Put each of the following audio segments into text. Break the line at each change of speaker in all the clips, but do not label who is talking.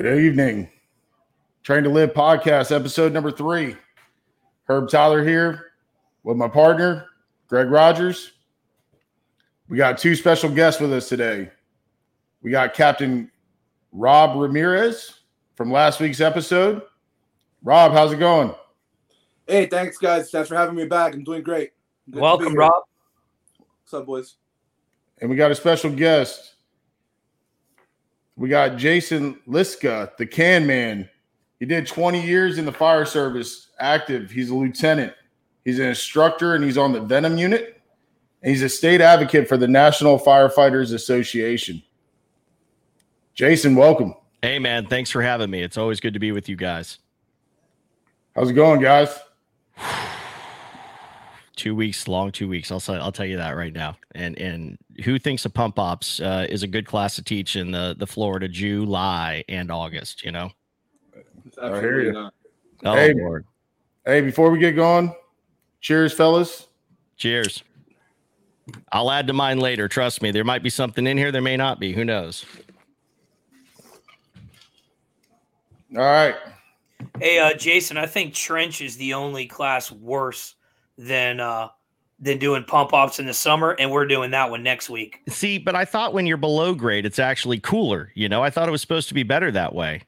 Good evening. Train to Live podcast, episode number three. Herb Tyler here with my partner, Greg Rogers. We got two special guests with us today. We got Captain Rob Ramirez from last week's episode. Rob, how's it going?
Hey, thanks, guys. Thanks for having me back. I'm doing great.
Good Welcome, Rob.
What's up, boys?
And we got a special guest. We got Jason Liska, the can man. He did 20 years in the fire service, active. He's a lieutenant. He's an instructor and he's on the Venom unit. And he's a state advocate for the National Firefighters Association. Jason, welcome.
Hey, man. Thanks for having me. It's always good to be with you guys.
How's it going, guys?
two weeks long two weeks. I'll, I'll tell you that right now. And and who thinks a pump ops uh, is a good class to teach in the the florida july and august you know?
Absolutely not. Oh, hey, Lord. hey before we get going cheers fellas.
Cheers. I'll add to mine later. Trust me there might be something in here there may not be. Who knows?
All right.
Hey uh jason i think trench is the only class worse than uh than doing pump ops in the summer, and we're doing that one next week.
See, but I thought when you're below grade, it's actually cooler. You know, I thought it was supposed to be better that way.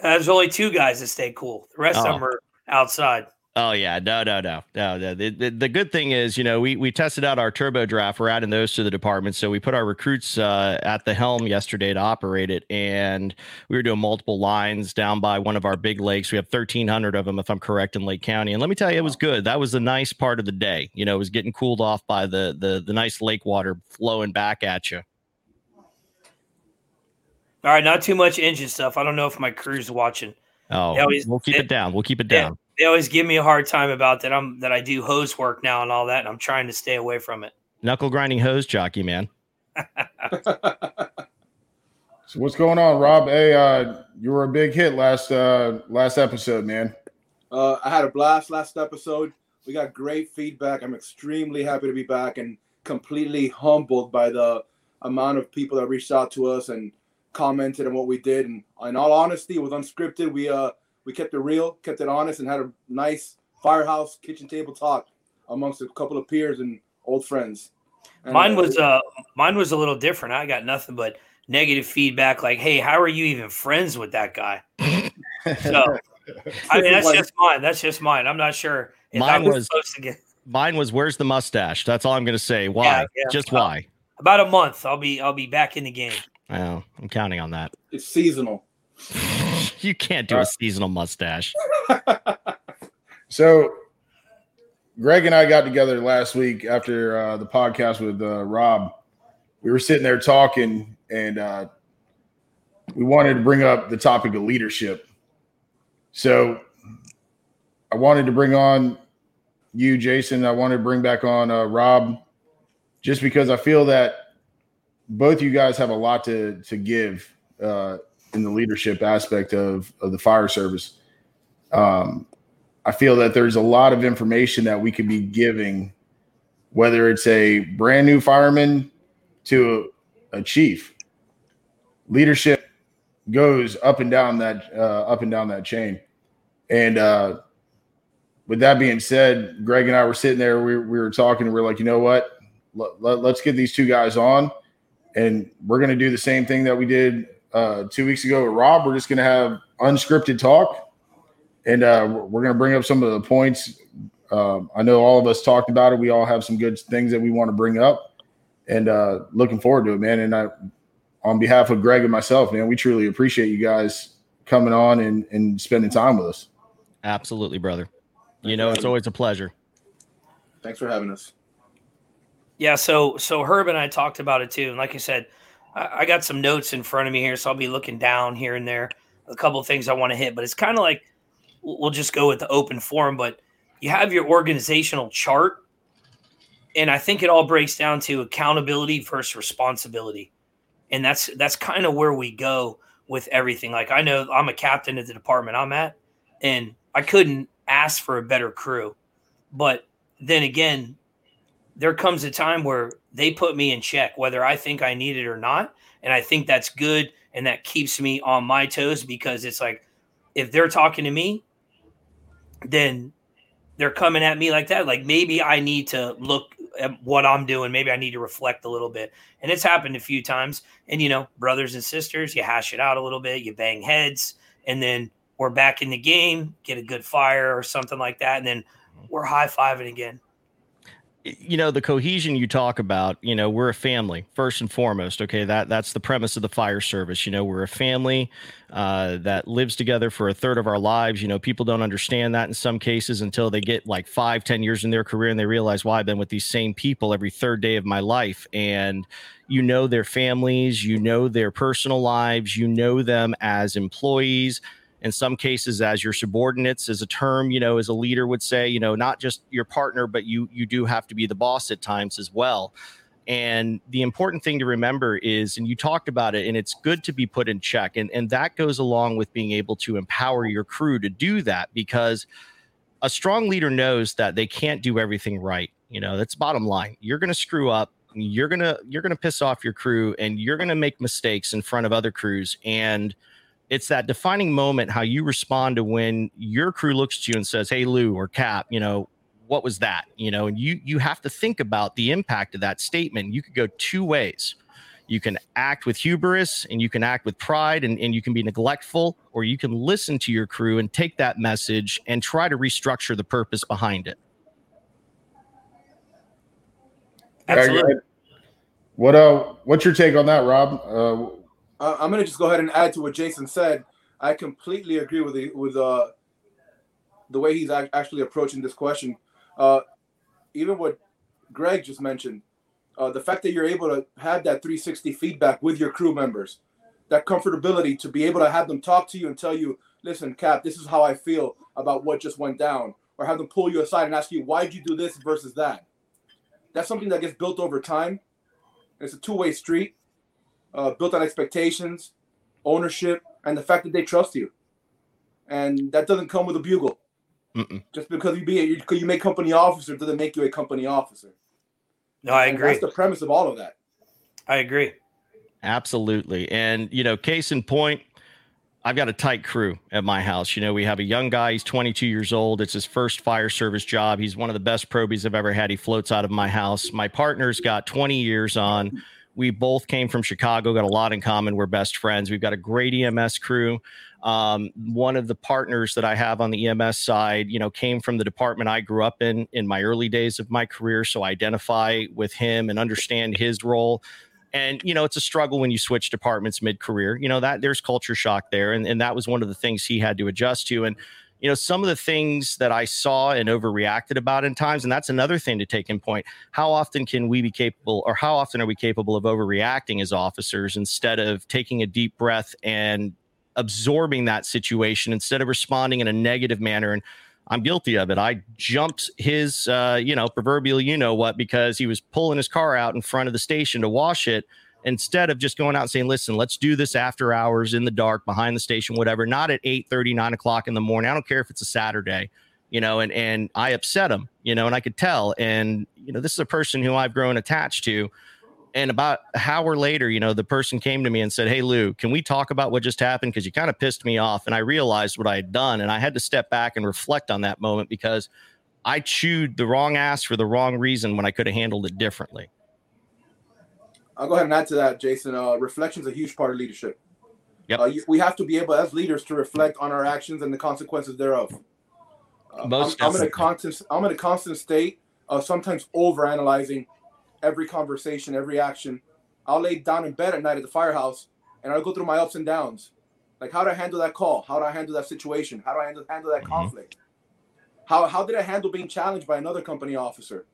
There's only two guys that stay cool. The rest oh. of them are outside.
Oh yeah, no, no, no, no. The, the, the, good thing is, you know, we we tested out our turbo draft. We're adding those to the department, so we put our recruits uh, at the helm yesterday to operate it, and we were doing multiple lines down by one of our big lakes. We have thirteen hundred of them, if I'm correct, in Lake County. And let me tell you, it was good. That was the nice part of the day. You know, it was getting cooled off by the the the nice lake water flowing back at you.
All right, not too much engine stuff. I don't know if my crew's watching.
Oh, always, we'll keep it, it down. We'll keep it down
they always give me a hard time about that. I'm that I do hose work now and all that, and I'm trying to stay away from it.
Knuckle grinding hose jockey, man.
so what's going on, Rob? Hey, uh, you were a big hit last uh, last episode, man.
Uh, I had a blast last episode. We got great feedback. I'm extremely happy to be back and completely humbled by the amount of people that reached out to us and commented on what we did. And in all honesty, it was unscripted, we uh we kept it real, kept it honest, and had a nice firehouse kitchen table talk amongst a couple of peers and old friends.
And mine uh, was uh mine was a little different. I got nothing but negative feedback like, "Hey, how are you even friends with that guy?" so, I mean, that's just mine. That's just mine. I'm not sure
if mine was, was supposed to get. Mine was where's the mustache? That's all I'm going to say. Why? Yeah, yeah. Just why?
About a month. I'll be I'll be back in the game.
Oh, I'm counting on that.
It's seasonal.
you can't do a uh, seasonal mustache.
so, Greg and I got together last week after uh, the podcast with uh, Rob. We were sitting there talking, and uh, we wanted to bring up the topic of leadership. So, I wanted to bring on you, Jason. I wanted to bring back on uh, Rob, just because I feel that both you guys have a lot to to give uh, in the leadership aspect of of the fire service. Um, I feel that there's a lot of information that we could be giving, whether it's a brand new fireman to a, a chief. Leadership goes up and down that uh, up and down that chain, and uh, with that being said, Greg and I were sitting there. We, we were talking. And we are like, you know what? Let, let's get these two guys on, and we're going to do the same thing that we did uh, two weeks ago with Rob. We're just going to have unscripted talk, and uh, we're going to bring up some of the points. Uh, I know all of us talked about it. We all have some good things that we want to bring up, and uh, looking forward to it, man. And I, on behalf of Greg and myself, man, we truly appreciate you guys coming on and, and spending time with us.
Absolutely, brother. You know, it's always a pleasure.
Thanks for having us.
Yeah, so so Herb and I talked about it too, and like I said, I, got some notes in front of me here, so I'll be looking down here and there. A couple things I want to hit, but it's kind of like we'll just go with the open forum. But you have your organizational chart, and I think it all breaks down to accountability versus responsibility, and that's that's kind of where we go with everything. Like I know I'm a captain at the department I'm at, and I couldn't ask for a better crew, but then again, there comes a time where they put me in check, whether I think I need it or not. And I think that's good and that keeps me on my toes because it's like if they're talking to me, then they're coming at me like that. Like maybe I need to look at what I'm doing. Maybe I need to reflect a little bit. And it's happened a few times. And you know, brothers and sisters, you hash it out a little bit, you bang heads, and then we're back in the game, get a good fire or something like that, and then we're high fiving again
you know the cohesion you talk about you know we're a family first and foremost okay? That that's the premise of the fire service you know? We're a family uh, that lives together for a third of our lives you know? People don't understand that in some cases until they get like five ten years in their career and they realize why well, i've been with these same people every third day of my life. And you know their families you know their personal lives you know them as employees in some cases as your subordinates as a term you know as a leader would say you know not just your partner but you you do have to be the boss at times as well. And the important thing to remember is and you talked about it and it's good to be put in check and and that goes along with being able to empower your crew to do that because a strong leader knows that they can't do everything right. You know that's bottom line. You're going to screw up you're going to you're going to piss off your crew and you're going to make mistakes in front of other crews and it's that defining moment how you respond to when your crew looks at you and says hey lou or cap you know what was that? You know and you you have to think about the impact of that statement. You could go two ways. You can act with hubris and you can act with pride and, and you can be neglectful or you can listen to your crew and take that message and try to restructure the purpose behind it.
Absolutely. What uh, what's your take on that, Rob? Uh,
uh, I'm going to just go ahead and add to what Jason said. I completely agree with the, with uh, the way he's actually approaching this question. Uh, even what Greg just mentioned, uh, the fact that you're able to have that 360 feedback with your crew members, that comfortability to be able to have them talk to you and tell you, listen, Cap, this is how I feel about what just went down, or have them pull you aside and ask you, why'd you do this versus that? That's something that gets built over time. It's a two way street uh, built on expectations, ownership, and the fact that they trust you. And that doesn't come with a bugle. Mm-mm. Just because you be a, you, you make company officer doesn't make you a company officer.
No, I and agree.
That's the premise of all of that.
I agree.
Absolutely. And you know, case in point, I've got a tight crew at my house. You know, we have a young guy, he's 22 years old. It's his first fire service job. He's one of the best probies I've ever had. He floats out of my house. My partner's got 20 years on we both came from Chicago, got a lot in common. We're best friends. We've got a great EMS crew. Um, one of the partners that I have on the EMS side, you know, came from the department I grew up in in my early days of my career. So I identify with him and understand his role. And you know, it's a struggle when you switch departments mid-career. You know that there's culture shock there, and, and that was one of the things he had to adjust to. And you know some of the things that i saw and overreacted about in times and that's another thing to take in point how often can we be capable or how often are we capable of overreacting as officers instead of taking a deep breath and absorbing that situation instead of responding in a negative manner? And i'm guilty of it. I jumped his uh, you know proverbial you know what because he was pulling his car out in front of the station to wash it instead of just going out and saying, listen, let's do this after hours in the dark behind the station, whatever, not at 8 30, 9 o'clock in the morning. I don't care if it's a Saturday, you know, and, and I upset him, you know, and I could tell. And, you know, this is a person who I've grown attached to. And about an hour later, you know, the person came to me and said, Hey, Lou, can we talk about what just happened? Because you kind of pissed me off. And I realized what I had done. And I had to step back and reflect on that moment because I chewed the wrong ass for the wrong reason when I could have handled it differently.
I'll go ahead and add to that, Jason. Uh, reflection is a huge part of leadership.
Yep.
Uh, we have to be able, as leaders, to reflect on our actions and the consequences thereof. Uh, Most I'm, I'm, in a constant, I'm in a constant state of sometimes over analyzing every conversation, every action. I'll lay down in bed at night at the firehouse, and I'll go through my ups and downs. Like, how do I handle that call? How do I handle that situation? How do I handle, handle that mm-hmm. conflict? How, how did I handle being challenged by another company officer?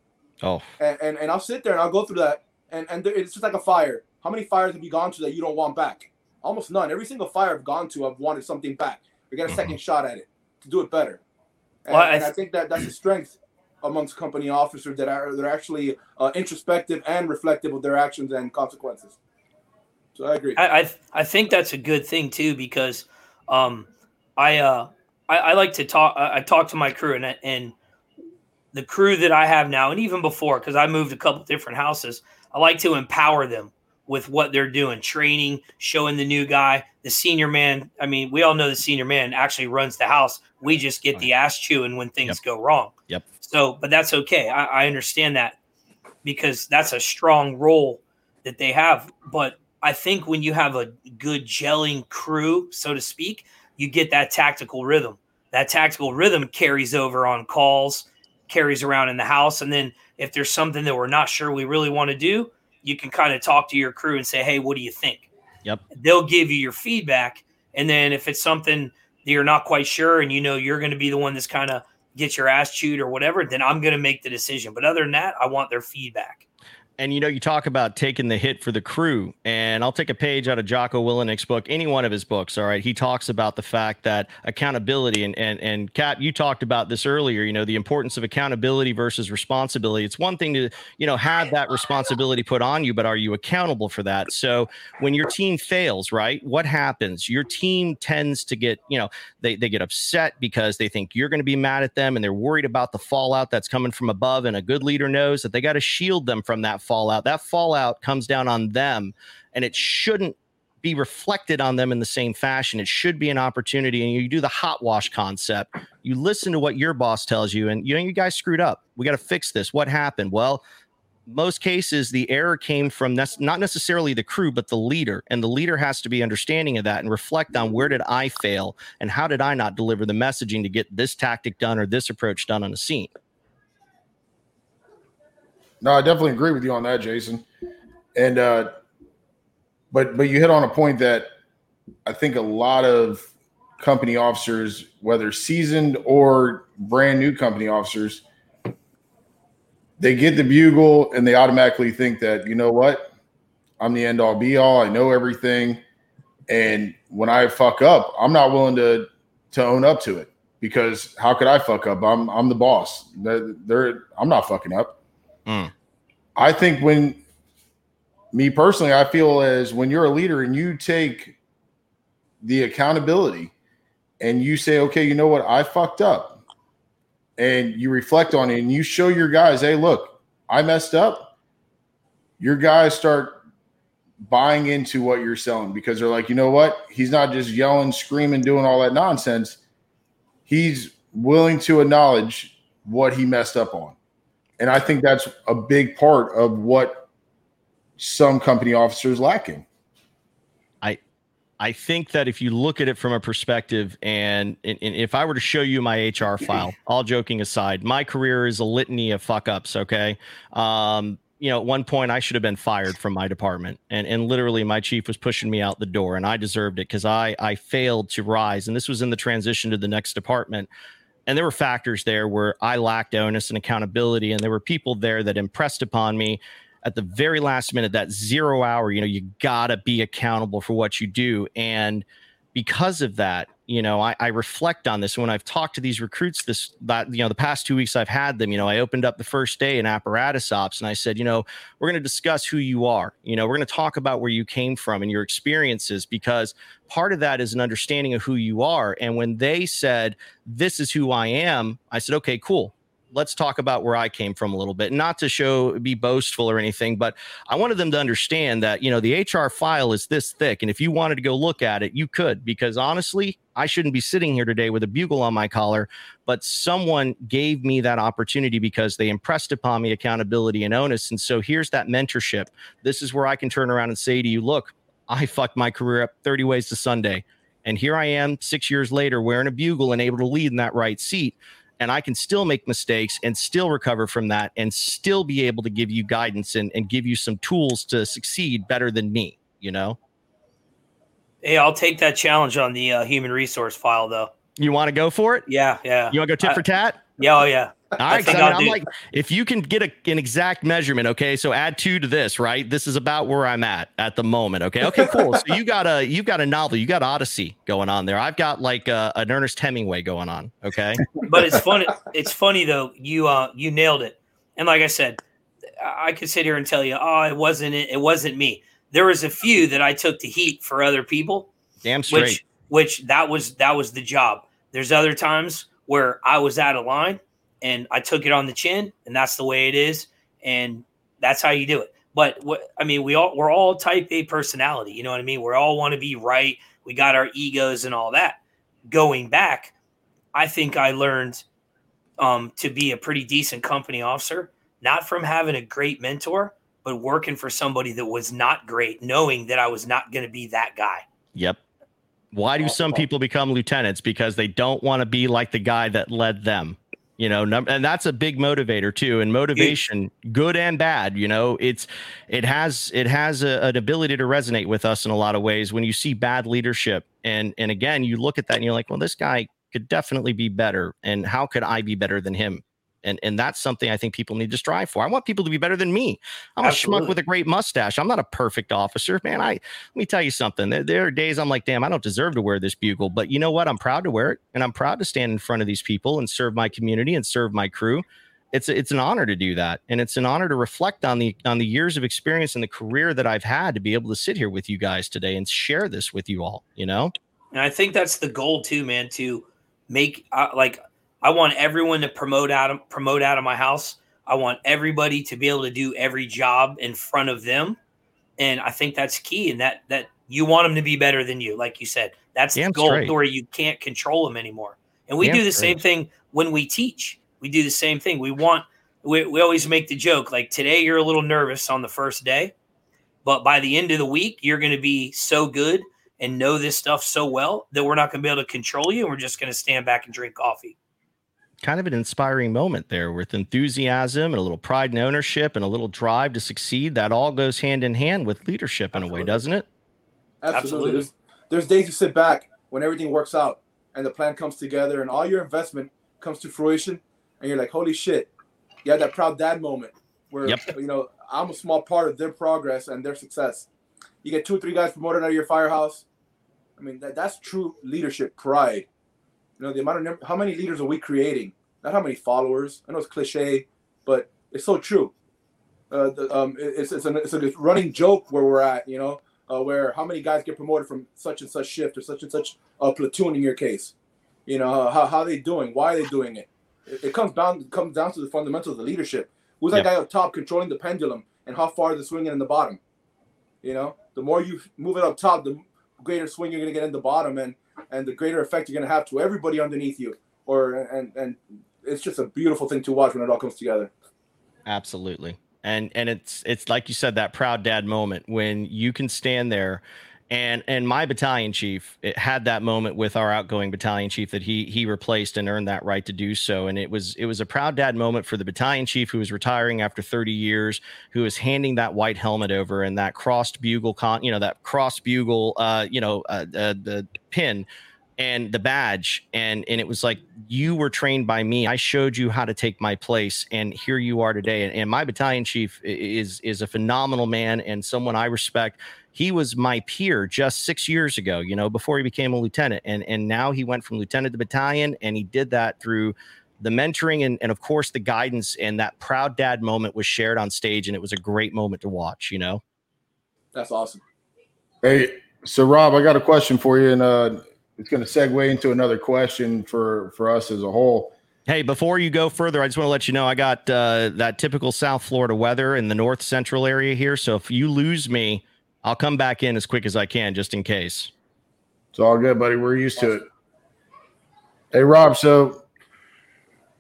Oh,
and, and, and I'll sit there and I'll go through that and and it's just like a fire. How many fires have you gone to that you don't want back? Almost none. Every single fire I've gone to, I've wanted something back. We get a second shot at it to do it better. And, well, I, and I think that that's a strength amongst company officers that are they're actually uh, introspective and reflective of their actions and consequences. So I agree.
I I, I think that's a good thing too because um, I uh I, I like to talk. I, I talk to my crew and and the crew that I have now, and even before, because I moved a couple different houses. I like to empower them with what they're doing, training, showing the new guy, the senior man. I mean, we all know the senior man actually runs the house. We just get the ass chewing when things yep. go wrong.
Yep.
So, but that's okay. I, I understand that because that's a strong role that they have. But I think when you have a good gelling crew, so to speak, you get that tactical rhythm. That tactical rhythm carries over on calls, carries around in the house. And then if there's something that we're not sure we really want to do, you can kind of talk to your crew and say, Hey, what do you think?
Yep.
They'll give you your feedback. And then if it's something that you're not quite sure and you know you're going to be the one that's kind of get your ass chewed or whatever, then I'm going to make the decision. But other than that, I want their feedback
and you know, you talk about taking the hit for the crew, and I'll take a page out of Jocko Willink's book, any one of his books. All right, he talks about the fact that accountability, and and and Kat, you talked about this earlier. You know, the importance of accountability versus responsibility. It's one thing to you know have that responsibility put on you, but are you accountable for that? So when your team fails, right, what happens? Your team tends to get you know they they get upset because they think you're going to be mad at them, and they're worried about the fallout that's coming from above. And a good leader knows that they got to shield them from that fallout. That fallout comes down on them, and it shouldn't be reflected on them in the same fashion. It should be an opportunity. And you do the hot wash concept. You listen to what your boss tells you, and you know, you guys screwed up. We got to fix this. What happened? Well, most cases, the error came from ne- not necessarily the crew, but the leader. And the leader has to be understanding of that and reflect on where did I fail and how did I not deliver the messaging to get this tactic done or this approach done on a scene.
No, I definitely agree with you on that, Jason. And uh but but you hit on a point that I think a lot of company officers, whether seasoned or brand new company officers, they get the bugle and they automatically think that, you know what? I'm the end all be all. I know everything. And when I fuck up, I'm not willing to to own up to it because how could I fuck up? I'm I'm the boss. They're, they're I'm not fucking up. Mm. I think when me personally, I feel as when you're a leader and you take the accountability and you say, okay, you know what, I fucked up, and you reflect on it and you show your guys, hey, look, I messed up. Your guys start buying into what you're selling because they're like, you know what, he's not just yelling, screaming, doing all that nonsense. He's willing to acknowledge what he messed up on. And I think that's a big part of what some company officers lacking.
I I think that if you look at it from a perspective, and, and, and, if I were to show you my HR file, all joking aside, my career is a litany of fuck ups. Okay. Um, you know, at one point I should have been fired from my department, and and literally my chief was pushing me out the door, and I deserved it because I I failed to rise, and this was in the transition to the next department and there were factors there where I lacked onus and accountability, and there were people there that impressed upon me at the very last minute, that zero hour. You know, you gotta be accountable for what you do, and because of that, you know, I, I, reflect on this when I've talked to these recruits this that you know the past two weeks I've had them. You know, I opened up the first day in apparatus ops and I said, you know, we're going to discuss who you are. You know, we're going to talk about where you came from and your experiences because part of that is an understanding of who you are. And when they said, "This is who I am," I said, "Okay, cool let's talk about where I came from a little bit. Not to show be boastful or anything, but I wanted them to understand that you know the HR file is this thick, and if you wanted to go look at it, you could. Because honestly, I shouldn't be sitting here today with a bugle on my collar, but someone gave me that opportunity because they impressed upon me accountability and onus. And so here's that mentorship. This is where I can turn around and say to you, look, I fucked my career up 30 ways to Sunday. And here I am six years later wearing a bugle and able to lead in that right seat and I can still make mistakes and still recover from that and still be able to give you guidance and, and give you some tools to succeed better than me, you know?
Hey, I'll take that challenge on the uh, human resource file though.
You want to go for it?
Yeah, yeah.
You want to go tit
I,
for tat?
Yeah, oh yeah.
All right, I am like, if you can get a, an exact measurement, okay. So add two to this, right? This is about where I'm at at the moment. Okay, okay, cool. so you got a you got a novel, you got Odyssey going on there. I've got like a, an Ernest Hemingway going on. Okay,
but it's funny. It's funny though. You uh you nailed it. And like I said, I could sit here and tell you, oh, it wasn't it. It wasn't me. There was a few that I took the heat for other people.
Damn straight.
Which, which that was that was the job. There's other times where I was out of line and I took it on the chin, and that's the way it is, and that's how you do it. But what I mean, we all we're all type A personality. You know what I mean? We all want to be right. We got our egos and all that. Going back, I think I learned um, to be a pretty decent company officer, not from having a great mentor, but working for somebody that was not great, knowing that I was not going to be that guy.
Yep. Why do some people become lieutenants? Because they don't want to be like the guy that led them you know and that's a big motivator too and motivation good and bad you know it's it has it has a, an ability to resonate with us in a lot of ways when you see bad leadership and and again you look at that and you're like well this guy could definitely be better and how could i be better than him and and that's something I think people need to strive for. I want people to be better than me. I'm Absolutely. a schmuck with a great mustache. I'm not a perfect officer, man. I let me tell you something. There, there, are days I'm like, damn, I don't deserve to wear this bugle, but you know what? I'm proud to wear it, and I'm proud to stand in front of these people and serve my community and serve my crew. It's it's an honor to do that, and it's an honor to reflect on the on the years of experience and the career that I've had to be able to sit here with you guys today and share this with you all. You know,
and I think that's the goal too, man. To make uh, like I want everyone to promote out of promote out of my house. I want everybody to be able to do every job in front of them, and I think that's key. And that that you want them to be better than you, like you said. That's Damn the goal, straight. where you can't control them anymore. And we Damn do the straight. same thing when we teach. We do the same thing. We want we, we always make the joke like today you're a little nervous on the first day, but by the end of the week you're going to be so good and know this stuff so well that we're not going to be able to control you and we're just going to stand back and drink coffee
kind of an inspiring moment there with enthusiasm and a little pride and ownership and a little drive to succeed. That all goes hand in hand with leadership in Absolutely. a way, doesn't it?
Absolutely. Absolutely. There's, there's days you sit back when everything works out and the plan comes together and all your investment comes to fruition and you're like, holy shit. You had that proud dad moment where, yep. you know, I'm a small part of their progress and their success. You get two or three guys promoted out of your firehouse. I mean, that, that's true leadership pride you know, the amount of how many leaders are we creating? Not how many followers. I know it's cliche, but it's so true. Uh, the, um, it's it's, an, it's a running joke where we're at. You know, uh, where how many guys get promoted from such and such shift or such and such a platoon in your case. You know, how how are they doing? Why are they doing it? It, it comes down it comes down to the fundamentals of the leadership. Who's that guy up top controlling the pendulum and how far is swinging in the bottom? You know, the more you move it up top, the greater swing you're going to get in the bottom, and and the greater effect you're going to have to everybody underneath you. Or and and it's just a beautiful thing to watch when it all comes together.
Absolutely. And and it's it's like you said that proud dad moment when you can stand there and and my battalion chief had that moment with our outgoing battalion chief that he he replaced and earned that right to do so. And it was it was a proud dad moment for the battalion chief who was retiring after 30 years who was handing that white helmet over and that crossed bugle con you know that cross bugle uh you know uh, uh, the pin and the badge. And and it was like you were trained by me. I showed you how to take my place. And here you are today. And, and my battalion chief is is a phenomenal man and someone i respect he was my peer just six years ago, you know, before he became a lieutenant. And and now he went from lieutenant to battalion, and he did that through the mentoring and, and of course the guidance and that proud dad moment was shared on stage and it was a great moment to watch you know
that's awesome
hey so rob i got a question for you and uh it's going to segue into another question for for us as a whole
Hey, before you go further, I just want to let you know I got uh, that typical South Florida weather in the north central area here. So if you lose me, I'll come back in as quick as I can just in case.
It's all good, buddy. We're used to it. Hey, Rob. So,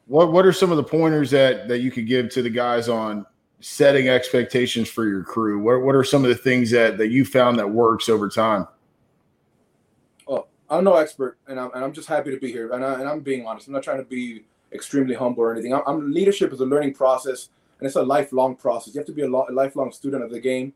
what what are some of the pointers that that you could give to the guys on setting expectations for your crew? What what are some of the things that that you found that works over time?
Well, I'm no expert, and I'm and I'm just happy to be here. And, I, and I'm being honest. I'm not trying to be extremely humble or anything. I'm, I'm leadership is a learning process, and it's a lifelong process. You have to be a, lo- a lifelong student of the game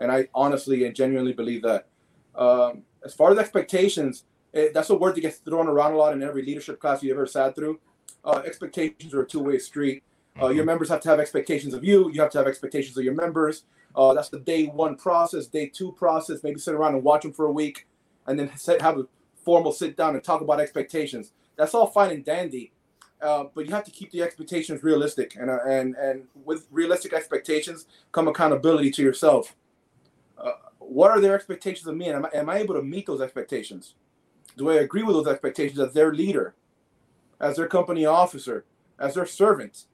and I honestly and genuinely believe that. Um, as far as expectations, it, that's a word that gets thrown around a lot in every leadership class you ever sat through. Uh, expectations are a two-way street. Uh, your mm-hmm. members have to have expectations of you. You have to have expectations of your members. Uh, that's the day one process, day two process. Maybe sit around and watch them for a week, and then sit, have a formal sit down and talk about expectations. That's all fine and dandy, uh, but you have to keep the expectations realistic, and uh, and and with realistic expectations come accountability to yourself what are their expectations of me? And am I, am I able to meet those expectations? Do I agree with those expectations as their leader, as their company officer, as their servant,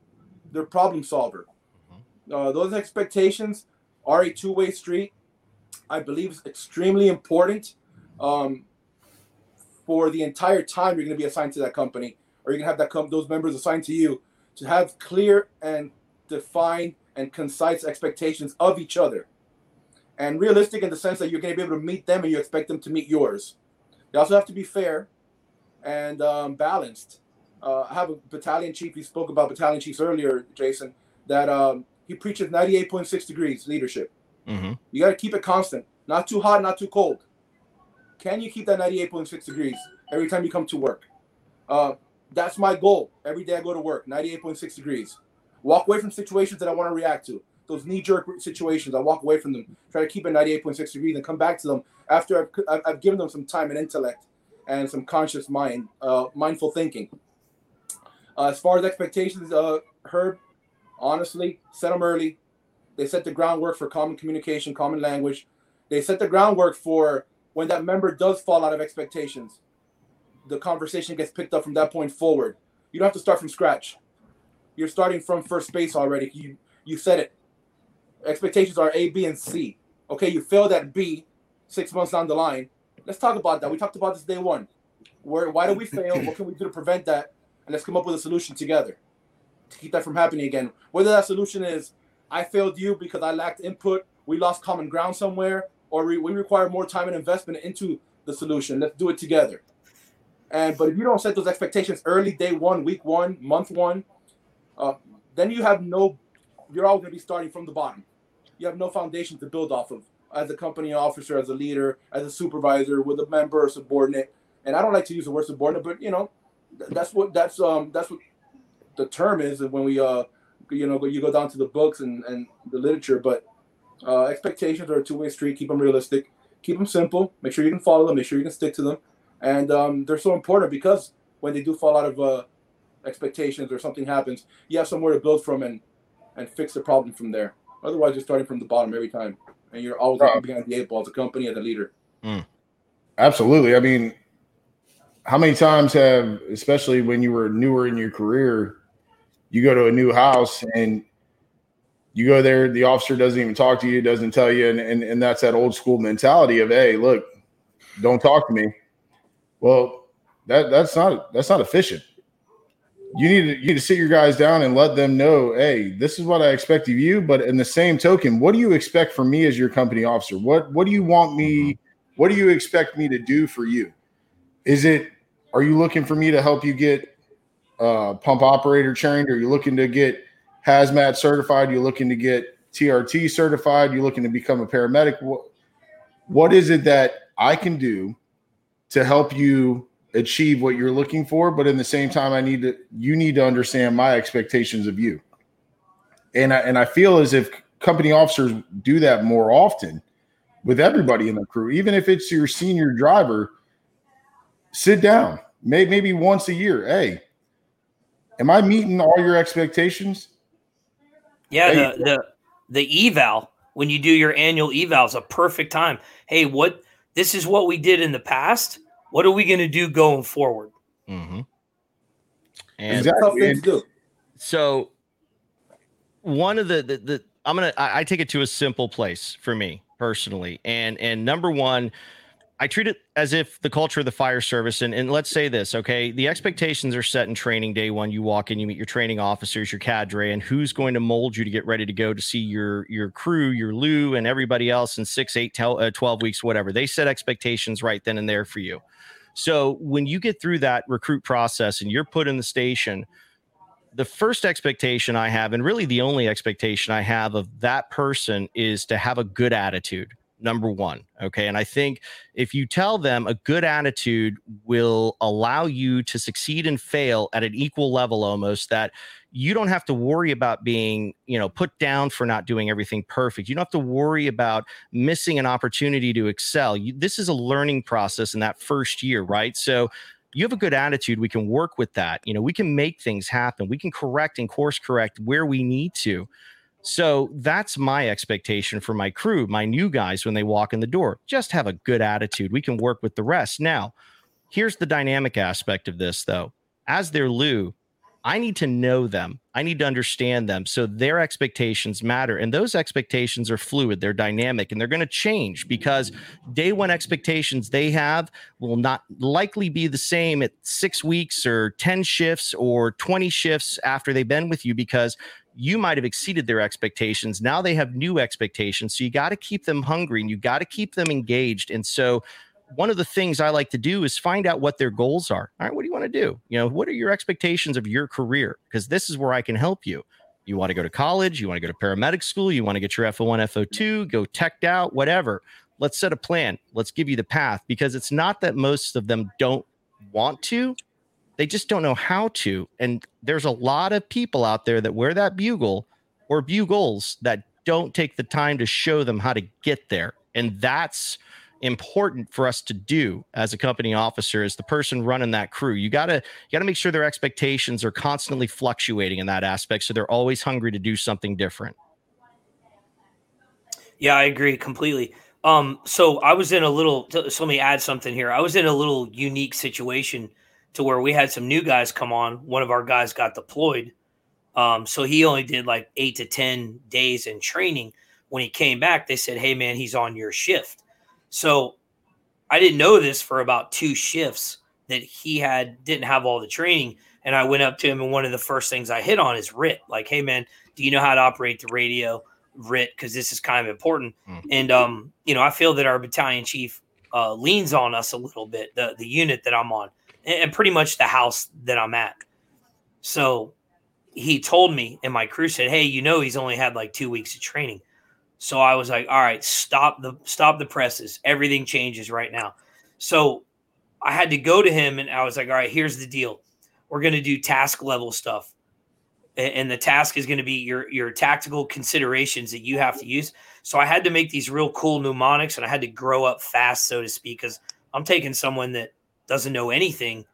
their problem solver? Mm-hmm. Uh, those expectations are a two-way street. I believe is extremely important um, for the entire time you're going to be assigned to that company, or you're going to have that com- those members assigned to you to have clear and defined and concise expectations of each other, and realistic in the sense that you're going to be able to meet them and you expect them to meet yours. You also have to be fair and um, balanced. Uh, I have a battalion chief. He spoke about battalion chiefs earlier, Jason. That um, he preaches 98.6 degrees leadership.
Mm-hmm.
You got to keep it constant, not too hot, not too cold. Can you keep that 98.6 degrees every time you come to work? Uh, that's my goal. Every day I go to work, 98.6 degrees. Walk away from situations that I want to react to. Those knee-jerk situations, I walk away from them. Try to keep it 98.6 degrees and come back to them after I've, I've given them some time and intellect and some conscious mind, uh, mindful thinking. Uh, as far as expectations, uh, Herb, honestly, set them early. They set the groundwork for common communication, common language. They set the groundwork for when that member does fall out of expectations. The conversation gets picked up from that point forward. You don't have to start from scratch. You're starting from first base already. You you said it. Expectations are A, B, and C. Okay, you failed at B six months down the line. Let's talk about that. We talked about this day one. Where why did we fail? What can we do to prevent that? And let's come up with a solution together to keep that from happening again. Whether that solution is I failed you because I lacked input, we lost common ground somewhere, or we, we require more time and investment into the solution. Let's do it together. And but if you don't set those expectations early, day one, week one, month one, uh, then you have no. You're all going to be starting from the bottom. You have no foundation to build off of. As a company officer, as a leader, as a supervisor, with a member or subordinate. And I don't like to use the word subordinate, but you know, that's what that's um that's what the term is when we uh you know you go down to the books and and the literature. But uh expectations are a two-way street. Keep them realistic. Keep them simple. Make sure you can follow them. Make sure you can stick to them. And um they're so important because when they do fall out of uh expectations or something happens you have somewhere to build from and and fix the problem from there otherwise you're starting from the bottom every time and you're always right. behind the eight ball as a company as a leader
mm. absolutely i mean how many times have especially when you were newer in your career you go to a new house and you go there, the officer doesn't even talk to you, doesn't tell you, and, and, and that's that old school mentality of, hey, look, don't talk to me. Well, that that's not that's not efficient. You need to you need to sit your guys down and let them know, hey, this is what I expect of you. But in the same token, what do you expect from me as your company officer? What what do you want me? What do you expect me to do for you? Is it are you looking for me to help you get uh, pump operator trained? Are you looking to get hazmat certified? You're looking to get TRT certified? You're looking to become a paramedic? What, what is it that I can do to help you achieve what you're looking for? But in the same time, I need to you need to understand my expectations of you. And I, and I feel as if company officers do that more often with everybody in the crew, even if it's your senior driver. Sit down, maybe maybe once a year. Hey, Am I meeting all your expectations?
Yeah, the, the the eval when you do your annual eval is a perfect time. Hey, what this is what we did in the past. What are we going to do going forward?
Mm-hmm. And exactly. So one of the, the the I'm gonna I, I take it to a simple place for me personally, and and number one I treat it as if the culture of the fire service, and, and let's say this, okay, the expectations are set in training day one. You walk in, you meet your training officers, your cadre, and who's going to mold you to get ready to go to see your your crew, your Lou, and everybody else in six, eight, uh, 12 weeks, whatever. They set expectations right then and there for you. So when you get through that recruit process and you're put in the station, the first expectation I have, and really the only expectation I have of that person, is to have a good attitude number one. Okay. And I think if you tell them a good attitude will allow you to succeed and fail at an equal level almost, that you don't have to worry about being, you know, put down for not doing everything perfect. You don't have to worry about missing an opportunity to excel. You, this is a learning process in that first year, right? So, you have a good attitude, we can work with that. You know, we can make things happen. We can correct and course correct where we need to. So that's my expectation for my crew, my new guys when they walk in the door. Just have a good attitude. We can work with the rest. Now, here's the dynamic aspect of this though. As their Lou, I need to know them. I need to understand them. So their expectations matter. And those expectations are fluid, they're dynamic, and they're going to change because day one expectations they have will not likely be the same at six weeks or 10 shifts or 20 shifts after they've been with you because you might have exceeded their expectations. Now they have new expectations. So you got to keep them hungry and you got to keep them engaged. And so one of the things I like to do is find out what their goals are. All right, what do you want to do? You know, what are your expectations of your career? Because this is where I can help you. You want to go to college, you want to go to paramedic school, you want to get your FO1, FO2, go teched out, whatever. Let's set a plan. Let's give you the path because it's not that most of them don't want to, they just don't know how to. And there's a lot of people out there that wear that bugle or bugles that don't take the time to show them how to get there. And that's important for us to do as a company officer as the person running that crew. You got to you got to make sure their expectations are constantly fluctuating in that aspect so they're always hungry to do something different.
Yeah i agree completely. Um so i was in a little so let me add something here. I was in a little unique situation to where we had some new guys come on. One of our guys got deployed. Um so he only did like eight to ten days in training. When he came back they said hey man he's on your shift so I didn't know this for about two shifts that he had didn't have all the training. And I went up to him, and one of the first things I hit on is RIT. Like, hey man, do you know how to operate the radio RIT? Because this is kind of important. Mm-hmm. And um, you know, I feel that our battalion chief uh, leans on us a little bit, the the unit that I'm on, and, and pretty much the house that I'm at. So he told me, and my crew said, "Hey, you know, he's only had like two weeks of training." So I was like, all right, stop the stop the presses. Everything changes right now. So I had to go to him and I was like, all right, here's the deal. We're going to do task level stuff. And the task is going to be your your tactical considerations that you have to use. So I had to make these real cool mnemonics and I had to grow up fast, so to speak, because I'm taking someone that doesn't know anything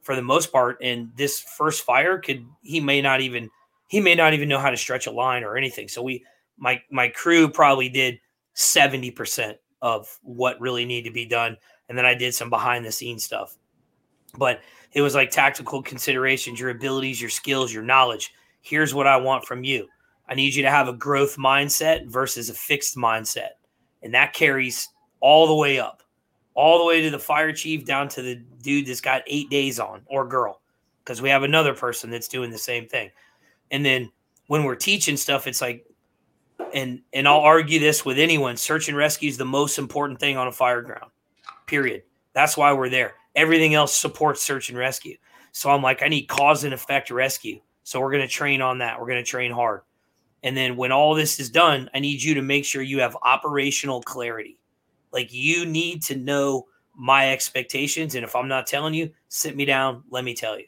for the most part. And this first fire could he may not even he may not even know how to stretch a line or anything. So we my my crew probably did 70% of what really needed to be done and then I did some behind the scenes stuff. But it was like tactical considerations, your abilities, your skills, your knowledge. Here's what I want from you. I need you to have a growth mindset versus a fixed mindset. And that carries all the way up, all the way to the fire chief down to the dude that's got eight days on or girl, because we have another person that's doing the same thing. And then when we're teaching stuff, it's like and and I'll argue this with anyone. Search and rescue is the most important thing on a fire ground. Period. That's why we're there. Everything else supports search and rescue. So I'm like, I need cause and effect rescue. So we're going to train on that. We're going to train hard. And then when all this is done, I need you to make sure you have operational clarity. Like you need to know my expectations. And if I'm not telling you, sit me down, let me tell you.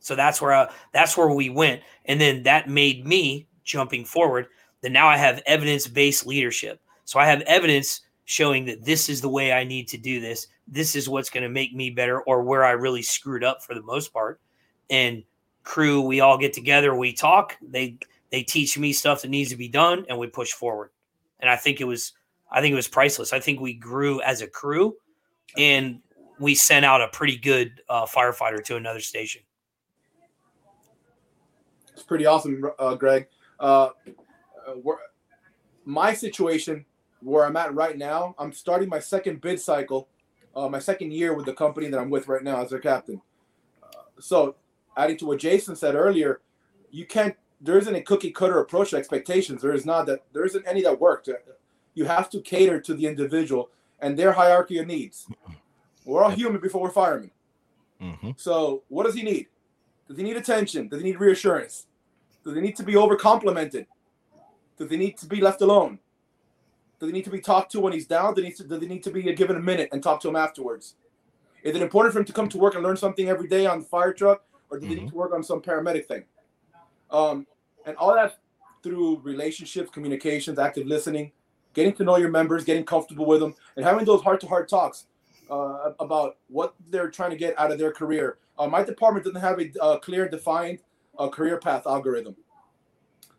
So that's where I, that's where we went. And then that made me jumping forward then now I have evidence based leadership. So I have evidence showing that this is the way I need to do this. This is what's going to make me better or where I really screwed up for the most part. And crew, we all get together, we talk, they they teach me stuff that needs to be done and we push forward. And I think it was I think it was priceless. I think we grew as a crew and we sent out a pretty good uh, firefighter to another station.
It's pretty awesome, uh, Greg. Uh, where my situation where I'm at right now, I'm starting my second bid cycle, uh, my second year with the company that I'm with right now as their captain. Uh, so, adding to what Jason said earlier, you can't. There isn't a cookie cutter approach to expectations. There is not that. There isn't any that worked. You have to cater to the individual and their hierarchy of needs. We're all human before we're firemen. Mm-hmm. So, what does he need? Does he need attention? Does he need reassurance? Does he need to be over complimented? Do they need to be left alone? Do they need to be talked to when he's down? Do they need to, do they need to be given a minute and talk to him afterwards? Is it important for him to come to work and learn something every day on the fire truck, or do mm-hmm. they need mm-hmm. to work on some paramedic thing? Um, and all that through relationships, communications, active listening, getting to know your members, getting comfortable with them, and having those heart-to-heart talks uh, about what they're trying to get out of their career. Uh, my department doesn't have a uh, clear, defined uh, career path algorithm.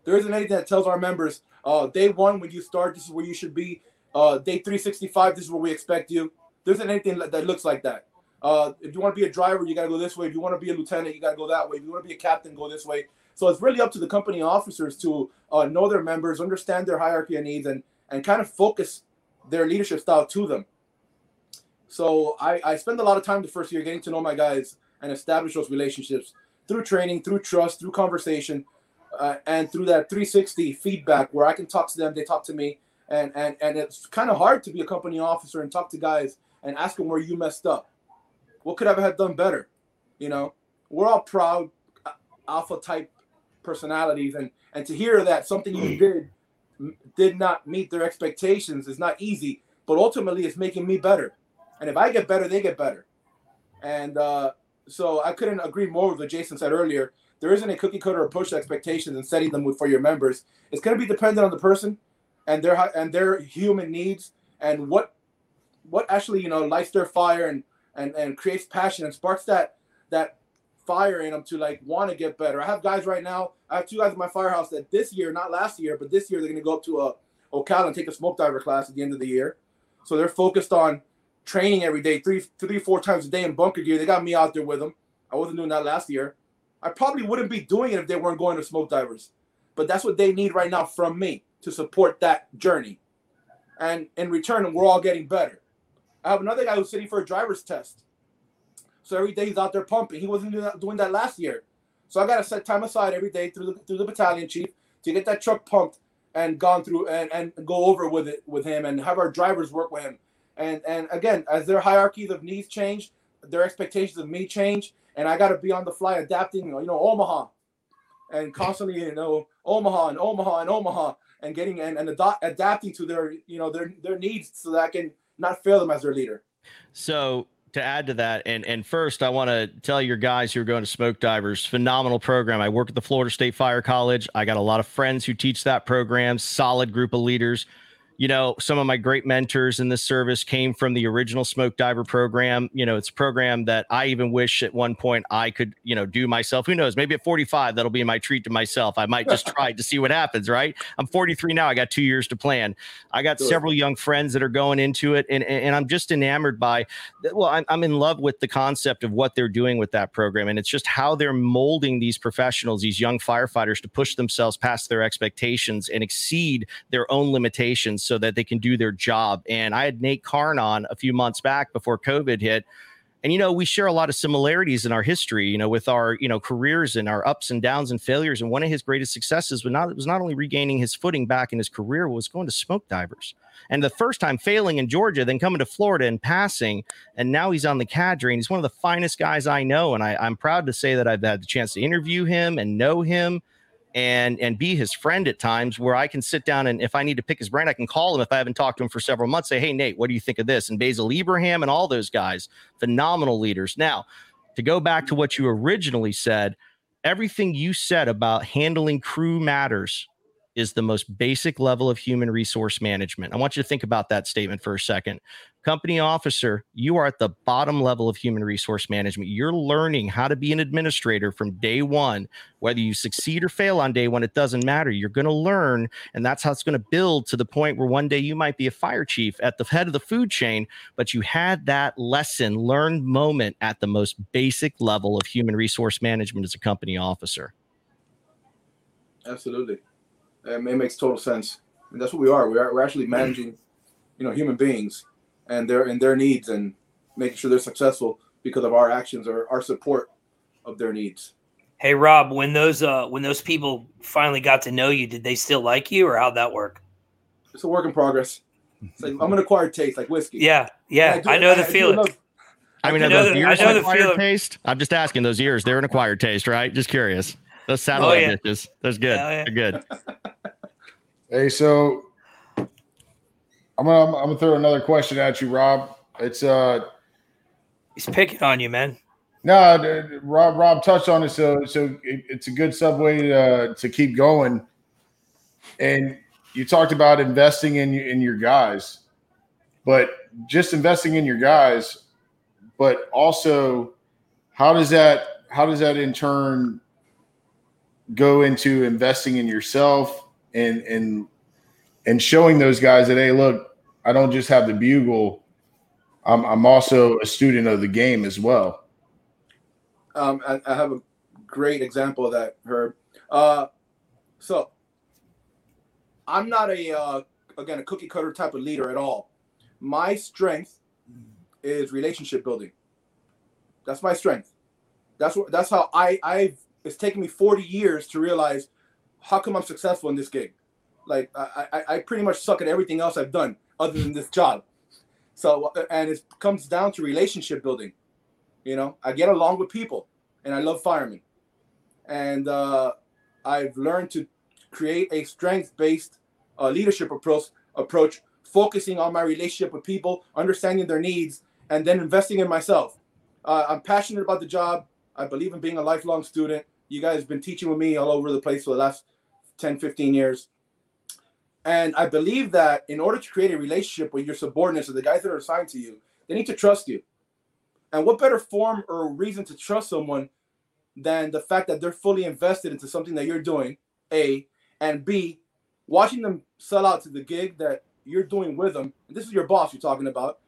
There isn't anything that tells our members, uh, day one when you start, this is where you should be. Uh, day 365, this is where we expect you. There isn't anything that looks like that. Uh, if you want to be a driver, you got to go this way. If you want to be a lieutenant, you got to go that way. If you want to be a captain, go this way. So it's really up to the company officers to uh, know their members, understand their hierarchy and needs, and and kind of focus their leadership style to them. So I, I spend a lot of time the first year getting to know my guys and establish those relationships through training, through trust, through conversation, uh, and through that 360 feedback where I can talk to them, they talk to me, and and and it's kind of hard to be a company officer and talk to guys and ask them where you messed up. What could I have done better? You know, we're all proud uh, alpha type personalities, and and to hear that something you did did not meet their expectations is not easy, but ultimately it's making me better. And if I get better, they get better. And uh, so I couldn't agree more with what Jason said earlier. There isn't a cookie cutter approach to expectations and setting them for your members. It's going to be dependent on the person and their and their human needs and what what actually you know lights their fire and and and creates passion and sparks that that fire in them to like want to get better. I have guys right now. I have two guys in my firehouse that this year, not last year, but this year they're going to go up to a Ocala and take a smoke diver class at the end of the year. So they're focused on training every day, three, three, four times a day in bunker gear. They got me out there with them. I wasn't doing that last year. I probably wouldn't be doing it if they weren't going to smoke divers. But that's what they need right now from me to support that journey. And in return, we're all getting better. I have another guy who's sitting for a driver's test. So every day he's out there pumping. He wasn't doing that, last year. So I got to set time aside every day through the, through the battalion chief to get that truck pumped and gone through and, and go over with it with him and have our drivers work with him. And and again, as their hierarchies of needs change, their expectations of me change, and I got to be on the fly adapting. You know, Omaha, and constantly, you know, Omaha and Omaha and Omaha, and getting and, and ad- adapting to their you know their their needs so that I can not fail them as their leader.
So to add to that, and and first, I want to tell your guys who are going to Smoke Divers, phenomenal program. I work at the Florida State Fire College. I got a lot of friends who teach that program. Solid group of leaders you know, some of my great mentors in this service came from the original smoke diver program. You know, it's a program that I even wish at one point I could, you know, do myself. Who knows? Maybe at 45, that'll be my treat to myself. I might just try to see what happens, right? I'm 43 now. I got two years to plan. I got sure. several young friends that are going into it, and, and I'm just enamored by, well, I'm, I'm in love with the concept of what they're doing with that program. And it's just how they're molding these professionals, these young firefighters to push themselves past their expectations and exceed their own limitations so that they can do their job. And I had Nate Karn on a few months back before COVID hit. And you know, we share a lot of similarities in our history, you know, with our, you know, careers and our ups and downs and failures. And one of his greatest successes was not was not only regaining his footing back in his career, was going to smoke divers. And the first time failing in Georgia, then coming to Florida and passing, and now he's on the cadre. And he's one of the finest guys I know. And I, I'm proud to say that I've had the chance to interview him and know him and and be his friend at times where I can sit down and if I need to pick his brain, I can call him if I haven't talked to him for several months, say, Hey Nate, what do you think of this? And Basil Ibrahim and all those guys, phenomenal leaders. Now, to go back to what you originally said, everything you said about handling crew matters is the most basic level of human resource management. I want you to think about that statement for a second company officer, you are at the bottom level of human resource management. You're learning how to be an administrator from day one. Whether you succeed or fail on day one, it doesn't matter. You're going to learn, and that's how it's going to build to the point where one day you might be a fire chief at the head of the food chain, but you had that lesson learned moment at the most basic level of human resource management as a company officer.
Absolutely. It makes total sense. And that's what we are. We are we're actually managing, you know, human beings and their and their needs and making sure they're successful because of our actions or our support of their needs.
Hey Rob, when those uh when those people finally got to know you, did they still like you or how'd that work?
It's a work in progress. It's like I'm an acquired taste, like whiskey.
Yeah, yeah, I, I know the I, feeling.
I, mean, I know, the, ears I know the acquired feeling. taste. I'm just asking those ears; they're an acquired taste, right? Just curious. Those satellite oh, yeah. dishes, those good. Yeah. They're good.
hey, so I'm gonna I'm gonna throw another question at you, Rob. It's uh,
he's picking on you, man.
No, Rob Rob touched on it, so so it, it's a good subway to, to keep going. And you talked about investing in in your guys, but just investing in your guys, but also how does that how does that in turn go into investing in yourself and and and showing those guys that hey look I don't just have the bugle. I'm I'm also a student of the game as well.
Um, I, I have a great example of that, Herb. Uh, so I'm not a uh, again a cookie cutter type of leader at all. My strength is relationship building. That's my strength. That's what that's how I I've it's taken me 40 years to realize how come I'm successful in this gig. Like I, I, I pretty much suck at everything else I've done other than this job. So and it comes down to relationship building. You know, I get along with people, and I love firemen, and uh, I've learned to create a strength-based uh, leadership approach. Approach focusing on my relationship with people, understanding their needs, and then investing in myself. Uh, I'm passionate about the job. I believe in being a lifelong student. You guys have been teaching with me all over the place for the last 10, 15 years. And I believe that in order to create a relationship with your subordinates or the guys that are assigned to you, they need to trust you. And what better form or reason to trust someone than the fact that they're fully invested into something that you're doing, A, and B, watching them sell out to the gig that you're doing with them. This is your boss you're talking about.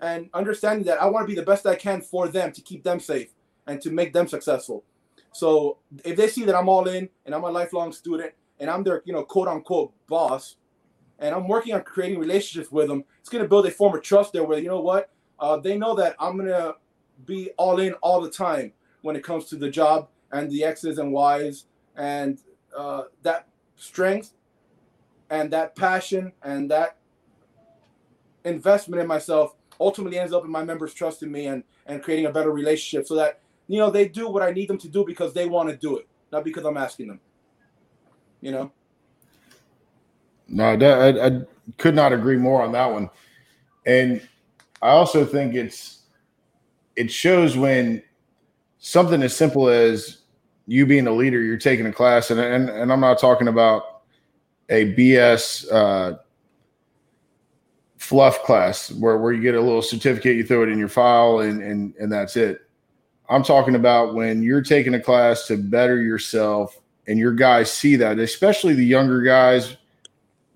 And understanding that I want to be the best I can for them to keep them safe and to make them successful. So if they see that I'm all in and I'm a lifelong student and I'm their, you know, quote unquote boss, and I'm working on creating relationships with them, it's going to build a form of trust there where, you know what, uh, they know that I'm going to be all in all the time when it comes to the job and the X's and Y's and uh, that strength and that passion and that investment in myself ultimately ends up in my members trusting me and and creating a better relationship so that you know they do what I need them to do because they want to do it, not because I'm asking them. You know.
No, that, I, I could not agree more on that one, and I also think it's it shows when something as simple as you being a leader, you're taking a class, and and, and I'm not talking about a BS uh, fluff class where, where you get a little certificate, you throw it in your file, and and and that's it. I'm talking about when you're taking a class to better yourself, and your guys see that, especially the younger guys.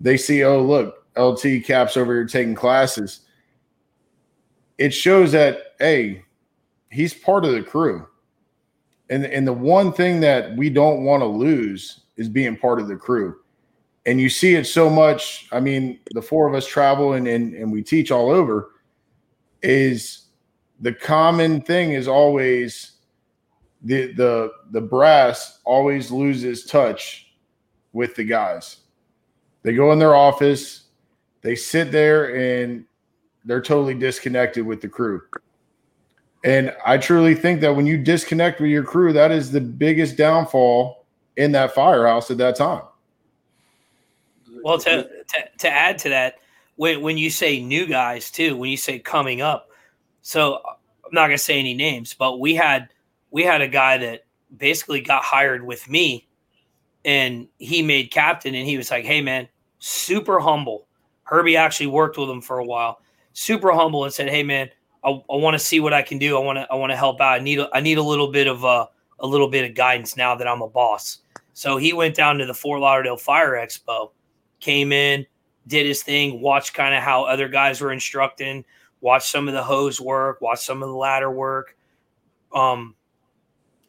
They see, oh look, LT caps over here taking classes. It shows that hey, he's part of the crew. And, and the one thing that we don't want to lose is being part of the crew and you see it so much. I mean, the four of us travel and, and, and we teach all over. Is the common thing is always the the the brass always loses touch with the guys. They go in their office, they sit there and they're totally disconnected with the crew. And I truly think that when you disconnect with your crew, that is the biggest downfall in that firehouse at that time.
Well, to, to, to add to that, when, when you say new guys too, when you say coming up, so I'm not gonna say any names, but we had we had a guy that basically got hired with me, and he made captain, and he was like, "Hey man, super humble." Herbie actually worked with him for a while, super humble, and said, "Hey man, I, I want to see what I can do. I want to I want to help out. I need a, I need a little bit of uh, a little bit of guidance now that I'm a boss." So he went down to the Fort Lauderdale Fire Expo came in, did his thing, watched kind of how other guys were instructing, watched some of the hose work, watched some of the ladder work, um,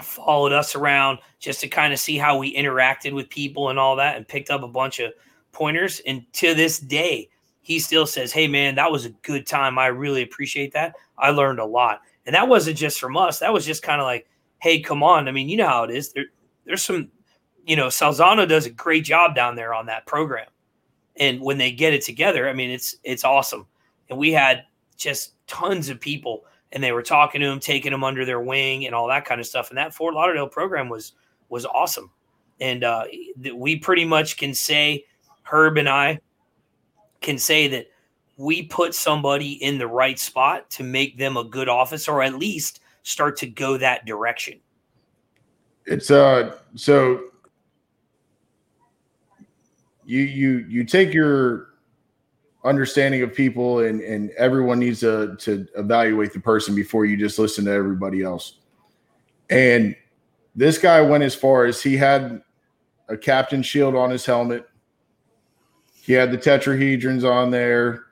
followed us around just to kind of see how we interacted with people and all that, and picked up a bunch of pointers. And to this day, he still says, Hey, man, that was a good time. I really appreciate that. I learned a lot. And that wasn't just from us, that was just kind of like, Hey, come on. I mean, you know how it is. There, there's some, you know, Salzano does a great job down there on that program and when they get it together, I mean, it's it's awesome. And we had just tons of people, and they were talking to him, taking him under their wing, and all that kind of stuff. And that Fort Lauderdale program was was awesome. And uh, we pretty much can say, Herb and I can say that we put somebody in the right spot to make them a good office, or at least start to go that direction.
It's uh so you you you take your understanding of people and and everyone needs to to evaluate the person before you just listen to everybody else and this guy went as far as he had a captain shield on his helmet he had the tetrahedrons on there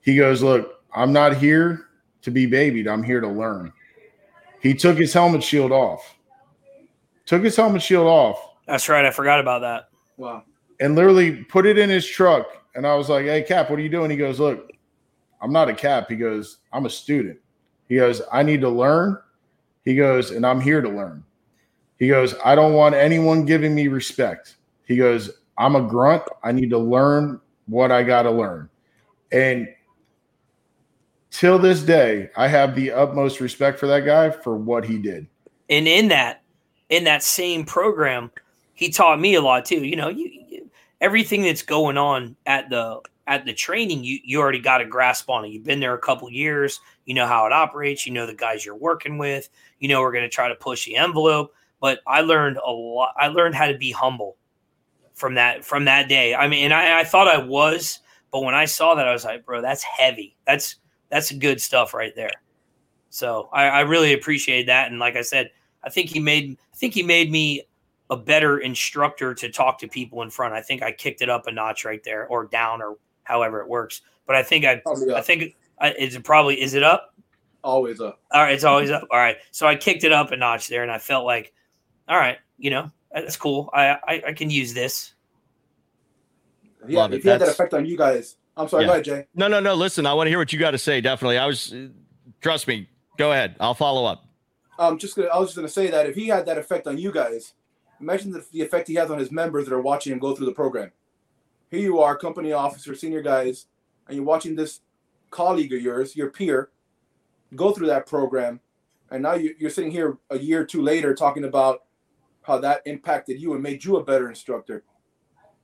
he goes look I'm not here to be babied. I'm here to learn. He took his helmet shield off. Took his helmet shield off.
That's right. I forgot about that.
Wow.
And literally put it in his truck. And I was like, hey, Cap, what are you doing? He goes, look, I'm not a cap. He goes, I'm a student. He goes, I need to learn. He goes, and I'm here to learn. He goes, I don't want anyone giving me respect. He goes, I'm a grunt. I need to learn what I got to learn. And till this day, I have the utmost respect for that guy for what he did.
And in that, in that same program, he taught me a lot too. You know, you, everything that's going on at the at the training, you you already got a grasp on it. You've been there a couple years. You know how it operates. You know the guys you're working with. You know we're going to try to push the envelope. But I learned a lot. I learned how to be humble from that from that day. I mean, and I, I thought I was, but when I saw that, I was like, bro, that's heavy. That's that's good stuff right there. So I, I really appreciate that. And like I said, I think he made I think he made me a better instructor to talk to people in front. I think I kicked it up a notch right there, or down, or however it works. But I think I oh, I think I, is it probably is it up?
Always up.
All right, it's always up. All right, so I kicked it up a notch there, and I felt like, all right, you know, that's cool. I I, I can use this.
Yeah, if he had that effect on you guys, I'm sorry, yeah. go ahead, Jay.
No, no, no. Listen, I want to hear what you got to say. Definitely, I was. Trust me. Go ahead. I'll follow up.
I'm just gonna. I was just gonna say that if he had that effect on you guys, imagine the, the effect he has on his members that are watching him go through the program. Here you are, company officer, senior guys, and you're watching this colleague of yours, your peer, go through that program, and now you, you're sitting here a year or two later talking about how that impacted you and made you a better instructor.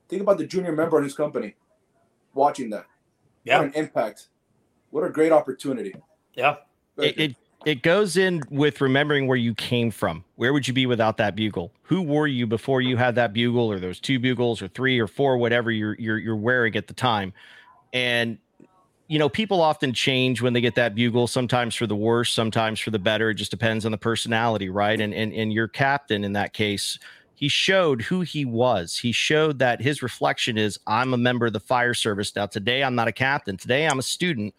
Think about the junior member in his company watching that.
Yeah.
What an impact. What a great opportunity.
Yeah.
It, it, it goes in with remembering where you came from. Where would you be without that bugle? Who were you before you had that bugle or those two bugles or three or four, whatever you're you're, you're wearing at the time? And you know, people often change when they get that bugle, sometimes for the worse, sometimes for the better. It just depends on the personality, right? And and and your captain in that case he showed who he was. He showed that his reflection is I'm a member of the fire service. Now, today I'm not a captain. Today I'm a student.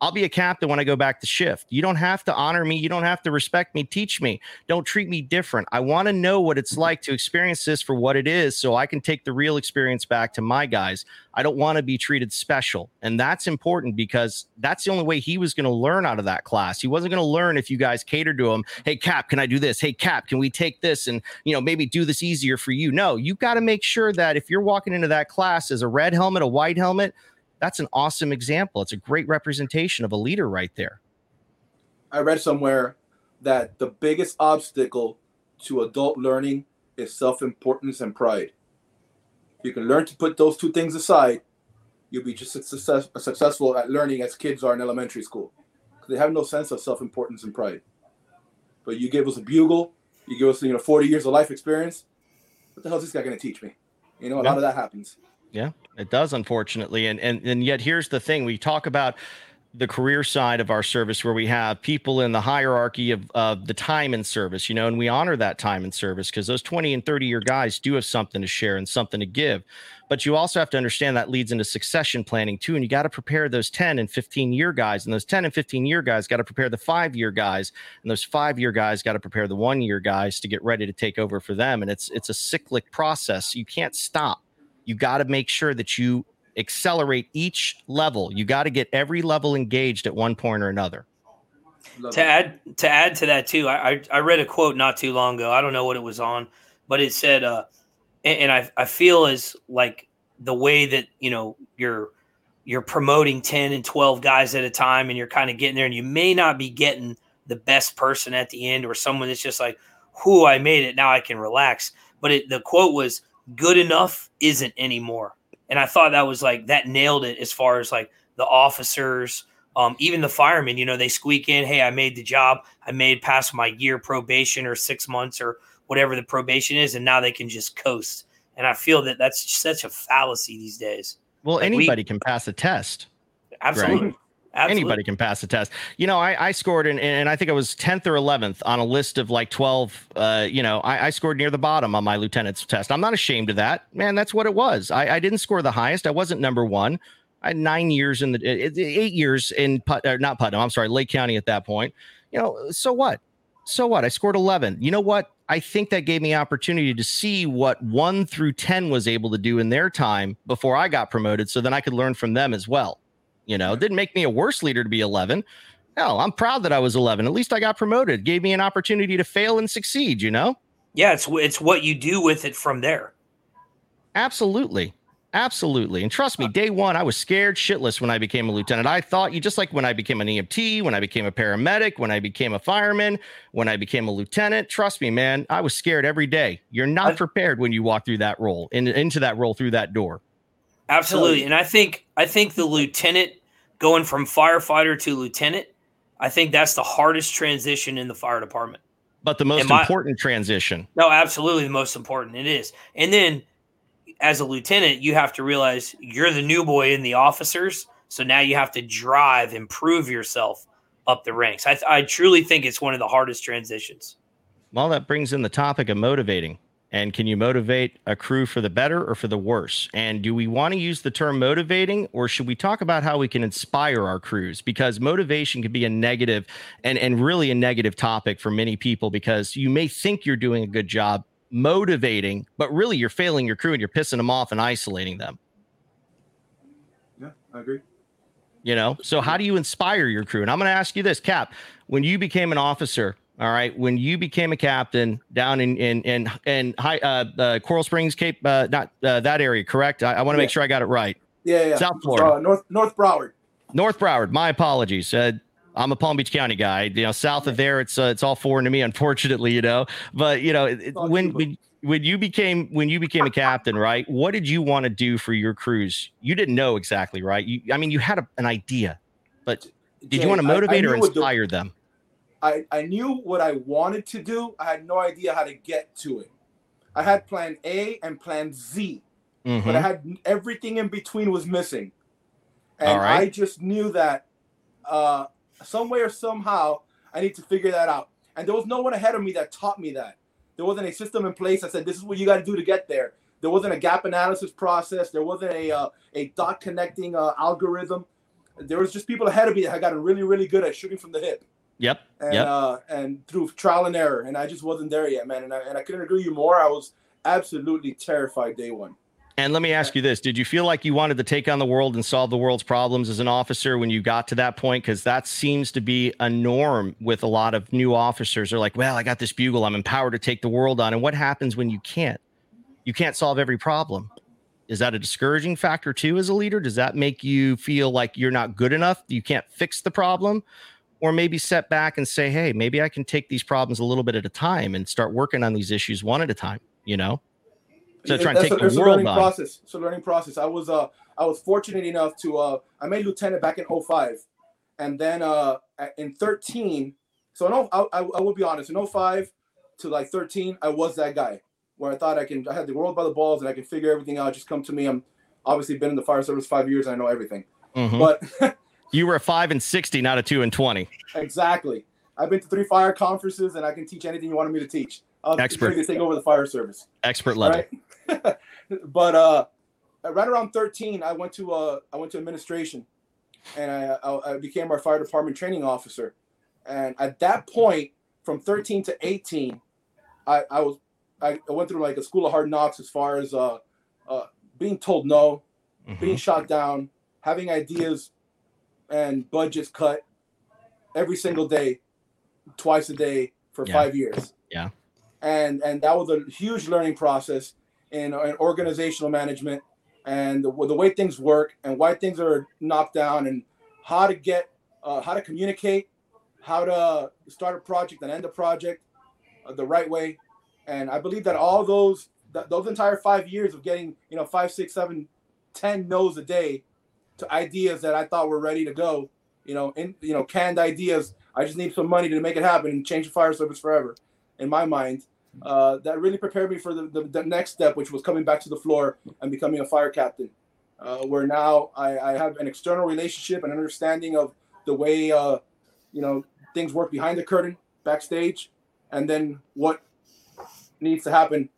I'll be a captain when I go back to shift. You don't have to honor me. You don't have to respect me. Teach me. Don't treat me different. I want to know what it's like to experience this for what it is so I can take the real experience back to my guys. I don't want to be treated special. And that's important because that's the only way he was going to learn out of that class. He wasn't going to learn if you guys catered to him. Hey, Cap, can I do this? Hey, Cap, can we take this and, you know, maybe do this easier for you? No, you got to make sure that if you're walking into that class as a red helmet, a white helmet, that's an awesome example. It's a great representation of a leader right there.
I read somewhere that the biggest obstacle to adult learning is self importance and pride. If you can learn to put those two things aside, you'll be just as success, successful at learning as kids are in elementary school. They have no sense of self importance and pride. But you give us a bugle, you give us you know 40 years of life experience. What the hell is this guy going to teach me? You know, a yeah. lot of that happens.
Yeah, it does, unfortunately. And and and yet here's the thing: we talk about the career side of our service where we have people in the hierarchy of, of the time in service, you know, and we honor that time in service because those 20 and 30 year guys do have something to share and something to give. But you also have to understand that leads into succession planning too. And you got to prepare those 10 and 15 year guys. And those 10 and 15 year guys got to prepare the five year guys. And those five year guys got to prepare the one year guys to get ready to take over for them. And it's it's a cyclic process. You can't stop you got to make sure that you accelerate each level. You got to get every level engaged at one point or another.
to add to add to that too, I, I read a quote not too long ago. I don't know what it was on, but it said, uh, and, and I I feel as like the way that you know you're you're promoting 10 and 12 guys at a time and you're kind of getting there and you may not be getting the best person at the end or someone that's just like who i made it now i can relax but it, the quote was good enough isn't anymore. And I thought that was like that nailed it as far as like the officers, um, even the firemen, you know, they squeak in, hey, I made the job, I made past my year probation or six months or whatever the probation is, and now they can just coast. And I feel that that's such a fallacy these days.
Well, like anybody we, can pass a test.
Absolutely. Right?
Absolutely. Anybody can pass the test. You know, I, I scored in, and I think I was 10th or 11th on a list of like 12. Uh, you know, I, I, scored near the bottom on my lieutenant's test. I'm not ashamed of that. Man, that's what it was. I, I didn't score the highest. I wasn't number one. I had nine years in the eight years in Put, not Putnam. I'm sorry, Lake County at that point. You know, so what? So what? I scored 11. You know what? I think that gave me opportunity to see what one through 10 was able to do in their time before I got promoted. So then I could learn from them as well. You know, it didn't make me a worse leader to be 11. Hell, I'm proud that I was 11. At least I got promoted. Gave me an opportunity to fail and succeed, you know?
Yeah, it's it's what you do with it from there.
Absolutely. Absolutely. And trust me, uh, day one, I was scared shitless when I became a lieutenant. I thought you just like when I became an EMT, when I became a paramedic, when I became a fireman, when I became a lieutenant. Trust me, man, I was scared every day. You're not prepared when you walk through that role, in, into that role through that door.
Absolutely. And I think I think the lieutenant going from firefighter to lieutenant, I think that's the hardest transition in the fire department.
But the most my, important transition.
No, absolutely the most important. It is. And then as a lieutenant, you have to realize you're the new boy in the officers. So now you have to drive, improve yourself up the ranks. I, I truly think it's one of the hardest transitions.
Well, that brings in the topic of motivating. And can you motivate a crew for the better or for the worse? And do we want to use the term motivating or should we talk about how we can inspire our crews? Because motivation can be a negative and, and really a negative topic for many people because you may think you're doing a good job, motivating, but really you're failing your crew and you're pissing them off and isolating them.
Yeah, I agree.
You know, so how do you inspire your crew? And I'm going to ask you this, Cap, when you became an officer, all right, when you became a captain down in in in in high uh, uh Coral Springs, Cape, uh, not uh, that area, correct? I, I want to yeah. make sure I got it right.
Yeah, yeah.
South Florida,
uh, North North Broward.
North Broward. My apologies. Uh, I'm a Palm Beach County guy. You know, south of there, it's uh, it's all foreign to me, unfortunately. You know, but you know, when when when you became when you became a captain, right? What did you want to do for your crews? You didn't know exactly, right? You, I mean, you had a, an idea, but did Jay, you want to motivate I, I or inspire the, them?
I I knew what I wanted to do. I had no idea how to get to it. I had Plan A and Plan Z, mm-hmm. but I had everything in between was missing, and right. I just knew that. Uh, some way or somehow, I need to figure that out. And there was no one ahead of me that taught me that. There wasn't a system in place that said this is what you got to do to get there. There wasn't a gap analysis process. There wasn't a uh, a dot connecting uh, algorithm. There was just people ahead of me that had gotten really, really good at shooting from the hip.
Yep.
And
yep.
Uh, and through trial and error, and I just wasn't there yet, man. And I, and I couldn't agree with you more. I was absolutely terrified day one.
And let me ask you this Did you feel like you wanted to take on the world and solve the world's problems as an officer when you got to that point? Because that seems to be a norm with a lot of new officers. They're like, well, I got this bugle. I'm empowered to take the world on. And what happens when you can't? You can't solve every problem. Is that a discouraging factor too as a leader? Does that make you feel like you're not good enough? You can't fix the problem? Or maybe set back and say, hey, maybe I can take these problems a little bit at a time and start working on these issues one at a time, you know?
to try and take a, the world a learning on. process. It's a learning process. I was uh I was fortunate enough to uh I made lieutenant back in 05. and then uh in 13. So no, I, I, I will be honest. In 05 to like 13, I was that guy where I thought I can I had the world by the balls and I can figure everything out. Just come to me. I'm obviously been in the fire service five years and I know everything. Mm-hmm. But
you were a five and sixty, not a two and twenty.
Exactly. I've been to three fire conferences and I can teach anything you wanted me to teach.
I'll Expert.
to take over the fire service.
Expert level.
Right? but uh, right around 13, I went to uh, I went to administration, and I, I, I became our fire department training officer. And at that point, from 13 to 18, I, I was I went through like a school of hard knocks as far as uh, uh, being told no, mm-hmm. being shot down, having ideas and budgets cut every single day, twice a day for
yeah.
five years.
Yeah.
And and that was a huge learning process in, in organizational management and the, the, way things work and why things are knocked down and how to get uh, how to communicate how to start a project and end a project uh, the right way and i believe that all those th- those entire five years of getting you know five six seven ten no's a day to ideas that i thought were ready to go you know in you know canned ideas i just need some money to make it happen and change the fire service forever in my mind uh, that really prepared me for the, the, the, next step, which was coming back to the floor and becoming a fire captain. Uh, where now I, I, have an external relationship and understanding of the way uh, you know things work behind the curtain, backstage, and then what needs to happen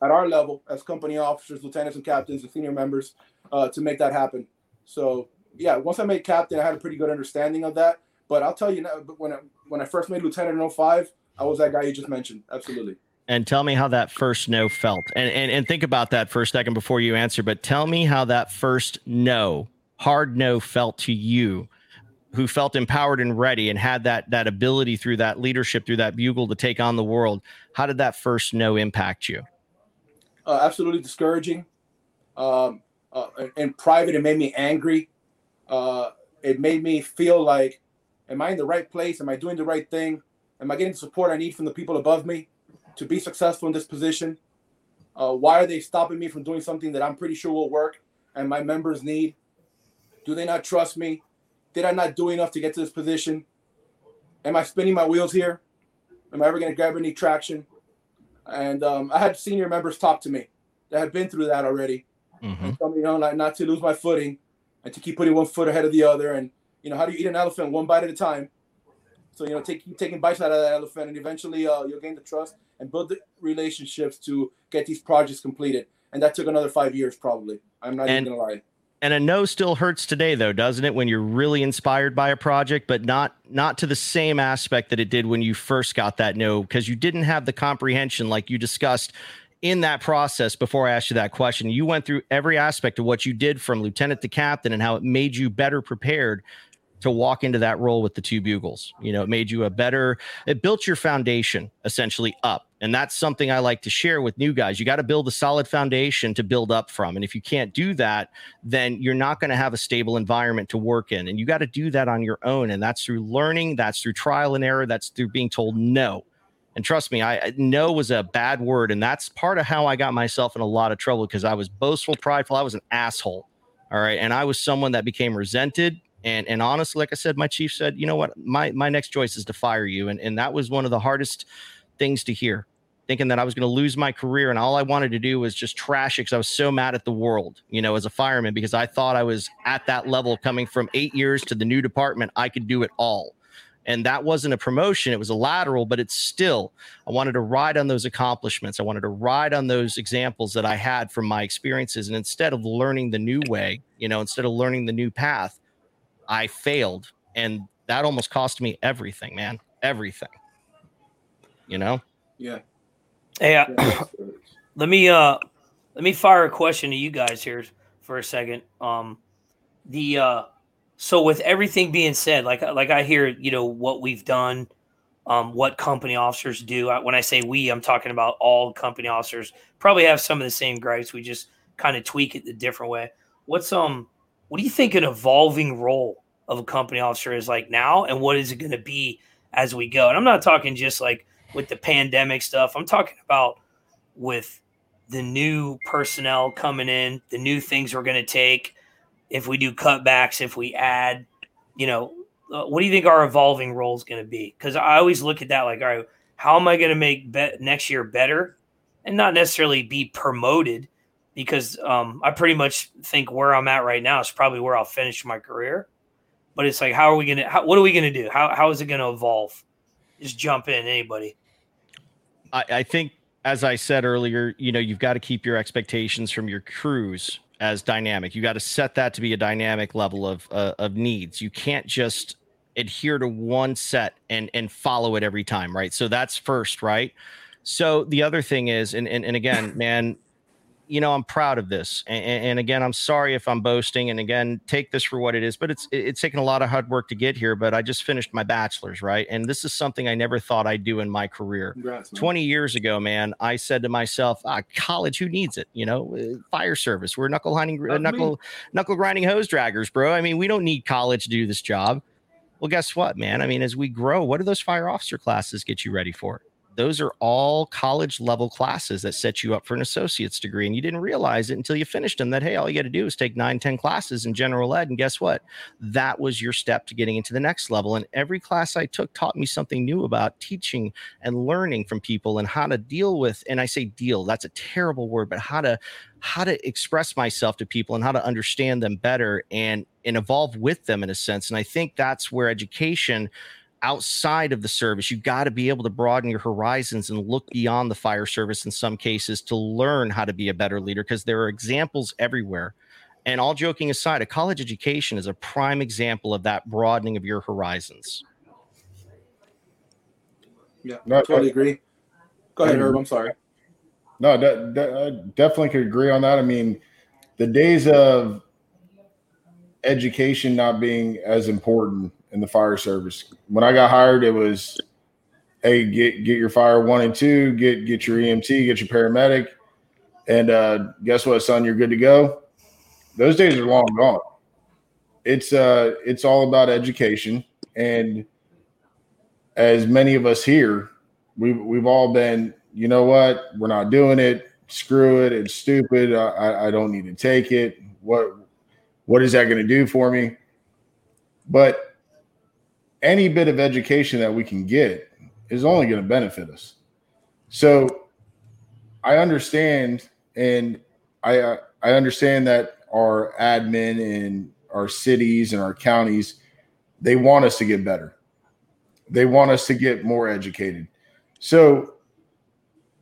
at our level as company officers, lieutenants, and captains, and senior members uh, to make that happen. So yeah, once I made captain, I had a pretty good understanding of that. But I'll tell you now, when I, when I first made lieutenant in 05, I was that guy you just mentioned. Absolutely.
And tell me how that first no felt. And, and and think about that for a second before you answer. But tell me how that first no, hard no, felt to you, who felt empowered and ready and had that that ability through that leadership, through that bugle to take on the world. How did that first no impact you?
Uh, absolutely discouraging. Um, uh, in private, it made me angry. Uh, it made me feel like, am I in the right place? Am I doing the right thing? Am I getting the support I need from the people above me to be successful in this position? Uh, why are they stopping me from doing something that I'm pretty sure will work and my members need? Do they not trust me? Did I not do enough to get to this position? Am I spinning my wheels here? Am I ever going to grab any traction? And um, I had senior members talk to me that had been through that already mm-hmm. you know, not, not to lose my footing and to keep putting one foot ahead of the other. And, you know, how do you eat an elephant one bite at a time? So, you know, take, keep taking bites out of that elephant and eventually uh, you'll gain the trust and build the relationships to get these projects completed. And that took another five years, probably. I'm not and, even going to lie.
And a no still hurts today, though, doesn't it? When you're really inspired by a project, but not not to the same aspect that it did when you first got that no, because you didn't have the comprehension, like you discussed in that process before I asked you that question. You went through every aspect of what you did from lieutenant to captain and how it made you better prepared to walk into that role with the two bugles. You know, it made you a better, it built your foundation essentially up. And that's something I like to share with new guys. You got to build a solid foundation to build up from. And if you can't do that, then you're not going to have a stable environment to work in. And you got to do that on your own. And that's through learning, that's through trial and error, that's through being told no. And trust me, I know was a bad word, and that's part of how I got myself in a lot of trouble because I was boastful, prideful. I was an asshole. All right, and I was someone that became resented. And and honestly, like I said, my chief said, you know what, my my next choice is to fire you, and and that was one of the hardest things to hear. Thinking that I was going to lose my career, and all I wanted to do was just trash it because I was so mad at the world, you know, as a fireman, because I thought I was at that level, coming from eight years to the new department, I could do it all and that wasn't a promotion it was a lateral but it's still i wanted to ride on those accomplishments i wanted to ride on those examples that i had from my experiences and instead of learning the new way you know instead of learning the new path i failed and that almost cost me everything man everything. You know?
Yeah.
Hey uh, let me uh let me fire a question to you guys here for a second. Um the uh so with everything being said, like like I hear, you know, what we've done, um, what company officers do. When I say we, I'm talking about all company officers. Probably have some of the same gripes. We just kind of tweak it the different way. What's um, what do you think an evolving role of a company officer is like now, and what is it going to be as we go? And I'm not talking just like with the pandemic stuff. I'm talking about with the new personnel coming in, the new things we're going to take if we do cutbacks, if we add, you know, uh, what do you think our evolving role is going to be? Because I always look at that like, all right, how am I going to make be- next year better, and not necessarily be promoted, because um, I pretty much think where I'm at right now is probably where I'll finish my career. But it's like, how are we going to? What are we going to do? How how is it going to evolve? Just jump in, anybody.
I, I think, as I said earlier, you know, you've got to keep your expectations from your crews as dynamic. You got to set that to be a dynamic level of uh, of needs. You can't just adhere to one set and and follow it every time, right? So that's first, right? So the other thing is, and and, and again, man, you know, I'm proud of this. And, and, again, I'm sorry if I'm boasting. And again, take this for what it is. But it's it's taken a lot of hard work to get here. But I just finished my bachelor's, right? And this is something I never thought I'd do in my career. Congrats, 20 years ago, man, I said to myself, ah, college, who needs it? You know, uh, fire service. We're knuckle hunting, uh, knuckle knuckle grinding hose draggers, bro. I mean, we don't need college to do this job. Well, guess what, man? I mean, as we grow, what do those fire officer classes get you ready for? Those are all college level classes that set you up for an associate's degree. And you didn't realize it until you finished them that, hey, all you got to do is take nine, 10 classes in general ed. And guess what? That was your step to getting into the next level. And every class I took taught me something new about teaching and learning from people and how to deal with, and I say deal, that's a terrible word, but how to how to express myself to people and how to understand them better and and evolve with them in a sense. And I think that's where education outside of the service. You've got to be able to broaden your horizons and look beyond the fire service in some cases to learn how to be a better leader because there are examples everywhere. And all joking aside, a college education is a prime example of that broadening of your horizons.
Yeah, no, totally agree. Go ahead, Herb. I'm sorry.
No, that, that, I definitely could agree on that. I mean, the days of education not being as important in the fire service. When I got hired, it was, hey, get get your fire one and two, get get your EMT, get your paramedic, and uh, guess what, son, you're good to go. Those days are long gone. It's uh, it's all about education, and as many of us here, we've we've all been, you know what, we're not doing it. Screw it, it's stupid. I, I don't need to take it. What what is that going to do for me? But any bit of education that we can get is only going to benefit us. So I understand, and I uh, I understand that our admin in our cities and our counties they want us to get better. They want us to get more educated. So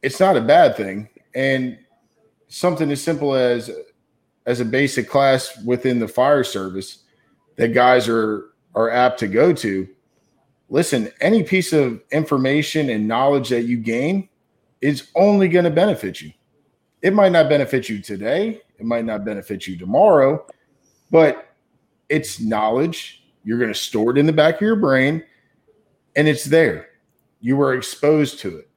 it's not a bad thing. And something as simple as as a basic class within the fire service that guys are are apt to go to. Listen, any piece of information and knowledge that you gain is only going to benefit you. It might not benefit you today, it might not benefit you tomorrow, but it's knowledge. You're going to store it in the back of your brain and it's there. You were exposed to it.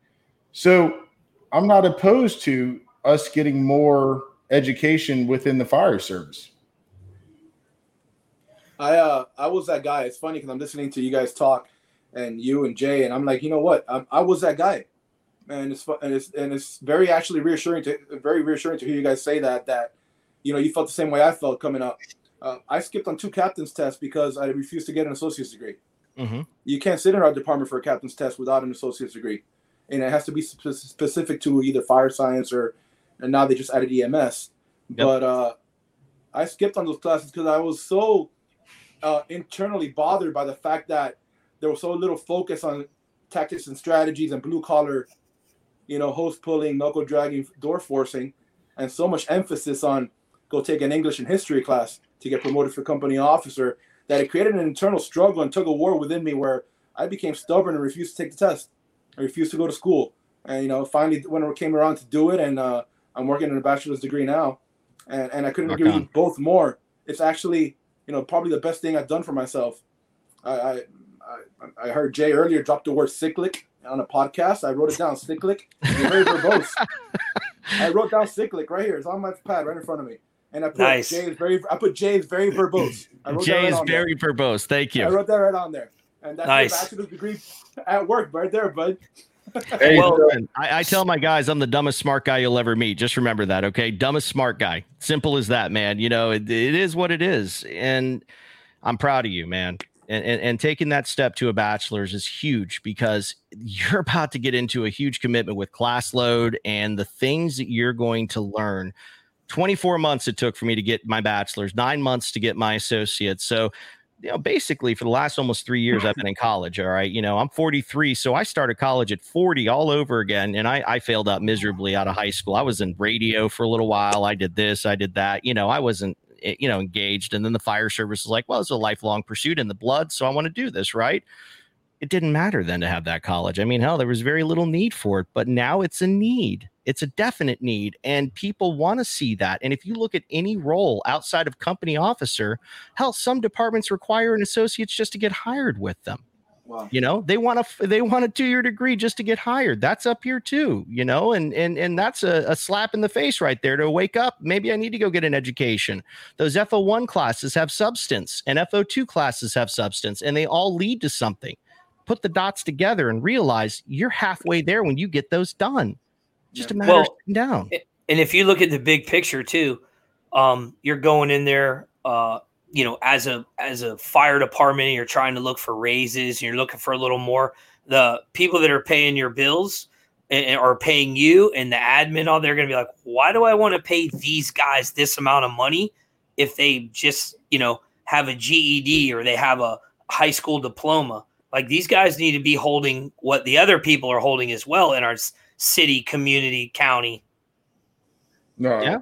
So I'm not opposed to us getting more education within the fire service.
I uh I was that guy. It's funny because I'm listening to you guys talk, and you and Jay, and I'm like, you know what? I, I was that guy, and it's and it's and it's very actually reassuring to very reassuring to hear you guys say that that you know you felt the same way I felt coming up. Uh, I skipped on two captain's tests because I refused to get an associate's degree. Mm-hmm. You can't sit in our department for a captain's test without an associate's degree, and it has to be sp- specific to either fire science or, and now they just added EMS. Yep. But uh, I skipped on those classes because I was so uh, internally bothered by the fact that there was so little focus on tactics and strategies and blue collar, you know, hose pulling, knuckle dragging, door forcing, and so much emphasis on go take an English and history class to get promoted for company officer that it created an internal struggle and tug of war within me where I became stubborn and refused to take the test. I refused to go to school. And, you know, finally, when it came around to do it, and uh, I'm working in a bachelor's degree now, and, and I couldn't agree with both more. It's actually, you know, probably the best thing I've done for myself. I, I, I, I heard Jay earlier drop the word cyclic on a podcast. I wrote it down, cyclic. Very verbose. I wrote down cyclic right here. It's on my pad right in front of me. And I put nice. James very I put James very verbose.
Jay is right very there. verbose. Thank you.
I wrote that right on there. And that's nice. a bachelor's degree at work right there, bud.
Hey, well, I, I, tell my guys I'm the dumbest smart guy you'll ever meet. Just remember that, okay? Dumbest smart guy. Simple as that, man. You know, it, it is what it is. And I'm proud of you, man. And, and, and taking that step to a bachelor's is huge because you're about to get into a huge commitment with class load and the things that you're going to learn 24 months it took for me to get my bachelor's, nine months to get my associates. So, you know, basically for the last almost three years, I've been in college. All right. You know, I'm 43. So I started college at 40 all over again. And I, I failed out miserably out of high school. I was in radio for a little while. I did this, I did that. You know, I wasn't, eh, you know, engaged. And then the fire service was like, well, it's a lifelong pursuit in the blood. So I want to do this. Right it didn't matter then to have that college. I mean, hell, there was very little need for it, but now it's a need. It's a definite need, and people want to see that. And if you look at any role outside of company officer, hell, some departments require an associate's just to get hired with them. Wow. You know, they want to they want a two year degree just to get hired. That's up here too. You know, and and and that's a, a slap in the face right there to wake up. Maybe I need to go get an education. Those FO one classes have substance, and FO two classes have substance, and they all lead to something put the dots together and realize you're halfway there when you get those done. Just a matter well, of down.
And if you look at the big picture too, um, you're going in there, uh, you know, as a as a fire department, you're trying to look for raises, and you're looking for a little more. The people that are paying your bills and are paying you, and the admin, all they're going to be like, why do I want to pay these guys this amount of money if they just, you know, have a GED or they have a high school diploma? Like these guys need to be holding what the other people are holding as well and our city, community, county.
No.
Yeah.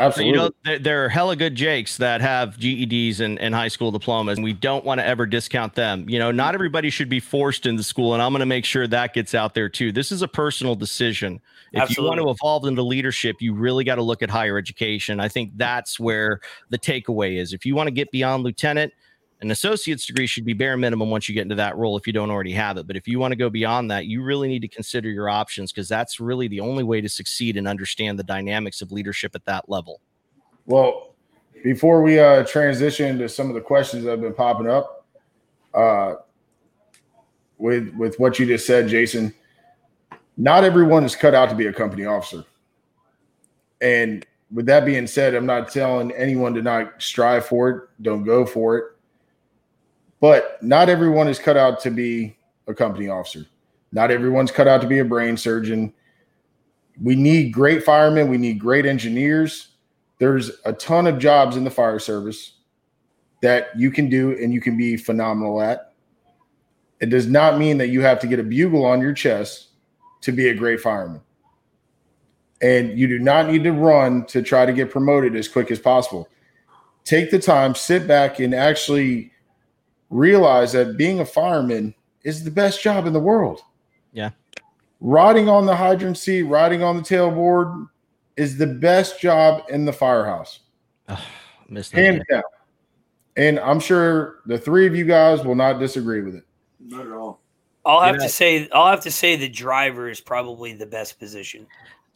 Absolutely.
You know, there, there, are hella good Jakes that have GEDs and, and high school diplomas, and we don't want to ever discount them. You know, not everybody should be forced into school, and I'm going to make sure that gets out there too. This is a personal decision. If Absolutely. you want to evolve into leadership, you really got to look at higher education. I think that's where the takeaway is. If you want to get beyond lieutenant, an associate's degree should be bare minimum once you get into that role if you don't already have it. But if you want to go beyond that, you really need to consider your options because that's really the only way to succeed and understand the dynamics of leadership at that level.
Well, before we uh, transition to some of the questions that have been popping up, uh, with with what you just said, Jason, not everyone is cut out to be a company officer. And with that being said, I'm not telling anyone to not strive for it, don't go for it but not everyone is cut out to be a company officer. Not everyone's cut out to be a brain surgeon. We need great firemen. We need great engineers. There's a ton of jobs in the fire service that you can do and you can be phenomenal at. It does not mean that you have to get a bugle on your chest to be a great fireman. And you do not need to run to try to get promoted as quick as possible. Take the time, sit back, and actually realize that being a fireman is the best job in the world.
Yeah.
Riding on the hydrant seat, riding on the tailboard is the best job in the firehouse. Oh, Hands down. And I'm sure the three of you guys will not disagree with it.
Not at all.
I'll have to say I'll have to say the driver is probably the best position.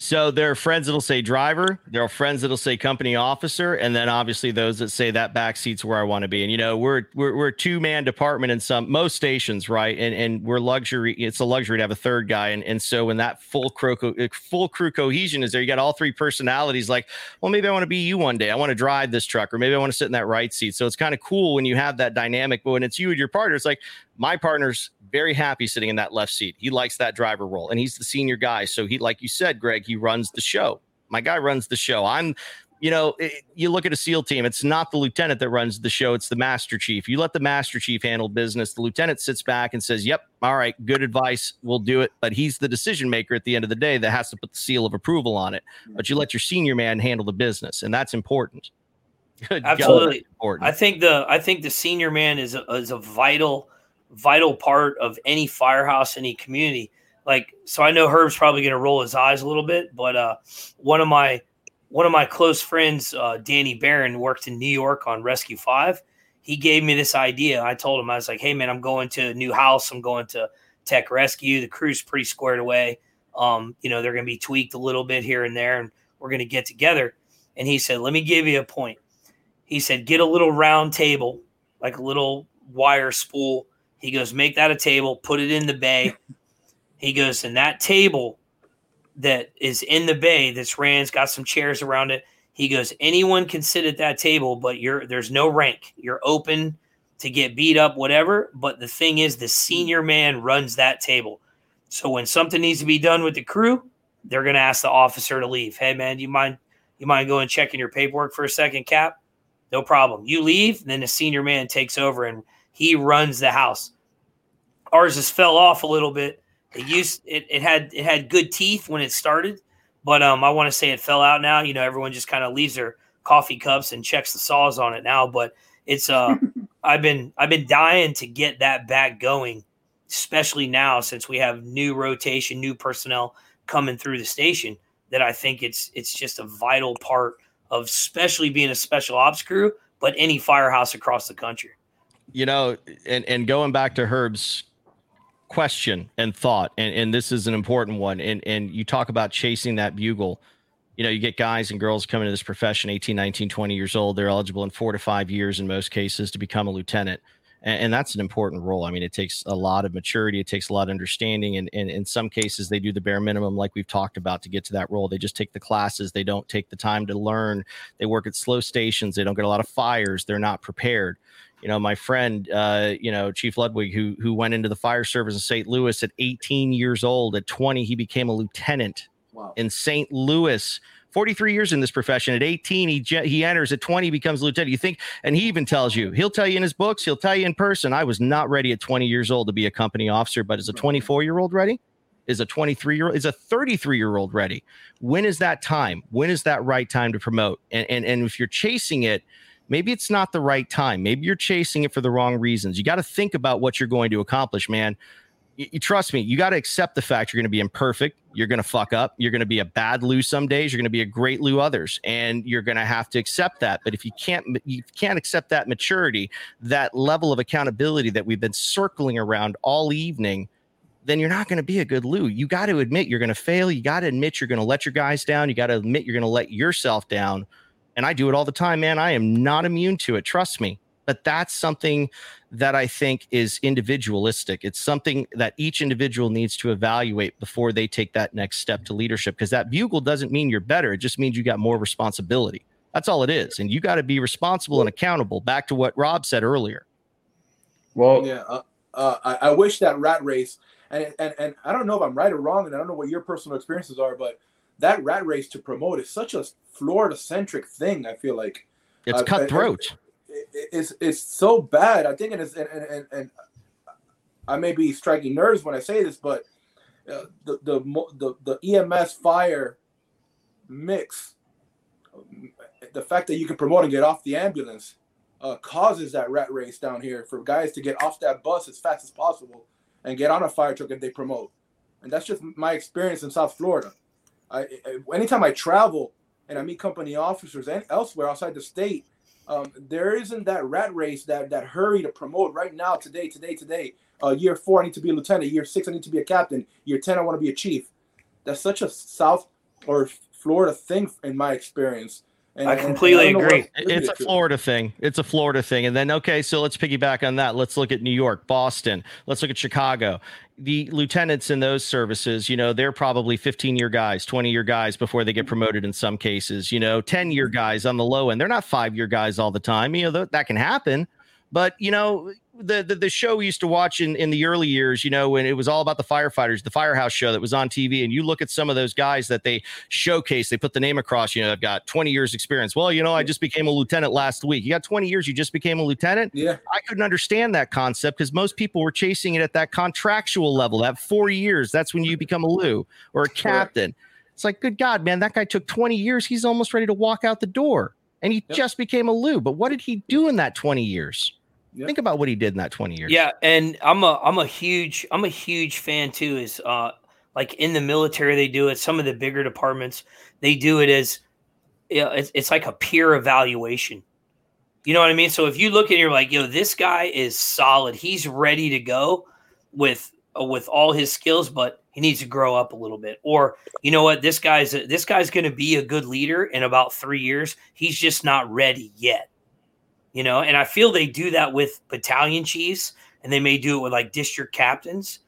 So there are friends that'll say driver, there are friends that'll say company officer, and then obviously those that say that back seat's where I want to be. And you know, we're we're, we're a two man department in some most stations, right? And and we're luxury. It's a luxury to have a third guy. And and so when that full crew uh, full crew cohesion is there, you got all three personalities. Like, well, maybe I want to be you one day. I want to drive this truck, or maybe I want to sit in that right seat. So it's kind of cool when you have that dynamic. But when it's you and your partner, it's like my partner's very happy sitting in that left seat. He likes that driver role, and he's the senior guy. So he, like you said, Greg, he runs the show. My guy runs the show. I'm, you know, it, you look at a SEAL team, it's not the lieutenant that runs the show, it's the master chief. You let the master chief handle business. The lieutenant sits back and says, Yep, all right, good advice. We'll do it. But he's the decision maker at the end of the day that has to put the seal of approval on it. But you let your senior man handle the business, and that's important.
Good Absolutely. important. I think the I think the senior man is a, is a vital vital part of any firehouse, any community. Like, so I know Herb's probably going to roll his eyes a little bit, but uh, one of my one of my close friends, uh, Danny Barron, worked in New York on Rescue Five. He gave me this idea. I told him I was like, "Hey, man, I'm going to a new house. I'm going to Tech Rescue. The crew's pretty squared away. Um, you know, they're going to be tweaked a little bit here and there, and we're going to get together." And he said, "Let me give you a point." He said, "Get a little round table, like a little wire spool, he goes, make that a table, put it in the bay. he goes, and that table that is in the bay that's ran's got some chairs around it. He goes, anyone can sit at that table, but you're there's no rank. You're open to get beat up, whatever. But the thing is, the senior man runs that table. So when something needs to be done with the crew, they're gonna ask the officer to leave. Hey man, you mind you mind going checking your paperwork for a second, Cap? No problem. You leave, then the senior man takes over and he runs the house. Ours just fell off a little bit. It used it, it had it had good teeth when it started, but um I want to say it fell out now. You know, everyone just kind of leaves their coffee cups and checks the saws on it now. But it's uh I've been I've been dying to get that back going, especially now since we have new rotation, new personnel coming through the station. That I think it's it's just a vital part of especially being a special ops crew, but any firehouse across the country
you know, and and going back to Herb's question and thought, and, and this is an important one. And and you talk about chasing that bugle. You know, you get guys and girls coming to this profession 18, 19, 20 years old. They're eligible in four to five years in most cases to become a lieutenant. And, and that's an important role. I mean, it takes a lot of maturity, it takes a lot of understanding. And, and in some cases, they do the bare minimum, like we've talked about, to get to that role. They just take the classes, they don't take the time to learn. They work at slow stations, they don't get a lot of fires, they're not prepared you know, my friend, uh, you know, Chief Ludwig, who who went into the fire service in St. Louis at 18 years old. At 20, he became a lieutenant wow. in St. Louis. 43 years in this profession. At 18, he he enters. At 20, he becomes lieutenant. You think, and he even tells you, he'll tell you in his books, he'll tell you in person. I was not ready at 20 years old to be a company officer, but as a 24 year old ready? Is a 23 year old, is a 33 year old ready? When is that time? When is that right time to promote? And, and, and if you're chasing it, maybe it's not the right time. Maybe you're chasing it for the wrong reasons. You got to think about what you're going to accomplish, man. You, you trust me, you got to accept the fact you're going to be imperfect. You're going to fuck up. You're going to be a bad Lou some days. You're going to be a great Lou others, and you're going to have to accept that. But if you can't, you can't accept that maturity, that level of accountability that we've been circling around all evening then you're not going to be a good Lou. You got to admit you're going to fail. You got to admit you're going to let your guys down. You got to admit you're going to let yourself down. And I do it all the time, man. I am not immune to it. Trust me. But that's something that I think is individualistic. It's something that each individual needs to evaluate before they take that next step to leadership because that bugle doesn't mean you're better. It just means you got more responsibility. That's all it is. And you got to be responsible and accountable. Back to what Rob said earlier.
Well, yeah, uh, uh, I, I wish that rat race and, and and I don't know if I'm right or wrong, and I don't know what your personal experiences are, but that rat race to promote is such a Florida centric thing. I feel like
it's uh, cutthroat.
It, it, it's it's so bad. I think it is, and, and, and I may be striking nerves when I say this, but uh, the, the the the EMS fire mix, the fact that you can promote and get off the ambulance, uh, causes that rat race down here for guys to get off that bus as fast as possible and get on a fire truck if they promote. And that's just my experience in South Florida. I, anytime I travel and I meet company officers and elsewhere outside the state, um, there isn't that rat race, that that hurry to promote right now, today, today, today. Uh, year four, I need to be a lieutenant. Year six, I need to be a captain. Year ten, I want to be a chief. That's such a South or Florida thing in my experience.
And, I completely and I agree.
It's a Florida thing. It's a Florida thing. And then, okay, so let's piggyback on that. Let's look at New York, Boston. Let's look at Chicago. The lieutenants in those services, you know, they're probably 15 year guys, 20 year guys before they get promoted in some cases, you know, 10 year guys on the low end. They're not five year guys all the time. You know, th- that can happen. But, you know, the, the, the show we used to watch in, in the early years, you know, when it was all about the firefighters, the firehouse show that was on TV, and you look at some of those guys that they showcase, they put the name across, you know, I've got 20 years experience. Well, you know, I just became a lieutenant last week. You got 20 years, you just became a lieutenant.
Yeah.
I couldn't understand that concept because most people were chasing it at that contractual level, that four years. That's when you become a Lou or a captain. It's like, good God, man, that guy took 20 years. He's almost ready to walk out the door. And he yep. just became a Lou. But what did he do in that 20 years? Yep. Think about what he did in that 20 years.
Yeah, and I'm a I'm a huge I'm a huge fan too. Is uh like in the military they do it. Some of the bigger departments they do it as you know, it's, it's like a peer evaluation. You know what I mean? So if you look at it, you're like, yo, this guy is solid. He's ready to go with uh, with all his skills, but he needs to grow up a little bit. Or you know what? This guy's this guy's going to be a good leader in about three years. He's just not ready yet you know, and I feel they do that with battalion chiefs and they may do it with like district captains.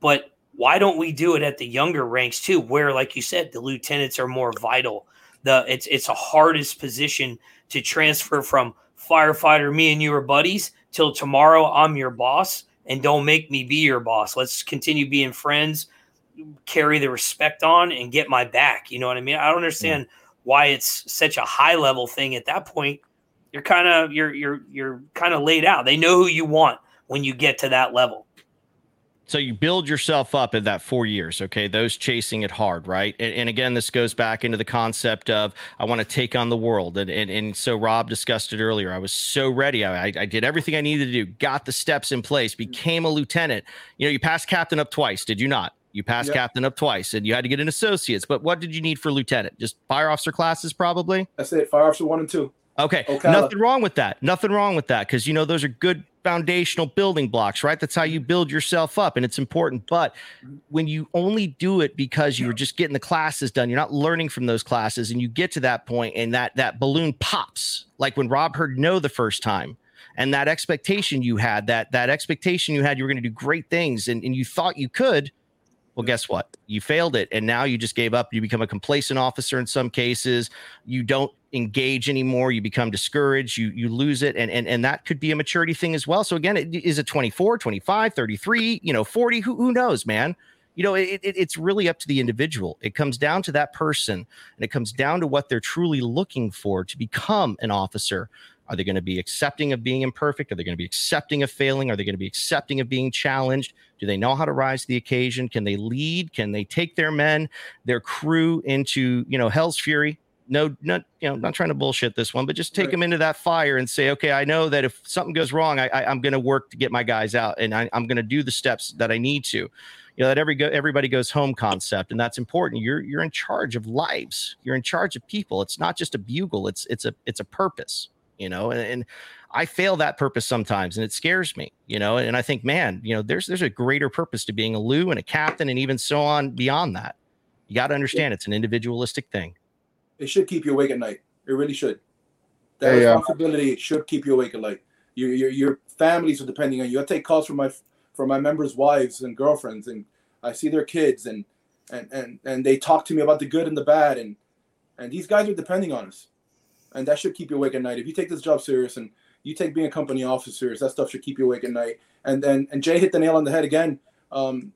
But why don't we do it at the younger ranks too, where, like you said, the lieutenants are more vital? The it's it's a hardest position to transfer from firefighter, me and you are buddies, till tomorrow I'm your boss, and don't make me be your boss. Let's continue being friends, carry the respect on, and get my back. You know what I mean? I don't understand why it's such a high level thing at that point you're kind of you're you're you're kind of laid out. They know who you want when you get to that level.
So you build yourself up in that four years, okay? Those chasing it hard, right? And, and again, this goes back into the concept of I want to take on the world. And, and and so Rob discussed it earlier. I was so ready. I, I did everything I needed to do, got the steps in place, mm-hmm. became a lieutenant. You know, you passed captain up twice, did you not? You passed yep. captain up twice, and you had to get an associates. But what did you need for lieutenant? Just fire officer classes, probably.
That's it. Fire officer one and two.
Okay. Nothing wrong with that. Nothing wrong with that because you know those are good foundational building blocks, right? That's how you build yourself up and it's important. But when you only do it because you're just getting the classes done, you're not learning from those classes and you get to that point and that that balloon pops like when Rob heard no the first time. And that expectation you had, that that expectation you had, you were going to do great things and, and you thought you could, well, guess what? You failed it. And now you just gave up. You become a complacent officer in some cases. You don't engage anymore. You become discouraged. You you lose it. And and, and that could be a maturity thing as well. So again, it, is it 24, 25, 33, you know, 40? Who, who knows, man? You know, it, it, it's really up to the individual. It comes down to that person and it comes down to what they're truly looking for to become an officer Are they going to be accepting of being imperfect? Are they going to be accepting of failing? Are they going to be accepting of being challenged? Do they know how to rise to the occasion? Can they lead? Can they take their men, their crew into, you know, hell's fury? No, not, you know, not trying to bullshit this one, but just take right. them into that fire and say, okay, I know that if something goes wrong, I, I, am going to work to get my guys out and I, I'm going to do the steps that I need to you know that every go, everybody goes home concept and that's important you're you're in charge of lives you're in charge of people it's not just a bugle it's it's a it's a purpose you know and, and I fail that purpose sometimes and it scares me, you know. And I think, man, you know, there's there's a greater purpose to being a Lou and a captain and even so on beyond that. You got to understand it's an individualistic thing.
It should keep you awake at night. It really should. That hey, responsibility uh, should keep you awake at night. Your, your your families are depending on you. I take calls from my from my members' wives and girlfriends, and I see their kids, and and and and they talk to me about the good and the bad, and and these guys are depending on us and that should keep you awake at night. If you take this job serious and you take being a company officer serious, that stuff should keep you awake at night. And then and Jay hit the nail on the head again. Um,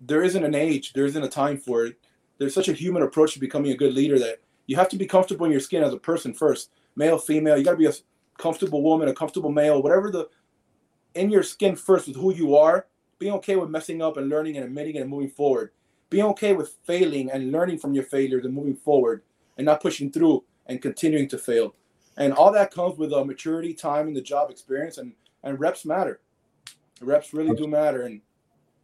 there isn't an age, there isn't a time for it. There's such a human approach to becoming a good leader that you have to be comfortable in your skin as a person first, male, female. You got to be a comfortable woman, a comfortable male, whatever the in your skin first with who you are. Being okay with messing up and learning and admitting and moving forward. Being okay with failing and learning from your failures and moving forward and not pushing through and continuing to fail. And all that comes with a uh, maturity, time, and the job experience, and and reps matter. Reps really do matter, and,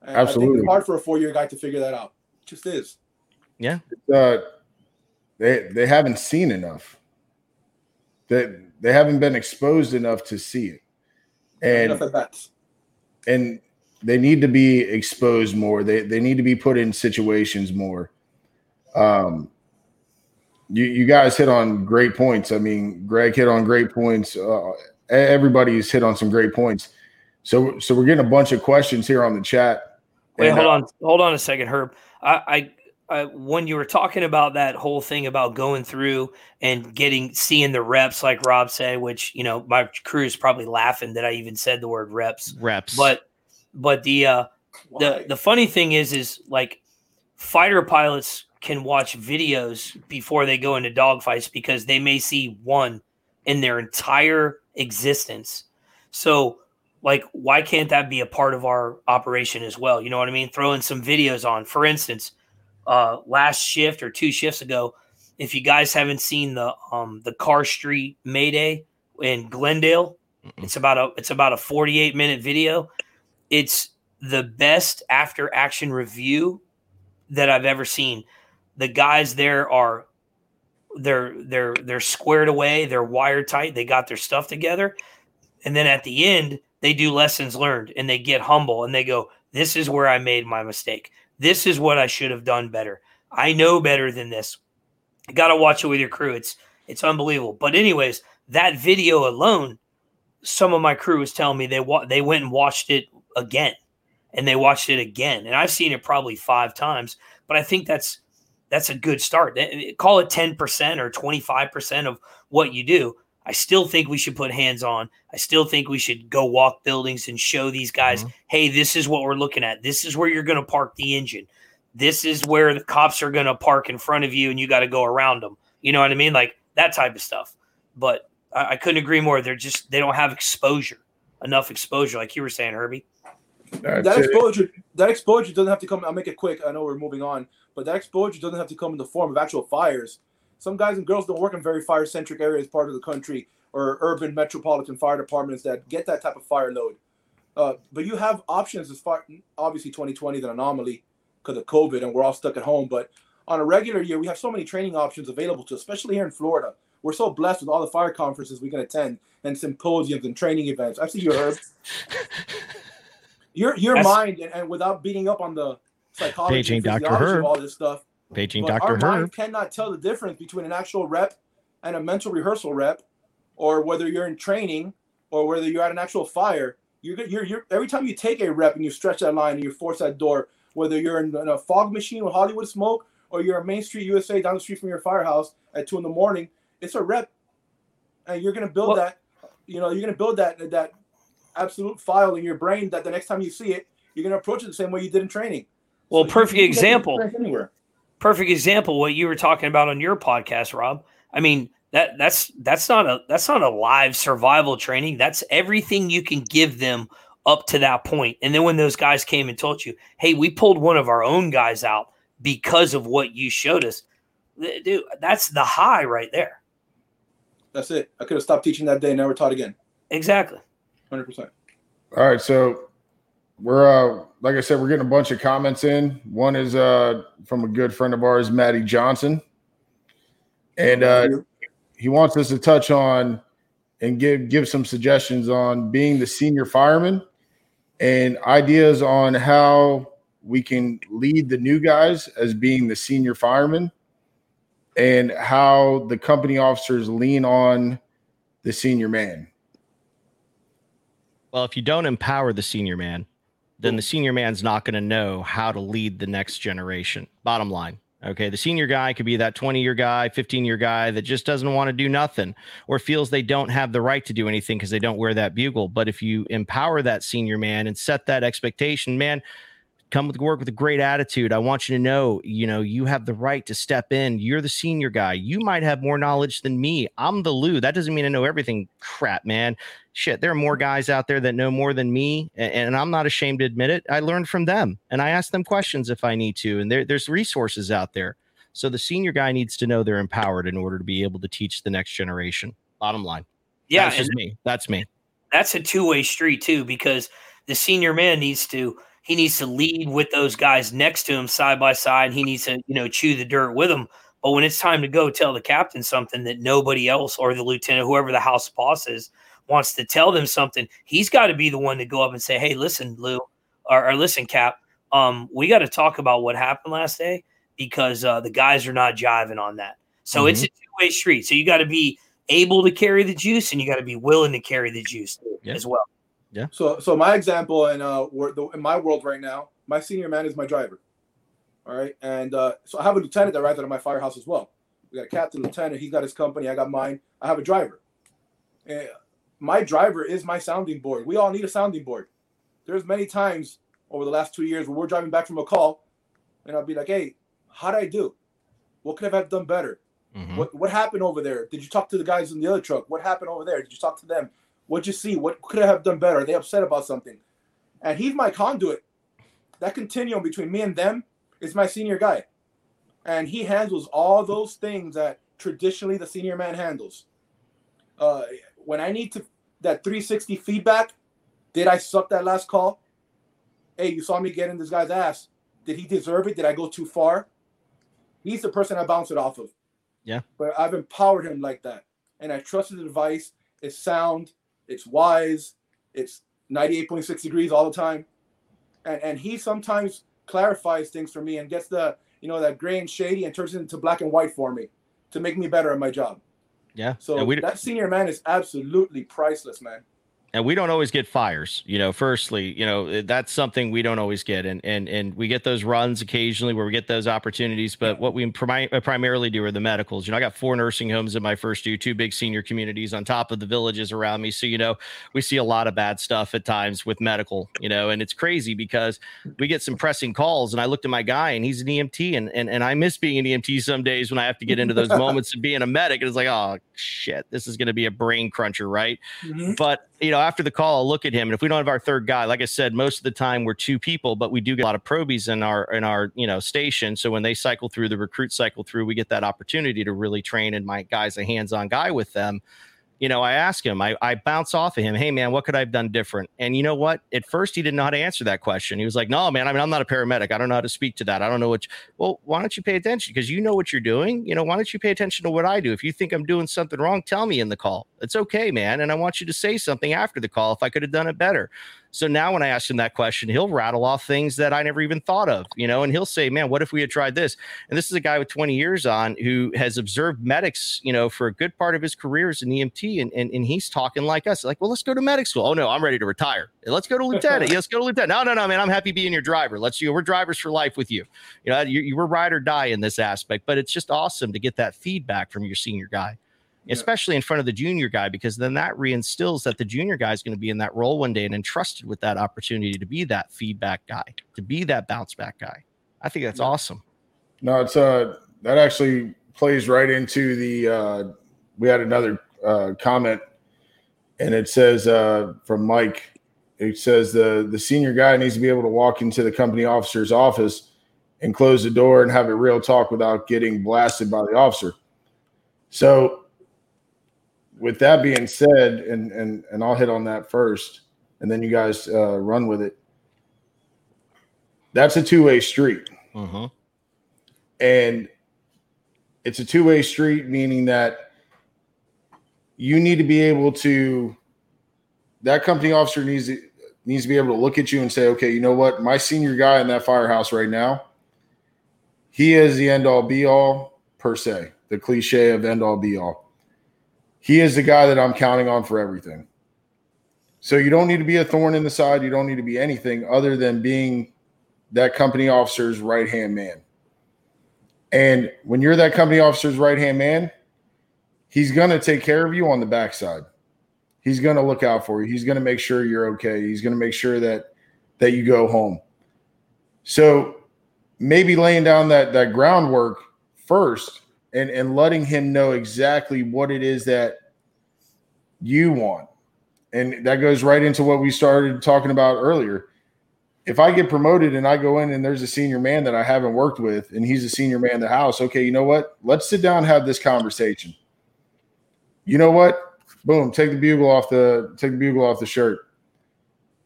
and absolutely it's hard for a four-year guy to figure that out. It just is.
Yeah.
Uh, they they haven't seen enough. They they haven't been exposed enough to see it, and and they need to be exposed more. They they need to be put in situations more. Um, you, you guys hit on great points. I mean, Greg hit on great points. Uh, everybody's hit on some great points. So, so we're getting a bunch of questions here on the chat.
Wait, and, hold uh, on, hold on a second, Herb. I, I, I, when you were talking about that whole thing about going through and getting seeing the reps, like Rob said, which you know my crew is probably laughing that I even said the word reps.
Reps,
but but the uh, the the funny thing is, is like fighter pilots can watch videos before they go into dogfights because they may see one in their entire existence. So, like, why can't that be a part of our operation as well? You know what I mean? Throwing some videos on. For instance, uh, last shift or two shifts ago, if you guys haven't seen the um the Car Street Mayday in Glendale, it's about a it's about a 48 minute video. It's the best after action review that I've ever seen the guys there are they're they're they're squared away, they're wired tight, they got their stuff together. And then at the end, they do lessons learned and they get humble and they go, This is where I made my mistake. This is what I should have done better. I know better than this. You gotta watch it with your crew. It's it's unbelievable. But anyways, that video alone, some of my crew was telling me they wa- they went and watched it again, and they watched it again, and I've seen it probably five times. But I think that's that's a good start. Call it 10% or 25% of what you do. I still think we should put hands on. I still think we should go walk buildings and show these guys, mm-hmm. hey, this is what we're looking at. This is where you're going to park the engine. This is where the cops are going to park in front of you and you got to go around them. You know what I mean? Like that type of stuff. But I, I couldn't agree more. They're just, they don't have exposure, enough exposure, like you were saying, Herbie.
That's that exposure, it. that exposure doesn't have to come. I'll make it quick. I know we're moving on, but that exposure doesn't have to come in the form of actual fires. Some guys and girls don't work in very fire centric areas, part of the country, or urban metropolitan fire departments that get that type of fire load. Uh, but you have options as far, obviously 2020 is an anomaly because of COVID and we're all stuck at home. But on a regular year, we have so many training options available to, us, especially here in Florida. We're so blessed with all the fire conferences we can attend and symposiums and training events. I've seen you, Herb. your your That's, mind and, and, without beating up on the psychology Paging Dr. Herb. all this stuff.
Paging Dr. Our
Herb. mind cannot tell the difference between an actual rep and a mental rehearsal rep, or whether you're in training or whether you're at an actual fire. You're, you're, you're every time you take a rep and you stretch that line and you force that door, whether you're in, in a fog machine with Hollywood smoke or you're a Main Street USA down the street from your firehouse at two in the morning, it's a rep, and you're gonna build well, that. You know, you're gonna build that that absolute file in your brain that the next time you see it, you're going to approach it the same way you did in training.
Well, so perfect example. Anywhere. Perfect example. What you were talking about on your podcast, Rob. I mean, that that's that's not a that's not a live survival training. That's everything you can give them up to that point. And then when those guys came and told you, "Hey, we pulled one of our own guys out because of what you showed us," dude, that's the high right there.
That's it. I could have stopped teaching that day, and never taught again.
Exactly.
Hundred percent.
All right, so we're uh like I said, we're getting a bunch of comments in. One is uh from a good friend of ours, Maddie Johnson. And uh he wants us to touch on and give give some suggestions on being the senior fireman and ideas on how we can lead the new guys as being the senior fireman and how the company officers lean on the senior man.
Well, if you don't empower the senior man, then the senior man's not going to know how to lead the next generation. Bottom line. Okay. The senior guy could be that 20 year guy, 15 year guy that just doesn't want to do nothing or feels they don't have the right to do anything because they don't wear that bugle. But if you empower that senior man and set that expectation, man, come with work with a great attitude. I want you to know, you know, you have the right to step in. You're the senior guy. You might have more knowledge than me. I'm the Lou. That doesn't mean I know everything. Crap, man. Shit, there are more guys out there that know more than me, and, and I'm not ashamed to admit it. I learned from them, and I ask them questions if I need to. And there, there's resources out there. So the senior guy needs to know they're empowered in order to be able to teach the next generation. Bottom line.
Yeah,
that's me. That's me.
That's a two way street too, because the senior man needs to he needs to lead with those guys next to him side by side. He needs to, you know, chew the dirt with them. But when it's time to go tell the captain something that nobody else or the lieutenant, whoever the house boss is, wants to tell them something, he's got to be the one to go up and say, Hey, listen, Lou, or, or listen, Cap, um, we got to talk about what happened last day because uh, the guys are not jiving on that. So mm-hmm. it's a two way street. So you got to be able to carry the juice and you got to be willing to carry the juice yeah. as well.
Yeah. So so my example in uh in my world right now, my senior man is my driver. All right, and uh, so I have a lieutenant that rides out of my firehouse as well. We got a captain, lieutenant. He's got his company. I got mine. I have a driver. And my driver is my sounding board. We all need a sounding board. There's many times over the last two years where we're driving back from a call, and I'll be like, "Hey, how did I do? What could I have done better? Mm-hmm. What what happened over there? Did you talk to the guys in the other truck? What happened over there? Did you talk to them? What'd you see? What could I have done better? Are they upset about something? And he's my conduit. That continuum between me and them is my senior guy. And he handles all those things that traditionally the senior man handles. Uh, when I need to that 360 feedback, did I suck that last call? Hey, you saw me getting this guy's ass. Did he deserve it? Did I go too far? He's the person I bounce it off of.
Yeah.
But I've empowered him like that. And I trust his advice. It's sound it's wise, it's 98.6 degrees all the time. And and he sometimes clarifies things for me and gets the you know that gray and shady and turns it into black and white for me to make me better at my job.
Yeah.
So
yeah,
that senior man is absolutely priceless, man
and we don't always get fires you know firstly you know eh, that's something we don't always get. And and and we get those runs occasionally where we get those opportunities but what we prim- uh, primarily do are the medicals. You know i got four nursing homes in my first year two big senior communities on top of the villages around me. So you know we see a lot of bad stuff at times with medical you know and it's crazy because we get some pressing calls and i looked at my guy and he's an emt and and, and i miss being an emt some days when i have to get into those moments of being a medic. And it's like oh shit. This is going to be a brain cruncher right? Mm-hmm. but you know, after the call, I'll look at him. And if we don't have our third guy, like I said, most of the time we're two people, but we do get a lot of probies in our in our you know station. So when they cycle through the recruit cycle through, we get that opportunity to really train. And my guy's a hands-on guy with them you know, I ask him, I, I bounce off of him, hey man, what could I have done different? And you know what? At first, he didn't know how to answer that question. He was like, no, man, I mean, I'm not a paramedic. I don't know how to speak to that. I don't know what. Well, why don't you pay attention? Because you know what you're doing. You know, why don't you pay attention to what I do? If you think I'm doing something wrong, tell me in the call. It's okay, man. And I want you to say something after the call if I could have done it better. So now when I ask him that question, he'll rattle off things that I never even thought of, you know, and he'll say, man, what if we had tried this? And this is a guy with 20 years on who has observed medics, you know, for a good part of his career as an EMT. And, and, and he's talking like us, like, well, let's go to medic school. Oh, no, I'm ready to retire. Let's go to lieutenant. let's go to lieutenant. No, no, no, man, I'm happy being your driver. Let's, you we're drivers for life with you. You know, you, you were ride or die in this aspect, but it's just awesome to get that feedback from your senior guy yeah. especially in front of the junior guy, because then that reinstills that the junior guy is going to be in that role one day and entrusted with that opportunity to be that feedback guy, to be that bounce back guy. I think that's yeah. awesome.
No, it's uh that actually plays right into the uh we had another uh, comment, and it says uh, from Mike. It says the the senior guy needs to be able to walk into the company officer's office and close the door and have a real talk without getting blasted by the officer. So, with that being said, and and and I'll hit on that first, and then you guys uh, run with it. That's a two way street,
Uh-huh.
and it's a two way street, meaning that you need to be able to. That company officer needs to needs to be able to look at you and say, okay, you know what, my senior guy in that firehouse right now, he is the end all be all per se, the cliche of end all be all. He is the guy that I'm counting on for everything. So you don't need to be a thorn in the side. You don't need to be anything other than being that company officer's right hand man. And when you're that company officer's right hand man, he's going to take care of you on the backside. He's going to look out for you. He's going to make sure you're okay. He's going to make sure that that you go home. So maybe laying down that that groundwork first and and letting him know exactly what it is that you want. And that goes right into what we started talking about earlier. If I get promoted and I go in and there's a senior man that I haven't worked with and he's a senior man in the house, okay, you know what? Let's sit down and have this conversation. You know what? Boom, take the bugle off the take the bugle off the shirt.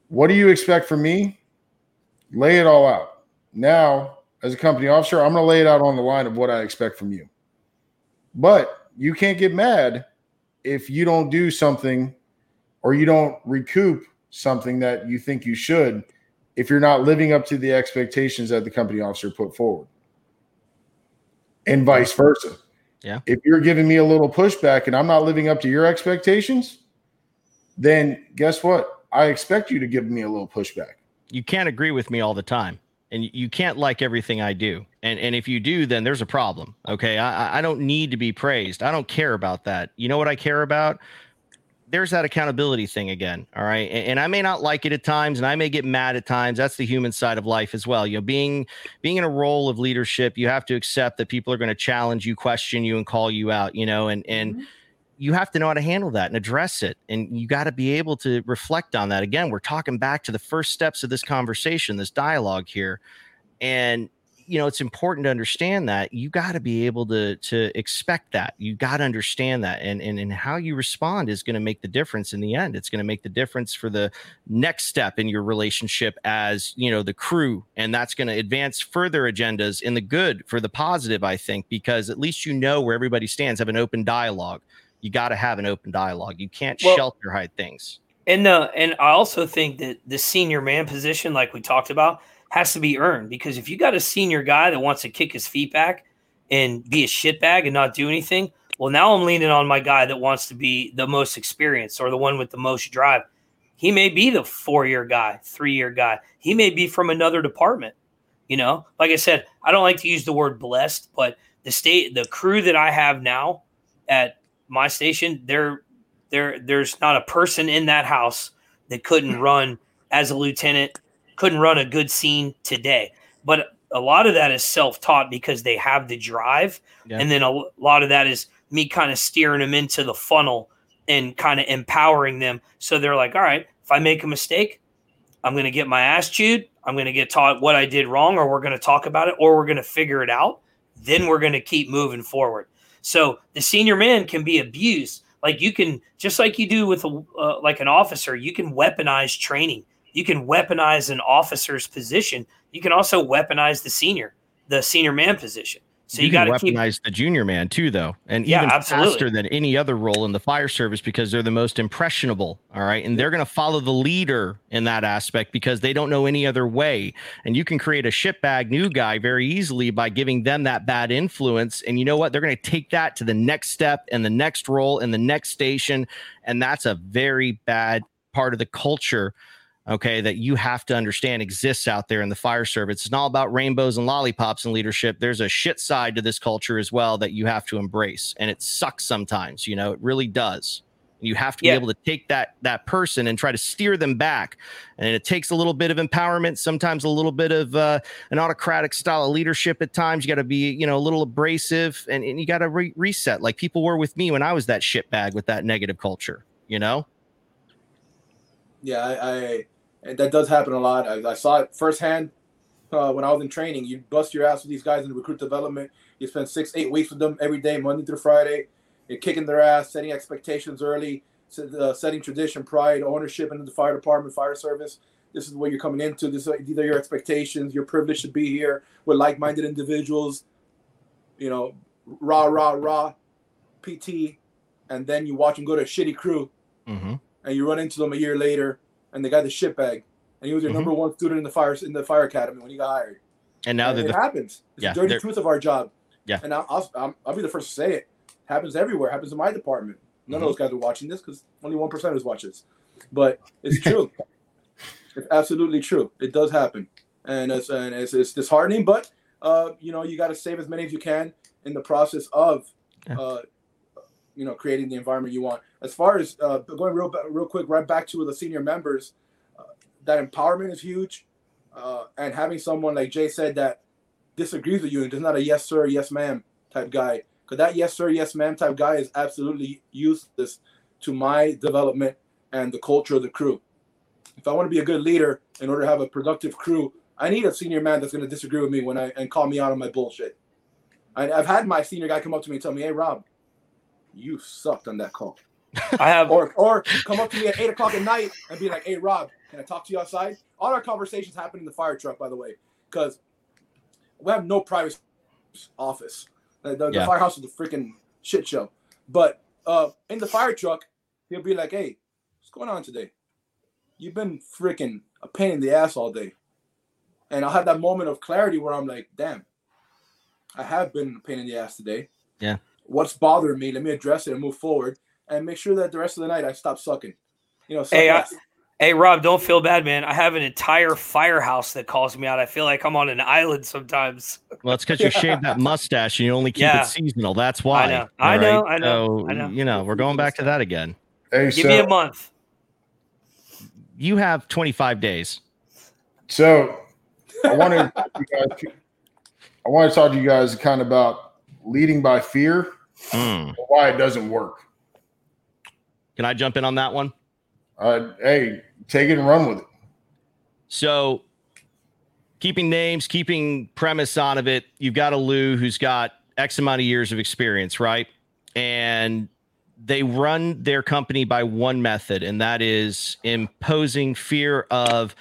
What do you expect from me? Lay it all out. Now, as a company officer, I'm going to lay it out on the line of what I expect from you. But you can't get mad if you don't do something or you don't recoup something that you think you should if you're not living up to the expectations that the company officer put forward. And vice versa.
Yeah.
If you're giving me a little pushback and I'm not living up to your expectations, then guess what? I expect you to give me a little pushback.
You can't agree with me all the time. And you- can't like everything I do. And and if you do, then there's a problem. Okay. I, I- don't need to be praised. I don't care about that. You know what I care about? There's that accountability thing again. All right. And, and I may not like it at times and I may get mad at times. That's the human side of life as well. You know, being being in a role of leadership, you have to accept that people are going to challenge you, question you, and call you out, you know, and and mm-hmm. You have to know how to handle that and address it. And you got to be able to reflect on that. Again, we're talking back to the first steps of this conversation, this dialogue here. And you know, it's important to understand that you got to be able to to expect that. You got to understand that. And, and and how you respond is going to make the difference in the end. It's going to make the difference for the next step in your relationship as, you know, the crew. And that's going to advance further agendas in the good for the positive, I think, because at least you know where everybody stands, have an open dialogue you got to have an open dialogue. You can't
Well-
shelter hide things.
And the and I also think that the senior man position, like we talked about, has to be earned because if you got a senior guy that wants to kick his feet back and be a shitbag and not do anything, well, now I'm leaning on my guy that wants to be the most experienced or the one with the most drive. He may be the four year guy, three year guy. He may be from another department. You know, like I said, I don't like to use the word blessed, but the state, the crew that I have now at my station, they're there there's not a person in that house that couldn't run as a lieutenant couldn't run a good scene today. But a lot of that is self-taught because they have the drive.
Yeah.
and then a lot of that is me kind of steering them into the funnel and kind of empowering them. So they're like all right if i make a mistake i'm going to get my ass chewed. I'm going to get taught what i did wrong or we're going to talk about it or we're going to figure it out. Then we're going to keep moving forward so the senior man can be abused. Like you can, just like you do with a, uh, like an officer, you can weaponize training. You can weaponize an officer's position. You can also weaponize the senior, the senior man position. So you,
you,
got
can
to keep.
weaponize the junior man too, though, and
Yeah,
even
absolutely.
faster than any other role in the fire service because they're the most impressionable. All right, and they're going to follow the leader in that aspect because they don't know any other way. And you can create a shitbag new guy very easily by giving them that bad influence. And you know what? They're going to take that to the next step and the next role and the next station, and that's a very bad part of the culture okay, that you have to understand exists out there in the fire service. It's not all about rainbows and lollipops and leadership. There's a shit side to this culture as well that you have to embrace. And it sucks sometimes, you know, it really does. You have to
Yeah.
be able to take that that person and try to steer them back. And it takes a little bit of empowerment, sometimes a little bit of uh, an autocratic style of leadership at times. You got to be, you know, a little abrasive and, and you got to re- reset like people were with me when I was that shit bag with that negative culture, you know?
Yeah, I, I and that does happen a lot. I, I saw it firsthand uh, when I was in training. You bust your ass with these guys in the recruit development. You spend six, eight weeks with them every day, Monday through Friday. You're kicking their ass, setting expectations early, uh, setting tradition, pride, ownership into the fire department, fire service. This is what you're coming into. This these are your expectations. Your privilege to be here with like-minded individuals. You know, rah rah rah, PT, and then you watch them go to a shitty crew
Mm-hmm.
and you run into them a year later, and the guy the shitbag, and he was your
Mhm.
number one student in the fire in the fire academy when he got hired.
And now
And it
the
happens. It's
Yeah,
the dirty truth of our job.
Yeah.
and I'll, I'll, I'll, be the first to say it. happens everywhere. happens in my department. None
Mhm.
of those guys are watching this because only one percenters watch this, but it's true. it's absolutely true. It does happen, and it's and it's, it's disheartening. But uh, you know, you got to save as many as you can in the process of, uh, you know, creating the environment you want. As far as uh, going real real quick, right back to the senior members, uh, that empowerment is huge, uh, and having someone like Jay said that disagrees with you and is not a yes sir, yes ma'am type guy. Because that yes sir, yes ma'am type guy is absolutely useless to my development and the culture of the crew. If I want to be a good leader in order to have a productive crew, I need a senior man that's going to disagree with me when I and call me out on my bullshit. I, I've had my senior guy come up to me and tell me, "Hey, Rob, you sucked on that call,"
I have
or or come up to me at eight o'clock at night and be like, "Hey, Rob, can I talk to you outside?" All our conversations happen in the fire truck, by the way, because we have no private office. The, the, the firehouse is a freaking shit show. But uh, in the fire truck, he'll be like, "Hey, what's going on today? You've been freaking a pain in the ass all day." And I'll have that moment of clarity where I'm like, "Damn, I have been a pain in the ass today.
Yeah.
What's bothering me? Let me address it and move forward, and make sure that the rest of the night I stop sucking. You know, suck
Hey, I- Hey Rob, don't feel bad, man. I have an entire firehouse that calls me out. I feel like I'm on an island sometimes.
Well, it's because you shaved that mustache and you only keep
Yeah.
it seasonal. That's why.
know. I know,
right?
I know,
So,
I know.
You know, we're going back to that again.
Hey,
Give
so,
me a month.
You have 25 days.
so I wanted you guys, I want to talk to you guys kind of about leading by fear,
Mm.
why it doesn't work.
Can I jump in on that one?
Uh, hey, take it and run with it.
So, keeping names, keeping premise out of it, you've got a Lou who's got X amount of years of experience, right? And they run their company by one method, and that is imposing fear of,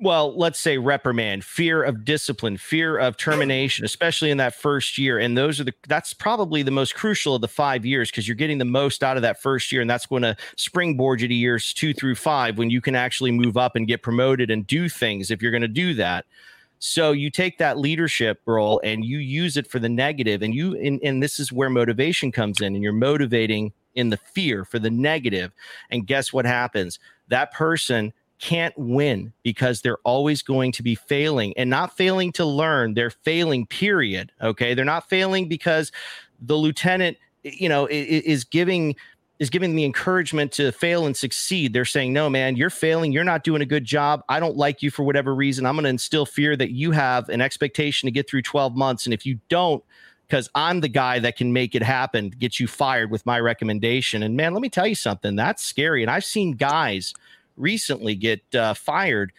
well, let's say reprimand, fear of discipline, fear of termination, especially in that first year. And those are the that's probably the most crucial of the five years because you're getting the most out of that first year, and that's going to springboard you to years two through five when you can actually move up and get promoted and do things if you're going to do that. So you take that leadership role and you use it for the negative, and you and, and this is where motivation comes in, and you're motivating in the fear for the negative. And guess what happens? That person can't win because they're always going to be failing and not failing to learn. They're failing, period. Okay. They're not failing because the lieutenant, you know, is giving is giving the encouragement to fail and succeed. They're saying, no, man, you're failing. You're not doing a good job. I don't like you for whatever reason. I'm going to instill fear that you have an expectation to get through 12 months. And if you don't, because I'm the guy that can make it happen, get you fired with my recommendation. And man, let me tell you something that's scary. And I've seen guys recently get uh, fired,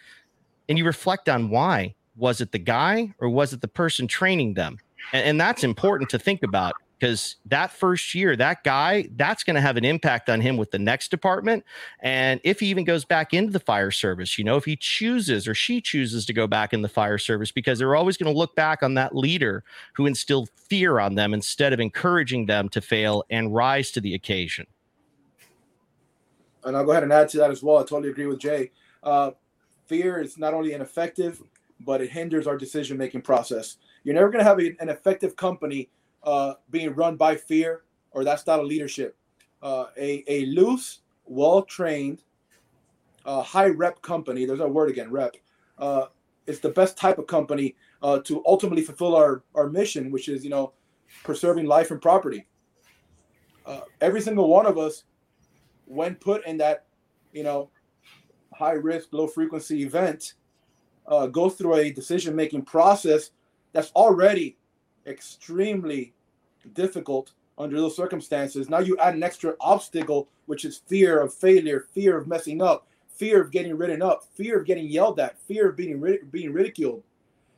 and you reflect on why. Was it the guy or was it the person training them? And, and that's important to think about because that first year, that guy, that's going to have an impact on him with the next department. And if he even goes back into the fire service, you know, if he chooses or she chooses to go back in the fire service, because they're always going to look back on that leader who instilled fear on them instead of encouraging them to fail and rise to the occasion.
And I'll go ahead and add to that as well. I totally agree with Jay. Uh, fear is not only ineffective, but it hinders our decision making process. You're never going to have an effective company uh, being run by fear or that style of leadership. Uh, a, a loose, well trained, uh, high rep company, there's our word again, rep, uh, is the best type of company uh, to ultimately fulfill our, our mission, which is, you know, preserving life and property. Uh, every single one of us when put in that, you know, high risk, low frequency event, uh, go through a decision making process that's already extremely difficult under those circumstances. Now you add an extra obstacle, which is fear of failure, fear of messing up, fear of getting written up, fear of getting yelled at, fear of being being ridiculed,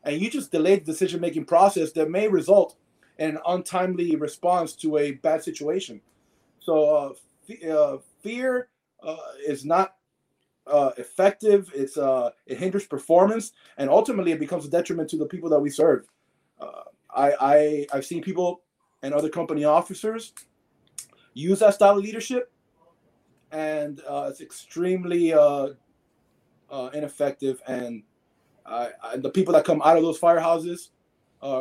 and you just delay the decision making process that may result in an untimely response to a bad situation. So uh, uh, fear uh, is not uh, effective. It's uh, it hinders performance, and ultimately it becomes a detriment to the people that we serve. I, I I've seen people and other company officers use that style of leadership, and it's extremely ineffective. And I, the people that come out of those firehouses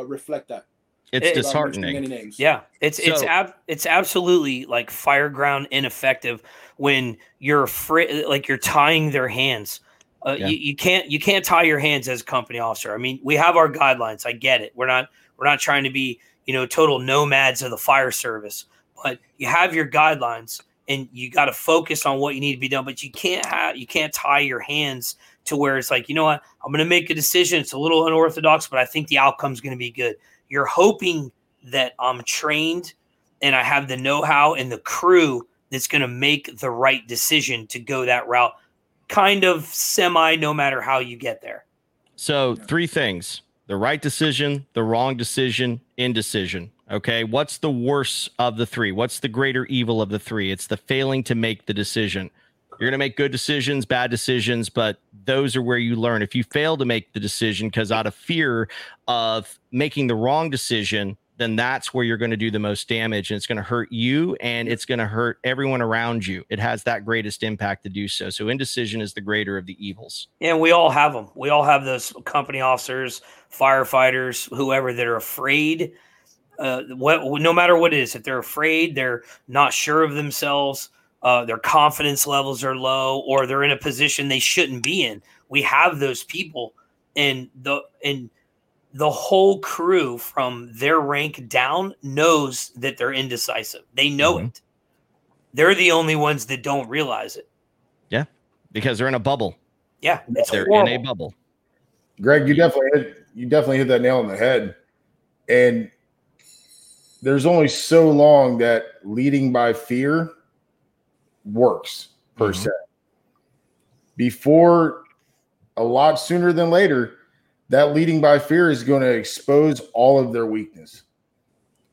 reflect that.
It's it, disheartening.
Yeah, it's so, it's ab- it's absolutely like fireground ineffective when you're afraid, like you're tying their hands. Uh, yeah. you, you can't you can't tie your hands as a company officer. I mean, we have our guidelines. I get it. We're not we're not trying to be you know total nomads of the fire service, but you have your guidelines and you got to focus on what you need to be done. But you can't have you can't tie your hands to where it's like you know what I'm going to make a decision. It's a little unorthodox, but I think the outcome's going to be good. You're hoping that I'm trained and I have the know-how and the crew that's going to make the right decision to go that route kind of semi no matter how you get there.
So, three things the right decision, the wrong decision, indecision. Okay. What's the worst of the three? What's the greater evil of the three? It's the failing to make the decision. You're going to make good decisions, bad decisions, but those are where you learn. If you fail to make the decision because out of fear of making the wrong decision, then that's where you're going to do the most damage and it's going to hurt you and it's going to hurt everyone around you. It has that greatest impact to do so. So indecision is the greater of the evils.
And we all have them. We all have those company officers, firefighters, whoever that are afraid. Uh, what, no matter what it is, if they're afraid, they're not sure of themselves, uh, their confidence levels are low, or they're in a position they shouldn't be in. We have those people, and the and the whole crew from their rank down knows that they're indecisive. They know mm-hmm. it. They're the only ones that don't realize it.
Yeah, because they're in a bubble.
Yeah,
they're horrible. in a bubble.
Greg, you definitely hit, you definitely hit that nail on the head. And there's only so long that leading by fear works per mm-hmm. se. Before a lot sooner than later, that leading by fear is going to expose all of their weakness.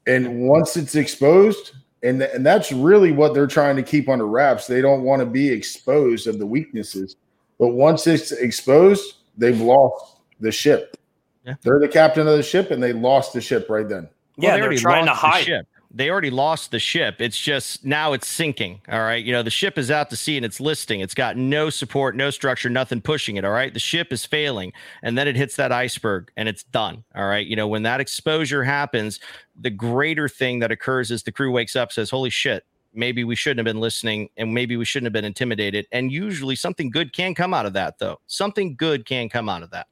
And once it's exposed, and, th- and that's really what they're trying to keep under wraps. They don't want to be exposed of the weaknesses. But once it's exposed, they've lost the ship. Yeah. They're the captain of the ship and they lost the ship right then.
Yeah, well, they they're trying to hide.
The they already lost the ship. It's just now it's sinking. All right. You know, the ship is out to sea and it's listing. It's got no support, no structure, nothing pushing it. All right. The ship is failing. And then it hits that iceberg and it's done. All right. You know, when that exposure happens, the greater thing that occurs is the crew wakes up, says, Holy shit, maybe we shouldn't have been listening and maybe we shouldn't have been intimidated. And usually something good can come out of that, though. Something good can come out of that.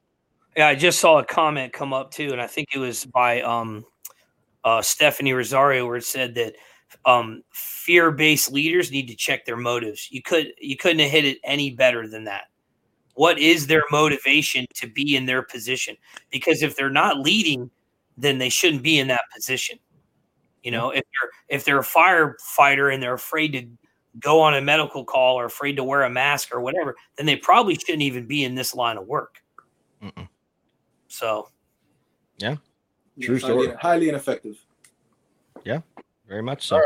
Yeah, I just saw a comment come up too, and I think it was by um uh, Stephanie Rosario, where it said that um, fear-based leaders need to check their motives. You could you couldn't have hit it any better than that. What is their motivation to be in their position? Because if they're not leading, then they shouldn't be in that position. You know, if they're if they're a firefighter and they're afraid to go on a medical call or afraid to wear a mask or whatever, then they probably shouldn't even be in this line of work. Mm-mm. So,
yeah,
True story. Highly, highly ineffective.
Yeah, very much so.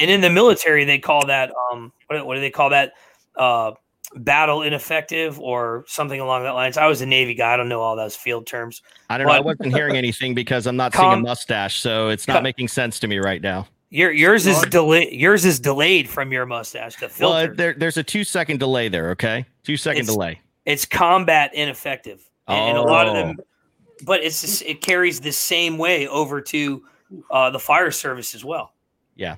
And in the military, they call that um, what, what do they call that? Uh, battle ineffective or something along that lines. I was a Navy guy. I don't know all those field terms.
I don't but, know. I wasn't hearing anything because I'm not com- seeing a mustache, so it's not com- making sense to me right now.
Your yours is delayed. Yours is delayed from your mustache. The filter.
Well, there, there's a two second delay there. Okay, two second
it's,
delay.
It's combat ineffective, and, oh. and a lot of them oh but it's just, it carries the same way over to uh, the fire service as well.
Yeah.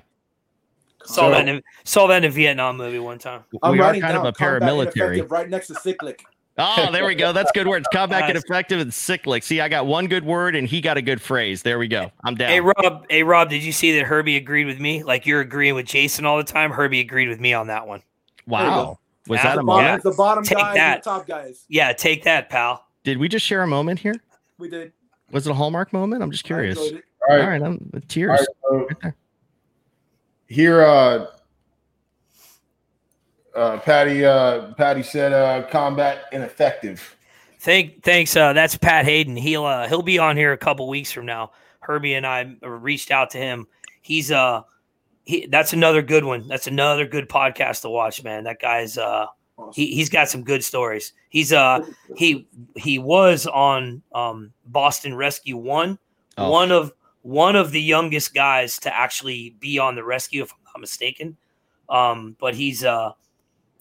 Saw so, that in, saw that in a Vietnam movie one time.
I'm we are kind of a paramilitary right next to cyclic.
Oh, there we go. That's good words. Comeback and effective and cyclic. See, I got one good word and he got a good phrase. There we go. I'm down.
Hey Rob, hey Rob, did you see that Herbie agreed with me? Like you're agreeing with Jason all the time. Herbie agreed with me on that one.
Wow. Was that a
moment? The bottom take guys that. top guys.
Yeah, take that, pal.
Did we just share a moment here?
We did.
Was it a hallmark moment? I'm just curious. All right. All right, I'm tears. Right, so right
here uh uh, Patty, uh, Patty said, uh, "Combat ineffective."
Thank, thanks. Uh, that's Pat Hayden. He'll uh, he'll be on here a couple weeks from now. Herbie and I reached out to him. He's uh, he that's another good one. That's another good podcast to watch, man. That guy's uh, he he's got some good stories. He's uh, he he was on um Boston Rescue One, oh. one of one of the youngest guys to actually be on the rescue, if I'm not mistaken. Um, but he's uh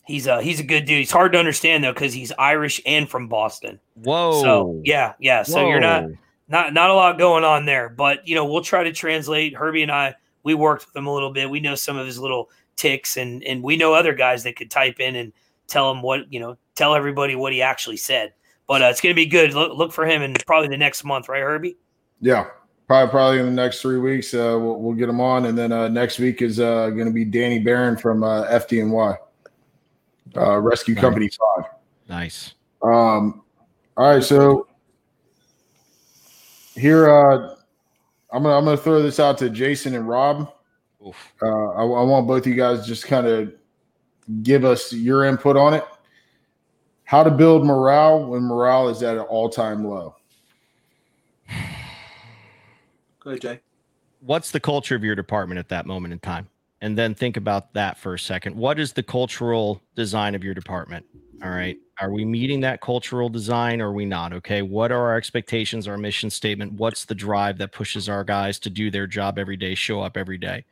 He's a he's a good dude. He's hard to understand though because he's Irish and from Boston.
Whoa.
So yeah, yeah. So Whoa. you're not not not a lot going on there, but you know we'll try to translate. Herbie and I we worked with him a little bit. We know some of his little ticks, and and we know other guys that could type in and tell him what you know, tell everybody what he actually said. But uh, it's gonna be good. Look, look for him in probably the next month, right, Herbie?
Yeah, probably probably in the next three weeks. Uh, we'll, we'll get him on, and then uh, next week is uh, going to be Danny Barron from uh, FDNY uh, rescue nice. company Five.
Nice.
Um, all right, so here uh, I'm gonna I'm gonna throw this out to Jason and Rob. Uh, I, I want both of you guys just kind of give us your input on it. How to build morale when morale is at an all time low.
Go ahead, Jay.
What's the culture of your department at that moment in time? and then think about that for a second. What is the cultural design of your department? All right. Are we meeting that cultural design or are we not? Okay. What are our expectations, our mission statement? What's the drive that pushes our guys to do their job every day, show up every day?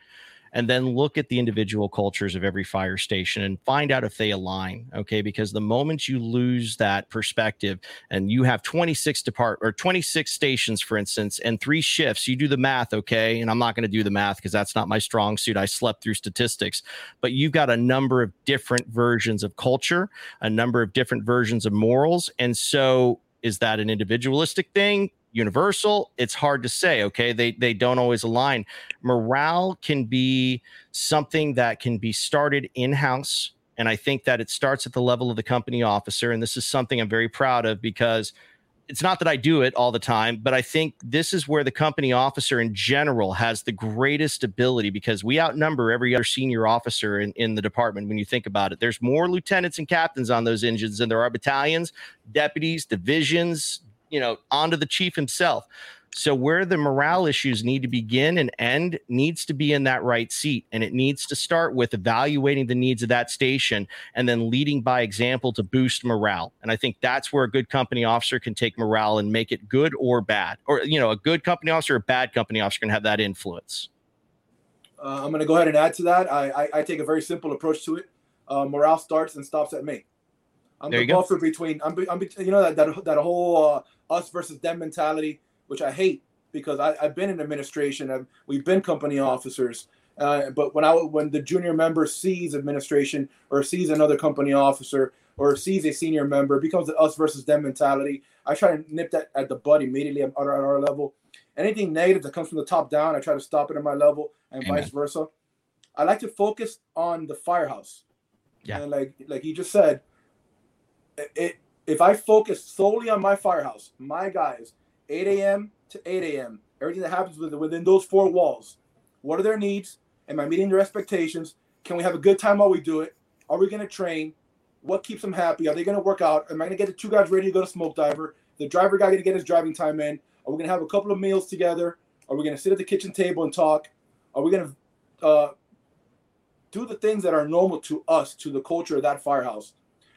And then look at the individual cultures of every fire station and find out if they align. Okay. Because the moment you lose that perspective and you have 26 depart or 26 stations, for instance, and three shifts, you do the math. Okay. And I'm not going to do the math because that's not my strong suit. I slept through statistics, but you've got a number of different versions of culture, a number of different versions of morals. And so is that an individualistic thing? Universal it's hard to say okay they they don't always align morale can be something that can be started in house and i think that it starts at the level of the company officer and this is something i'm very proud of because it's not that I do it all the time, but I think this is where the company officer in general has the greatest ability because we outnumber every other senior officer in, in the department when you think about it. There's more lieutenants and captains on those engines than there are battalions, deputies, divisions, you know, onto the chief himself. So where the morale issues need to begin and end needs to be in that right seat. And it needs to start with evaluating the needs of that station and then leading by example to boost morale. And I think that's where a good company officer can take morale and make it good or bad. Or, you know, a good company officer, a bad company officer can have that influence.
Uh, I'm going to go ahead and add to that. I, I, I take a very simple approach to it. Uh, morale starts and stops at me. I'm there the buffer go. between I'm, I'm you know that that, that whole uh, us versus them mentality, which I hate because I, have been in administration. I've, we've been company officers. Uh, but when I when the junior member sees administration or sees another company officer or sees a senior member, it becomes an us versus them mentality. I try to nip that at the bud immediately at our, at our level. Anything negative that comes from the top down, I try to stop it at my level, and Amen. vice versa. I like to focus on the firehouse. Yeah. And like like you just said, it if I focus solely on my firehouse, my guys, 8 a.m. to 8 a.m., everything that happens within, those four walls, what are their needs? Am I meeting their expectations? Can we have a good time while we do it? Are we going to train? What keeps them happy? Are they going to work out? Am I going to get the two guys ready to go to smoke diver? The driver guy going to get his driving time in? Are we going to have a couple of meals together? Are we going to sit at the kitchen table and talk? Are we going to uh, do the things that are normal to us, to the culture of that firehouse?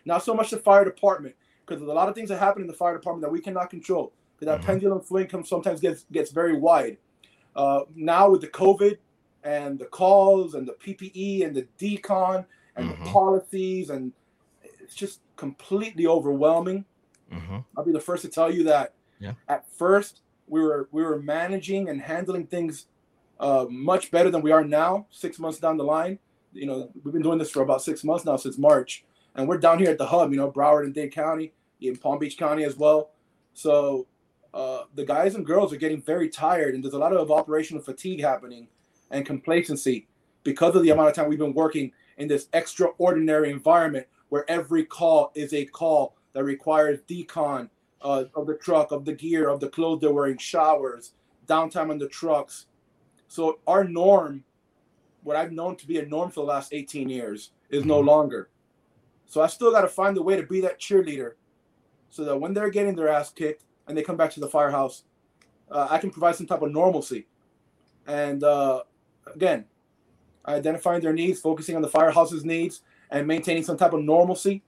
Not so much the fire department, because there's a lot of things that happen in the fire department that we cannot control. Because that mm-hmm. pendulum swing comes sometimes gets gets very wide. Uh, now with the COVID and the calls and the PPE and the decon and mm-hmm. the policies and it's just completely overwhelming. Mm-hmm. I'll be the first to tell you that. Yeah. At first, we were we were managing and handling things uh, much better than we are now. Six months down the line, you know, we've been doing this for about six months now since March, and we're down here at the hub, you know, Broward and Dade County in Palm Beach County as well. So uh, the guys and girls are getting very tired, and there's a lot of operational fatigue happening and complacency because of the amount of time we've been working in this extraordinary environment where every call is a call that requires decon uh, of the truck, of the gear, of the clothes they're wearing, showers, downtime on the trucks. So our norm, what I've known to be a norm for the last 18 years, is no longer. So I still got to find a way to be that cheerleader so that when they're getting their ass kicked and they come back to the firehouse, uh, I can provide some type of normalcy. And uh, again, identifying their needs, focusing on the firehouse's needs, and maintaining some type of normalcy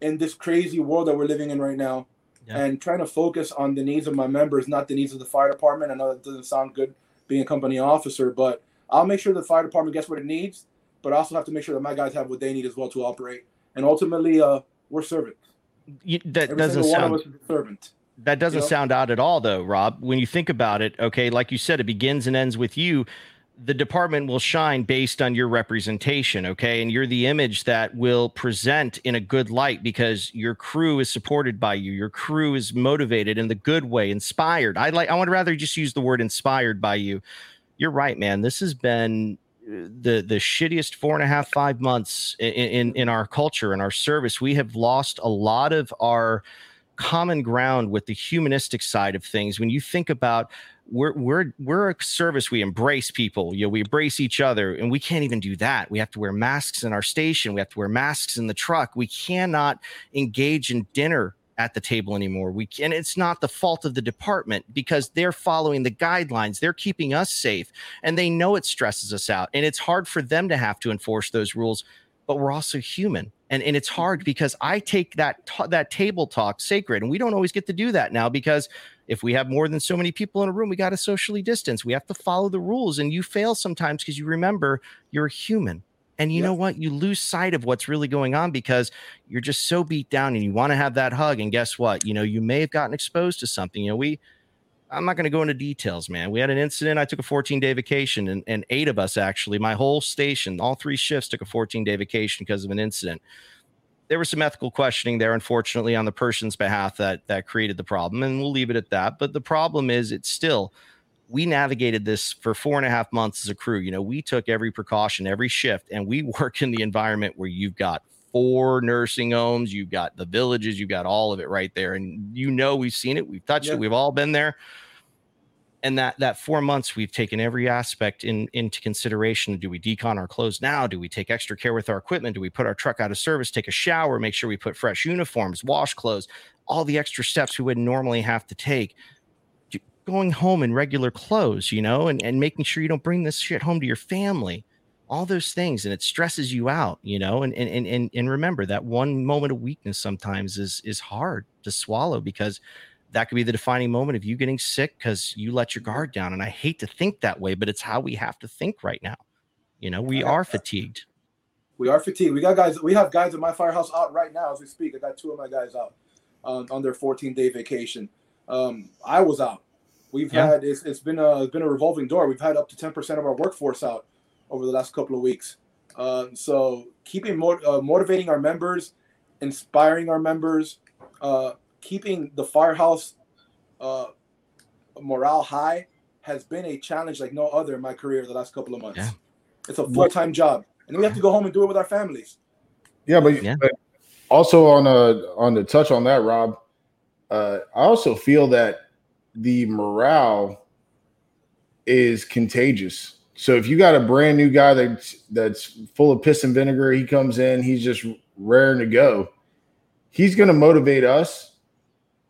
in this crazy world that we're living in right now. Yeah. And trying to focus on the needs of my members, not the needs of the fire department. I know that doesn't sound good being a company officer, but I'll make sure the fire department gets what it needs, but I also have to make sure that my guys have what they need as well to operate. And ultimately, uh, we're servants.
You, that Every doesn't sound servant. That doesn't know? sound odd at all, though, Rob. When you think about it, okay, like you said, it begins and ends with you. The department will shine based on your representation, okay, and you're the image that will present in a good light because your crew is supported by you. Your crew is motivated in the good way, inspired. I like. I would rather just use the word inspired by you. You're right, man. This has been the the shittiest four and a half five months in, in in our culture and our service we have lost a lot of our common ground with the humanistic side of things. When you think about we're we're we're a service we embrace people you know we embrace each other and we can't even do that. We have to wear masks in our station we have to wear masks in the truck. We cannot engage in dinner at the table anymore. We and it's not the fault of the department because they're following the guidelines. They're keeping us safe and they know it stresses us out. And it's hard for them to have to enforce those rules, but we're also human. And and it's hard because I take that that table talk sacred and we don't always get to do that now because if we have more than so many people in a room, we got to socially distance. We have to follow the rules and you fail sometimes because you remember you're human and you yep. know what? You lose sight of what's really going on because you're just so beat down and you want to have that hug. And guess what? You know, you may have gotten exposed to something. You know, we, I'm not going to go into details, man. We had an incident. I took a 14 day vacation, and, and eight of us actually, my whole station, all three shifts took a 14 day vacation because of an incident. There was some ethical questioning there, unfortunately, on the person's behalf that that created the problem, and we'll leave it at that. But the problem is, it's still we navigated this for four and a half months as a crew. You know, we took every precaution, every shift, and we work in the environment where you've got four nursing homes, you've got the villages, you've got all of it right there. And you know, we've seen it, we've touched it, we've all been there. And that that four months, we've taken every aspect in into consideration. Do we decon our clothes now? Do we take extra care with our equipment? Do we put our truck out of service, take a shower, make sure we put fresh uniforms, wash clothes, all the extra steps we would normally have to take going home in regular clothes, you know, and, and making sure you don't bring this shit home to your family, all those things. And it stresses you out, you know, and, and, and, and remember that one moment of weakness sometimes is, is hard to swallow because that could be the defining moment of you getting sick because you let your guard down. And I hate to think that way, but it's how we have to think right now. You know, we are fatigued.
We are fatigued. We got guys, we have guys in my firehouse out right now as we speak. I got two of my guys out um, on their 14 day vacation. Um, I was out We've yeah. had it's, it's been a it's been a revolving door. We've had up to ten percent of our workforce out over the last couple of weeks. Uh, so keeping more uh, motivating our members, inspiring our members, uh, keeping the firehouse uh, morale high has been a challenge like no other in my career the last couple of months. Yeah. It's a full time job, and we have to go home and do it with our families.
Yeah, but, yeah. but also on a on the touch on that, Rob, uh, I also feel that the morale is contagious. So if you got a brand new guy that's that's full of piss and vinegar, he comes in, he's just raring to go. He's going to motivate us,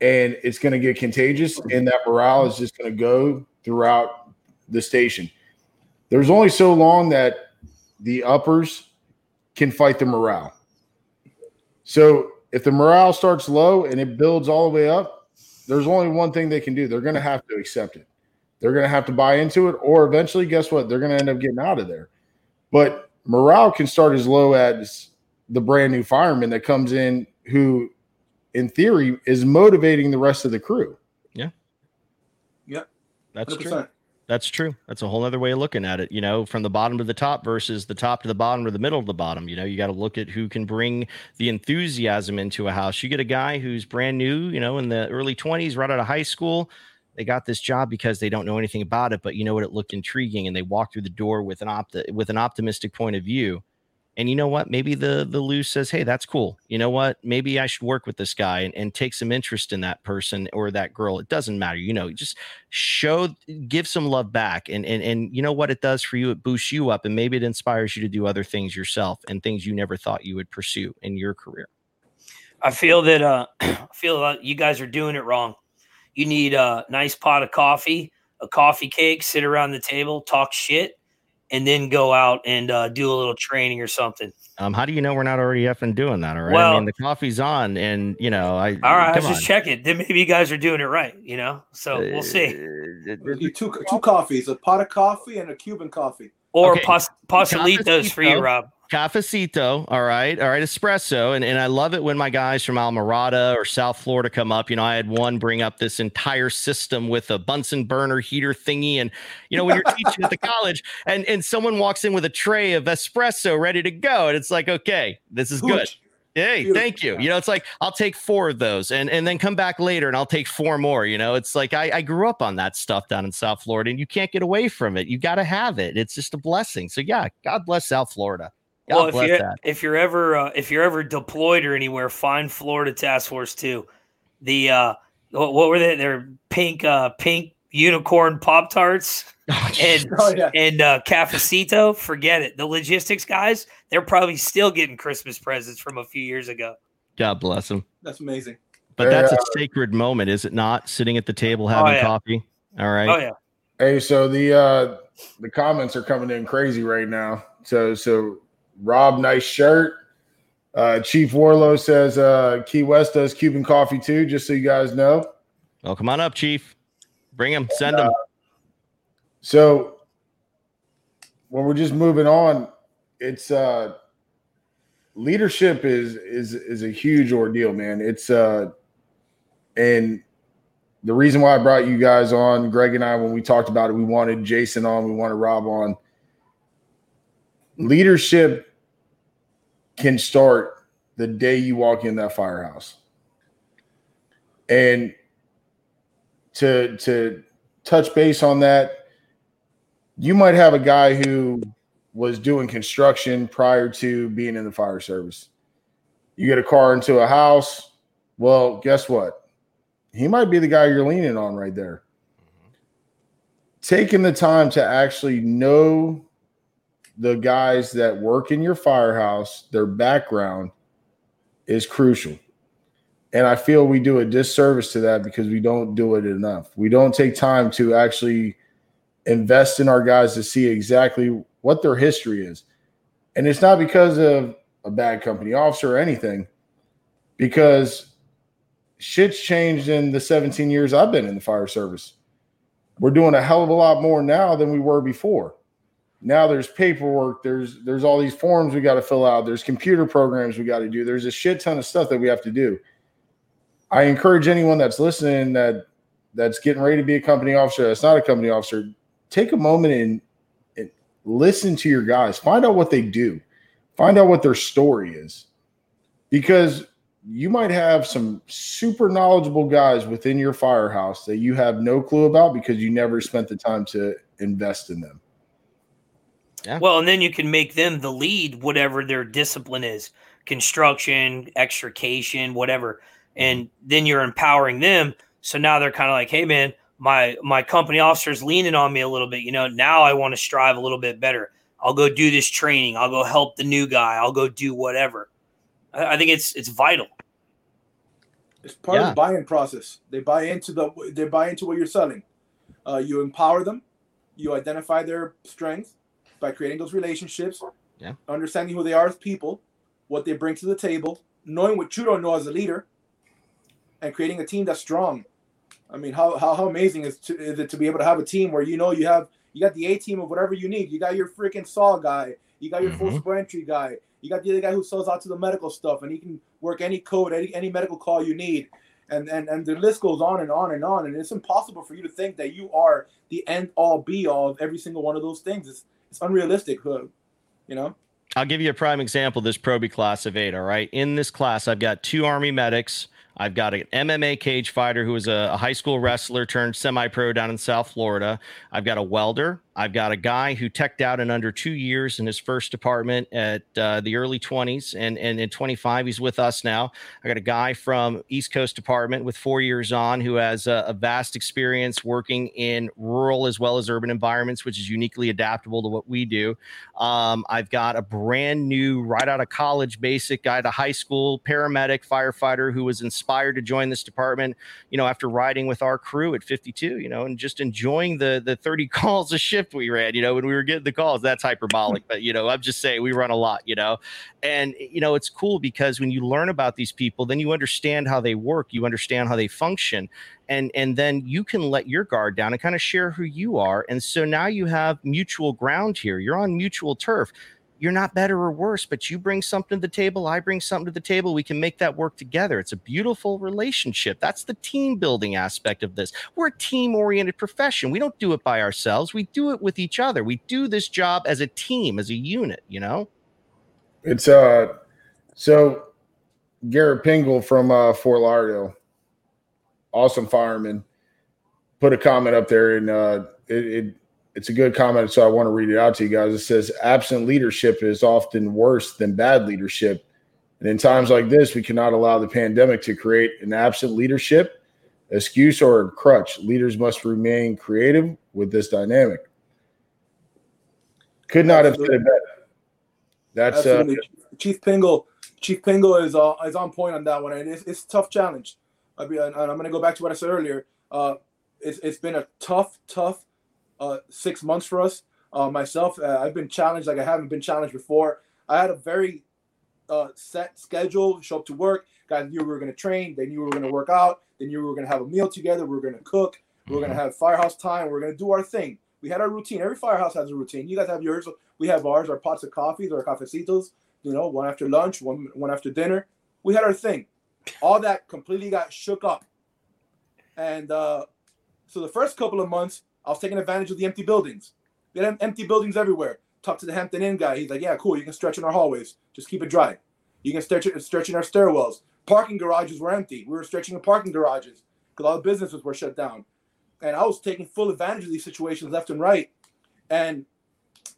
and it's going to get contagious, and that morale is just going to go throughout the station. There's only so long that the uppers can fight the morale. So if the morale starts low and it builds all the way up, there's only one thing they can do. They're going to have to accept it. They're going to have to buy into it, or eventually, guess what? They're going to end up getting out of there. But morale can start as low as the brand new fireman that comes in, who, in theory, is motivating the rest of the crew.
Yeah.
Yeah.
That's 100%. true. That's true. That's a whole other way of looking at it. You know, from the bottom to the top versus the top to the bottom or the middle to the bottom. You know, you got to look at who can bring the enthusiasm into a house. You get a guy who's brand new, you know, in the early 20s, right out of high school. They got this job because they don't know anything about it, but you know what? It looked intriguing, and they walked through the door with an opt with an optimistic point of view and you know what? Maybe the the loose says hey that's cool. You know what? Maybe i should work with this guy and, and take some interest in that person or that girl. It doesn't matter you know just show give some love back and and and you know what it does for you? It boosts you up and maybe it inspires you to do other things yourself and things you never thought you would pursue in your career.
I feel that uh i feel like you guys are doing it wrong. You need a nice pot of coffee a coffee cake sit around the table talk shit and then go out and uh, do a little training or something.
Um, how do you know we're not already effing doing that? All right. Well, I mean, the coffee's on, and you know, I
all right. I was just checking. Then maybe you guys are doing it right. You know, so we'll see.
Uh, two two coffees, a pot of coffee and a Cuban coffee,
or okay. pos- Pastelitos for you, Rob.
Cafecito, all right, all right, espresso, and and I love it when my guys from Almirada or South Florida come up. You know, I had one bring up this entire system with a Bunsen burner heater thingy, and you know when you're teaching at the college, and and someone walks in with a tray of espresso ready to go, and it's like, okay, this is good. Hey, Beautiful. thank you. You know, it's like I'll take four of those and, and then come back later and I'll take four more. You know, it's like I, I grew up on that stuff down in South Florida and you can't get away from it. You got to have it. It's just a blessing. So, yeah, God bless South Florida.
God well, if you're, if you're ever uh, if you're ever deployed or anywhere, find Florida Task Force Two. The uh, what, what were they? They're pink uh, pink unicorn pop tarts oh, and oh, yeah. and uh, cafecito. Forget it. The logistics guys, they're probably still getting Christmas presents from a few years ago.
God bless them.
That's amazing.
But that's a sacred moment, is it not? Sitting at the table having oh, yeah. coffee. All right.
Oh yeah.
Hey, so the uh the comments are coming in crazy right now. So so Rob, nice shirt. Uh, Chief Warlow says uh, Key West does Cuban coffee too, just so you guys know.
Well, come on up, Chief. Bring him, send him. Uh,
so when we're just moving on, it's uh leadership is is is a huge ordeal, man. It's uh and the reason why I brought you guys on, Greg and I, when we talked about it, we wanted Jason on, we wanted Rob on leadership can start the day you walk in that firehouse. And to to touch base on that, you might have a guy who was doing construction prior to being in the fire service. You get a car into a house, well, guess what? He might be the guy you're leaning on right there. Mm-hmm. Taking the time to actually know the guys that work in your firehouse, their background is crucial. And I feel we do a disservice to that because we don't do it enough. We don't take time to actually invest in our guys to see exactly what their history is. And it's not because of a bad company officer or anything, because shit's changed in the 17 years I've been in the fire service. We're doing a hell of a lot more now than we were before now there's paperwork. There's there's all these forms we got to fill out. There's computer programs we got to do. There's a shit ton of stuff that we have to do. I encourage anyone that's listening that that's getting ready to be a company officer that's not a company officer take a moment and, and listen to your guys. Find out what they do. Find out what their story is. Because you might have some super knowledgeable guys within your firehouse that you have no clue about because you never spent the time to invest in them
yeah. Well, and then you can make them the lead, whatever their discipline is construction, extrication, whatever. And then you're empowering them. So now they're kind of like, hey, man, my my company officer's leaning on me a little bit. You know, now I want to strive a little bit better. I'll go do this training. I'll go help the new guy. I'll go do whatever. I, I think it's it's vital.
It's part yeah. of the buying process. They buy into the they buy into what you're selling. Uh, you empower them. You identify their strengths by creating those relationships,
yeah,
understanding who they are as people, what they bring to the table, knowing what you don't know as a leader, and creating a team that's strong. I mean, how how, how amazing is, to, is it to be able to have a team where you know you have you got the A team of whatever you need. You got your freaking saw guy, you got your mm-hmm. full entry guy, you got the other guy who sells out to the medical stuff, and he can work any code, any any medical call you need. and and and the list goes on and on and on. And it's impossible for you to think that you are the end all be all of every single one of those things. It's it's unrealistic, you know.
I'll give you a prime example. This Proby class of eight. All right, in this class, I've got two Army medics I've got an MMA cage fighter who is a, a high school wrestler turned semi pro down in South Florida. I've got a welder. I've got a guy who teched out in under two years in his first department at uh, the early 20s, and, and in 25, he's with us now. I got a guy from East Coast Department with four years on who has a, a vast experience working in rural as well as urban environments, which is uniquely adaptable to what we do. Um, I've got a brand new, right out of college, basic guy to high school paramedic firefighter who was inspired to join this department, you know, after riding with our crew at 52, you know, and just enjoying the the 30 calls a shift we ran, you know, when we were getting the calls. That's hyperbolic, but you know, I'm just saying we run a lot, you know, and you know, it's cool because when you learn about these people, then you understand how they work, you understand how they function, and and then you can let your guard down and kind of share who you are, and so now you have mutual ground here. You're on mutual turf you're not better or worse, but you bring something to the table. I bring something to the table. We can make that work together. It's a beautiful relationship. That's the team building aspect of this. We're a team oriented profession. We don't do it by ourselves, we do it with each other. We do this job as a team, as a unit, you know?
It's, uh, so Garrett Pingle from uh, Fort Lauderdale, awesome fireman, put a comment up there and uh, it, it it's a good comment, so I want to read it out to you guys. It says, absent leadership is often worse than bad leadership. And in times like this, we cannot allow the pandemic to create an absent leadership excuse or a crutch. Leaders must remain creative with this dynamic. Could not Absolutely. have said it better. That's uh,
Chief Pingle. Chief Pingle is uh, is on point on that one, and it's, it's a tough challenge. I mean, and I'm going to go back to what I said earlier. Uh, it's it's been a tough, tough uh, six months for us. Uh, myself, uh, I've been challenged like I haven't been challenged before. I had a very uh, set schedule, show up to work. Guys knew we were going to train. They knew we were going to work out. They knew we were going to have a meal together. We were going to cook. We were going to mm-hmm. have firehouse time. We are going to do our thing. We had our routine. Every firehouse has a routine. You guys have yours. We have ours. Our pots of coffees, our cafecitos. You know, one after lunch, one one after dinner. We had our thing. All that completely got shook up. And uh, so the first couple of months, I was taking advantage of the empty buildings. We had empty buildings everywhere. Talk to the Hampton Inn guy. He's like, yeah, cool. You can stretch in our hallways. Just keep it dry. You can stretch it, stretch in our stairwells. Parking garages were empty. We were stretching in parking garages because all the businesses were shut down. And I was taking full advantage of these situations left and right. And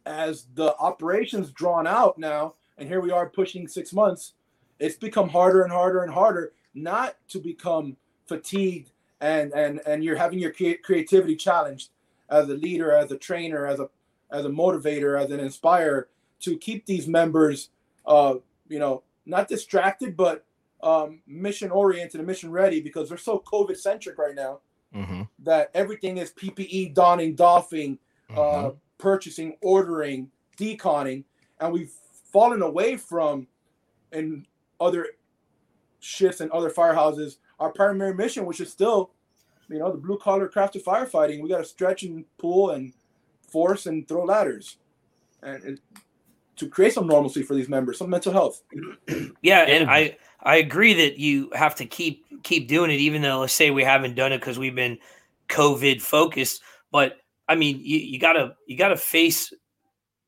as the operations drawn out now, and here we are pushing six months, it's become harder and harder and harder not to become fatigued and and and you're having your creativity challenged as a leader, as a trainer, as a as a motivator, as an inspirer to keep these members, uh, you know, not distracted, but um, mission oriented and mission ready because they're so COVID centric right now mm-hmm. that everything is PPE donning, doffing, uh, mm-hmm. uh, purchasing, ordering, deconning, and we've fallen away from in other shifts and other firehouses our primary mission, which is still you know, the blue collar craft of firefighting. We got to stretch and pull and force and throw ladders, and, and to create some normalcy for these members, some mental health.
yeah, and I I agree that you have to keep keep doing it, even though let's say we haven't done it because we've been COVID focused. But I mean, you, you gotta you gotta face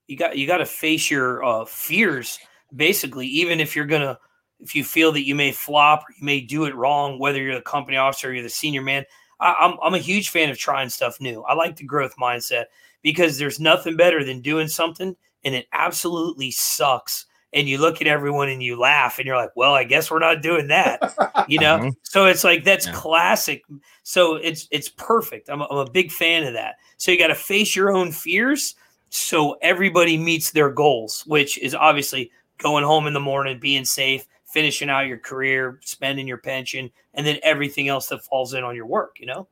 you got you gotta face your uh, fears basically, even if you're gonna if you feel that you may flop or you may do it wrong, whether you're the company officer or you're the senior man, I, I'm I'm a huge fan of trying stuff new. I like the growth mindset because there's nothing better than doing something and it absolutely sucks. And you look at everyone and you laugh and you're like, well, I guess we're not doing that. you know? Mm-hmm. So it's like that's yeah. classic. So it's it's perfect. I'm a, I'm a big fan of that. So you got to face your own fears so everybody meets their goals, which is obviously going home in the morning, being safe, finishing out your career, spending your pension, and then everything else that falls in on your work, you know?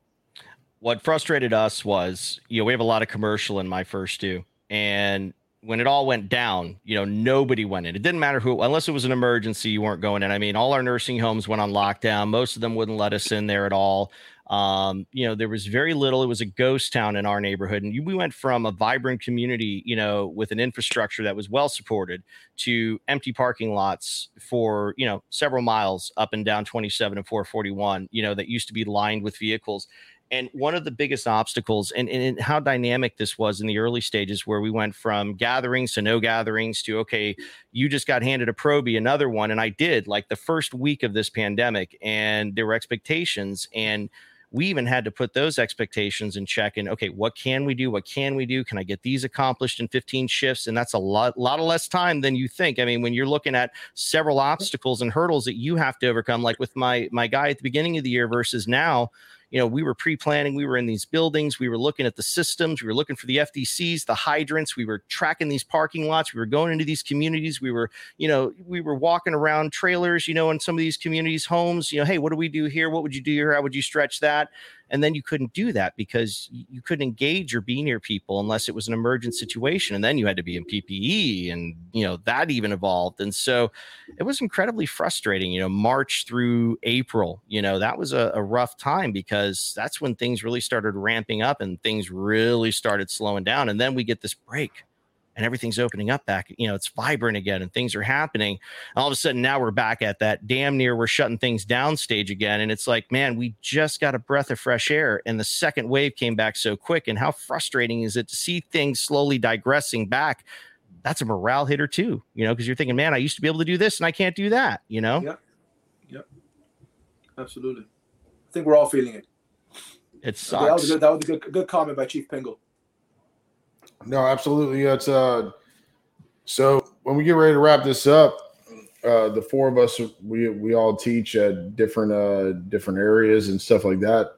What frustrated us was, you know, we have a lot of commercial in my first two. And when it all went down, you know, nobody went in. It didn't matter who, unless it was an emergency, you weren't going in. I mean, all our nursing homes went on lockdown. Most of them wouldn't let us in there at all. Um, you know, there was very little. It was a ghost town in our neighborhood, and we went from a vibrant community, you know, with an infrastructure that was well supported, to empty parking lots for you know several miles up and down 27 and 441. You know, that used to be lined with vehicles. And one of the biggest obstacles, and, and how dynamic this was in the early stages, where we went from gatherings to no gatherings to, okay, you just got handed a Proby, another one. And I did like the first week of this pandemic, and there were expectations. And we even had to put those expectations in check and okay what can we do? What can we do? Can i get these accomplished in 15 shifts? And that's a lot lot of less time than you think. I mean when you're looking at several obstacles and hurdles that you have to overcome like with my my guy at the beginning of the year versus now you know, we were pre-planning, we were in these buildings, we were looking at the systems, we were looking for the FDCs, the hydrants, we were tracking these parking lots, we were going into these communities, we were, you know, we were walking around trailers, you know, in some of these communities' homes, you know, hey, what do we do here? What would you do here? How would you stretch that? And then you couldn't do that because you couldn't engage or be near people unless it was an emergent situation and then you had to be in ppe and you know that even evolved and so it was incredibly frustrating you know march through april you know that was a, a rough time because that's when things really started ramping up and things really started slowing down and then we get this break and everything's opening up back. You know, it's vibrant again and things are happening. All of a sudden, now we're back at that damn near we're shutting things down stage again. And it's like, man, we just got a breath of fresh air. And the second wave came back so quick. And how frustrating is it to see things slowly digressing back? That's a morale hitter too, you know, because you're thinking, man, I used to be able to do this and I can't do that, you know?
Yep. Yep. Absolutely. I think we're all feeling it.
It sucks.
That was a good, that was a good, good comment by Chief Pingle.
No, absolutely. It's uh so when we get ready to wrap this up, uh the four of us we we all teach at different uh different areas and stuff like that.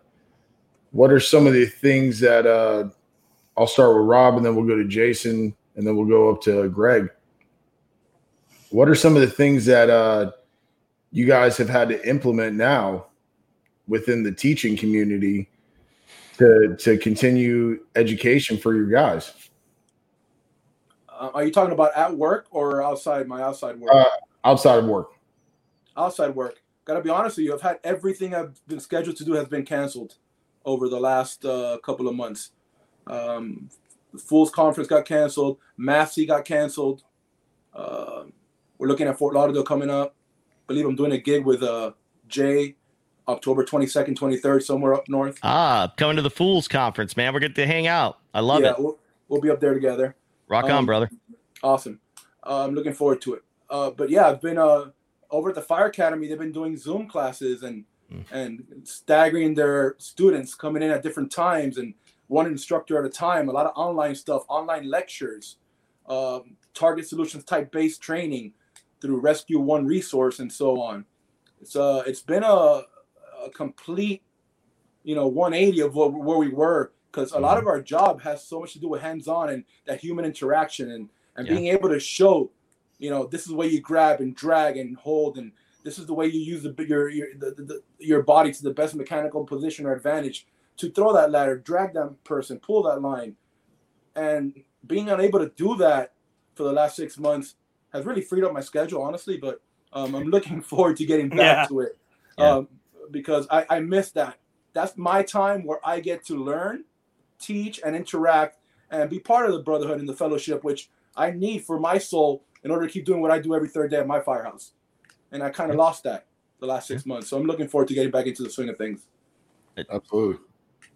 What are some of the things that uh I'll start with Rob and then we'll go to Jason and then we'll go up to Greg. What are some of the things that uh you guys have had to implement now within the teaching community to to continue education for your guys?
Uh, are you talking about at work or outside my outside work?
Uh, outside of work.
Outside work. Got to be honest with you. I've had everything I've been scheduled to do has been canceled over the last uh, couple of months. Um, the Fools Conference got canceled. Massey got canceled. Uh, we're looking at Fort Lauderdale coming up. I believe I'm doing a gig with uh, Jay October 22nd, 23rd, somewhere up north.
Ah, coming to the Fools Conference, man. We're going to hang out. I love
yeah,
it.
We'll, we'll be up there together.
Rock on,
Um,
brother.
Awesome. Uh, I'm looking forward to it. Uh, but yeah, I've been uh, over at the Fire Academy. They've been doing Zoom classes and
Mm.
and staggering their students coming in at different times and one instructor at a time. A lot of online stuff, online lectures, um, target solutions type based training through Rescue One resource and so on. It's uh it's been a, a complete you know 180 of what, where we were because a lot of our job has so much to do with hands-on and that human interaction and and
Yeah.
being able to show you know this is the way you grab and drag and hold and this is the way you use the your your the, the, your body to the best mechanical position or advantage to throw that ladder drag that person pull that line and being unable to do that for the last six months has really freed up my schedule honestly but um, i'm looking forward to getting back
Yeah.
to it
Yeah.
um, because I, I miss that that's my time where i get to learn teach and interact and be part of the brotherhood and the fellowship which i need for my soul in order to keep doing what i do every third day at my firehouse and i kind of lost that the last six months so i'm looking forward to getting back into the swing of things
Absolutely.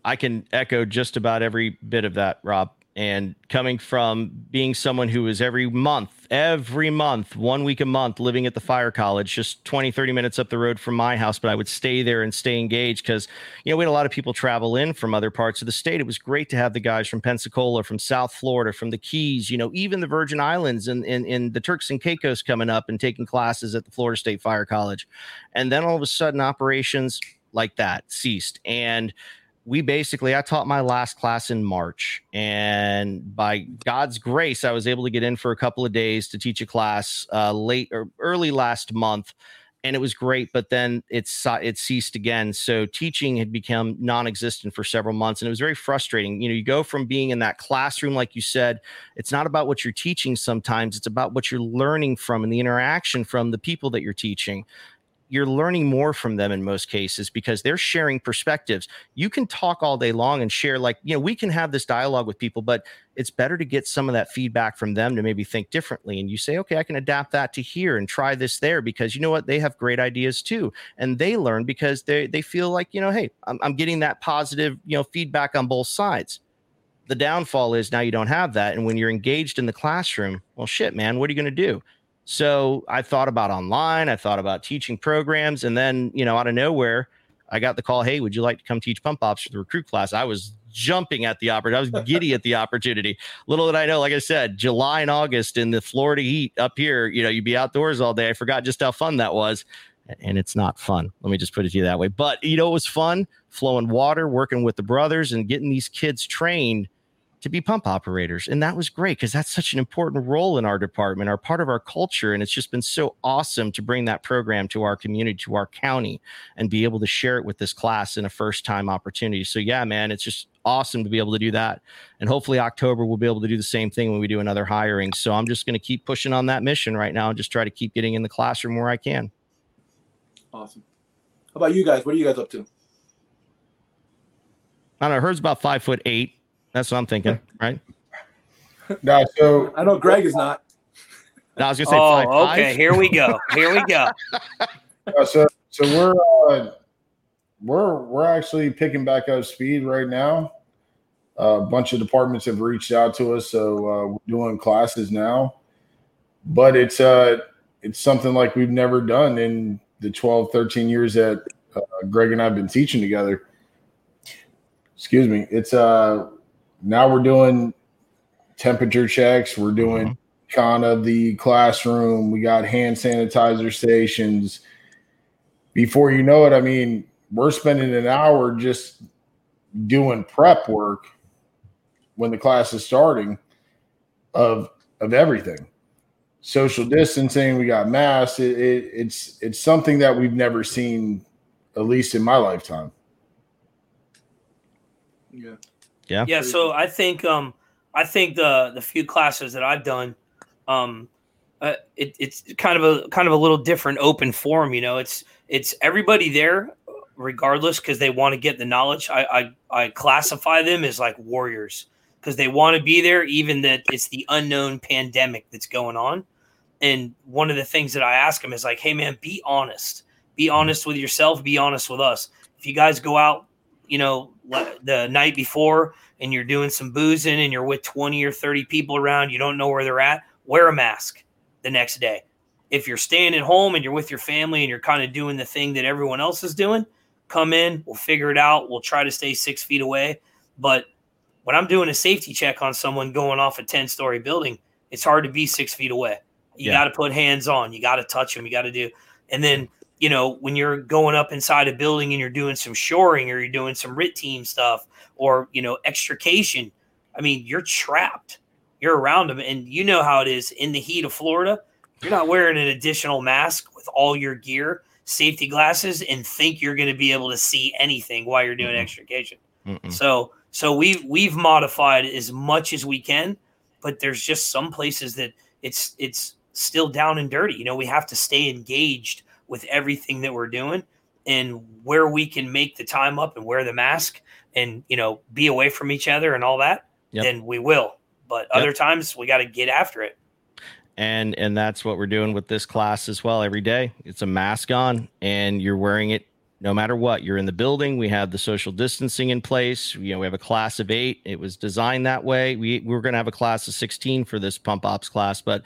I can echo just about every bit of that, Rob. And coming from being someone who was every month, every month, one week a month, living at the fire college, just 20, 30 minutes up the road from my house, but I would stay there and stay engaged because, you know, we had a lot of people travel in from other parts of the state. It was great to have the guys from Pensacola, from South Florida, from the Keys, you know, even the Virgin Islands and, and the Turks and Caicos coming up and taking classes at the Florida State Fire College. And then all of a sudden, operations like that ceased. And we basically i taught my last class in march and by god's grace i was able to get in for a couple of days to teach a class uh, late or early last month and it was great but then it's it ceased again. So teaching had become non-existent for several months and it was very frustrating. You know you go from being in that classroom like you said it's not about what you're teaching sometimes it's about what you're learning from and the interaction from the people that you're teaching you're learning more from them in most cases because they're sharing perspectives. You can talk all day long and share, like, you know, we can have this dialogue with people, but it's better to get some of that feedback from them to maybe think differently. And you say, okay, I can adapt that to here and try this there because you know what? They have great ideas too. And they learn because they, they feel like, you know, hey, I'm, I'm getting that positive, you know, feedback on both sides. The downfall is now you don't have that. And when you're engaged in the classroom, well, shit, man, what are you going to do? So I thought about online, I thought about teaching programs, and then you know, out of nowhere, I got the call, "Hey, would you like to come teach pump ops for the recruit class?" I was jumping at the opportunity. I was giddy at the opportunity. Little did I know, like I said, July and August in the Florida heat up here, you know, you'd be outdoors all day. I forgot just how fun that was. And it's not fun. Let me just put it to you that way. But you know, it was fun flowing water, working with the brothers, and getting these kids trained to be pump operators. And that was great because that's such an important role in our department, our part of our culture. And it's just been so awesome to bring that program to our community, to our county, and be able to share it with this class in a first time opportunity. So, yeah, man, it's just awesome to be able to do that. And hopefully, October, we'll be able to do the same thing when we do another hiring. So, I'm just going to keep pushing on that mission right now and just try to keep getting in the classroom where I can.
Awesome. How about you guys? What are you guys up to?
I don't know. Herd's about five foot eight. That's what I'm thinking, right?
No, so
I know Greg is not.
No, I was gonna say
oh,
five,
okay.
five.
Here we go. Here we go.
uh, so so we're uh, we're we're actually picking back up speed right now. Uh, a bunch of departments have reached out to us, so uh, we're doing classes now. But it's uh it's something like we've never done in the 12, 13 years that uh, Greg and I've been teaching together. Excuse me. It's uh now we're doing temperature checks. We're doing mm-hmm. kind of the classroom. We got hand sanitizer stations. Before you know it, I mean, we're spending an hour just doing prep work when the class is starting of of everything. Social distancing, we got masks. It, it, it's it's something that we've never seen, at least in my lifetime.
Yeah.
Yeah.
Yeah. So I think um I think the the few classes that I've done, um, uh, it, it's kind of a kind of a little different open forum. You know, it's it's everybody there, regardless, because they want to get the knowledge. I I, I classify them as like warriors because they want to be there, even that it's the unknown pandemic that's going on. And one of the things that I ask them is like, hey man, be honest. Be honest with yourself. Be honest with us. If you guys go out you know, the night before and you're doing some boozing and you're with 20 or 30 people around, you don't know where they're at, wear a mask the next day. If you're staying at home and you're with your family and you're kind of doing the thing that everyone else is doing, come in, we'll figure it out. We'll try to stay six feet away. But when I'm doing a safety check on someone going off a 10 story building, it's hard to be six feet away. You yeah. got to put hands on, you got to touch them, you got to do. And then you know, when you're going up inside a building and you're doing some shoring or you're doing some RIT team stuff or, you know, extrication, I mean, you're trapped. You're around them. And you know how it is in the heat of Florida. You're not wearing an additional mask with all your gear, safety glasses, and think you're going to be able to see anything while you're doing mm extrication. Mm-mm. So, so we've we've modified as much as we can, but there's just some places that it's it's still down and dirty. You know, we have to stay engaged with everything that we're doing and where we can make the time up and wear the mask and you know be away from each other and all that yep. then we will. But yep. other times we got to get after it.
And and that's what we're doing with this class as well every day. It's a mask on and you're wearing it no matter what. You're in the building. We have the social distancing in place. You know we have a class of eight. It was designed that way. We, we we're going to have a class of 16 for this pump ops class but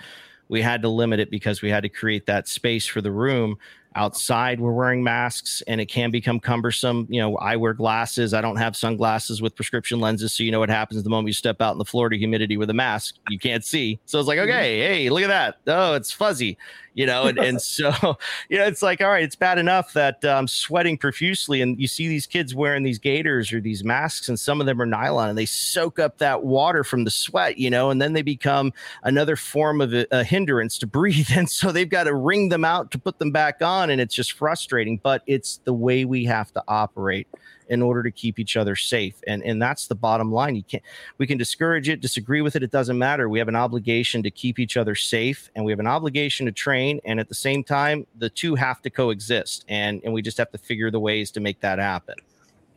we had to limit it because we had to create that space for the room outside we're wearing masks and it can become cumbersome. You know i wear glasses. I don't have sunglasses with prescription lenses so you know what happens the moment you step out in the florida humidity with a mask you can't see. So it's like mm-hmm. okay hey look at that. Oh it's fuzzy you know and, and so you know it's like all right it's bad enough that i'm um, sweating profusely and you see these kids wearing these gaiters or these masks and some of them are nylon and they soak up that water from the sweat you know and then they become another form of a, a hindrance to breathe and so they've got to wring them out to put them back on and it's just frustrating, but it's the way we have to operate in order to keep each other safe. And and that's the bottom line. You can't we can discourage it, disagree with it, it doesn't matter. We have an obligation to keep each other safe and we have an obligation to train and at the same time the two have to coexist and and we just have to figure the ways to make that happen.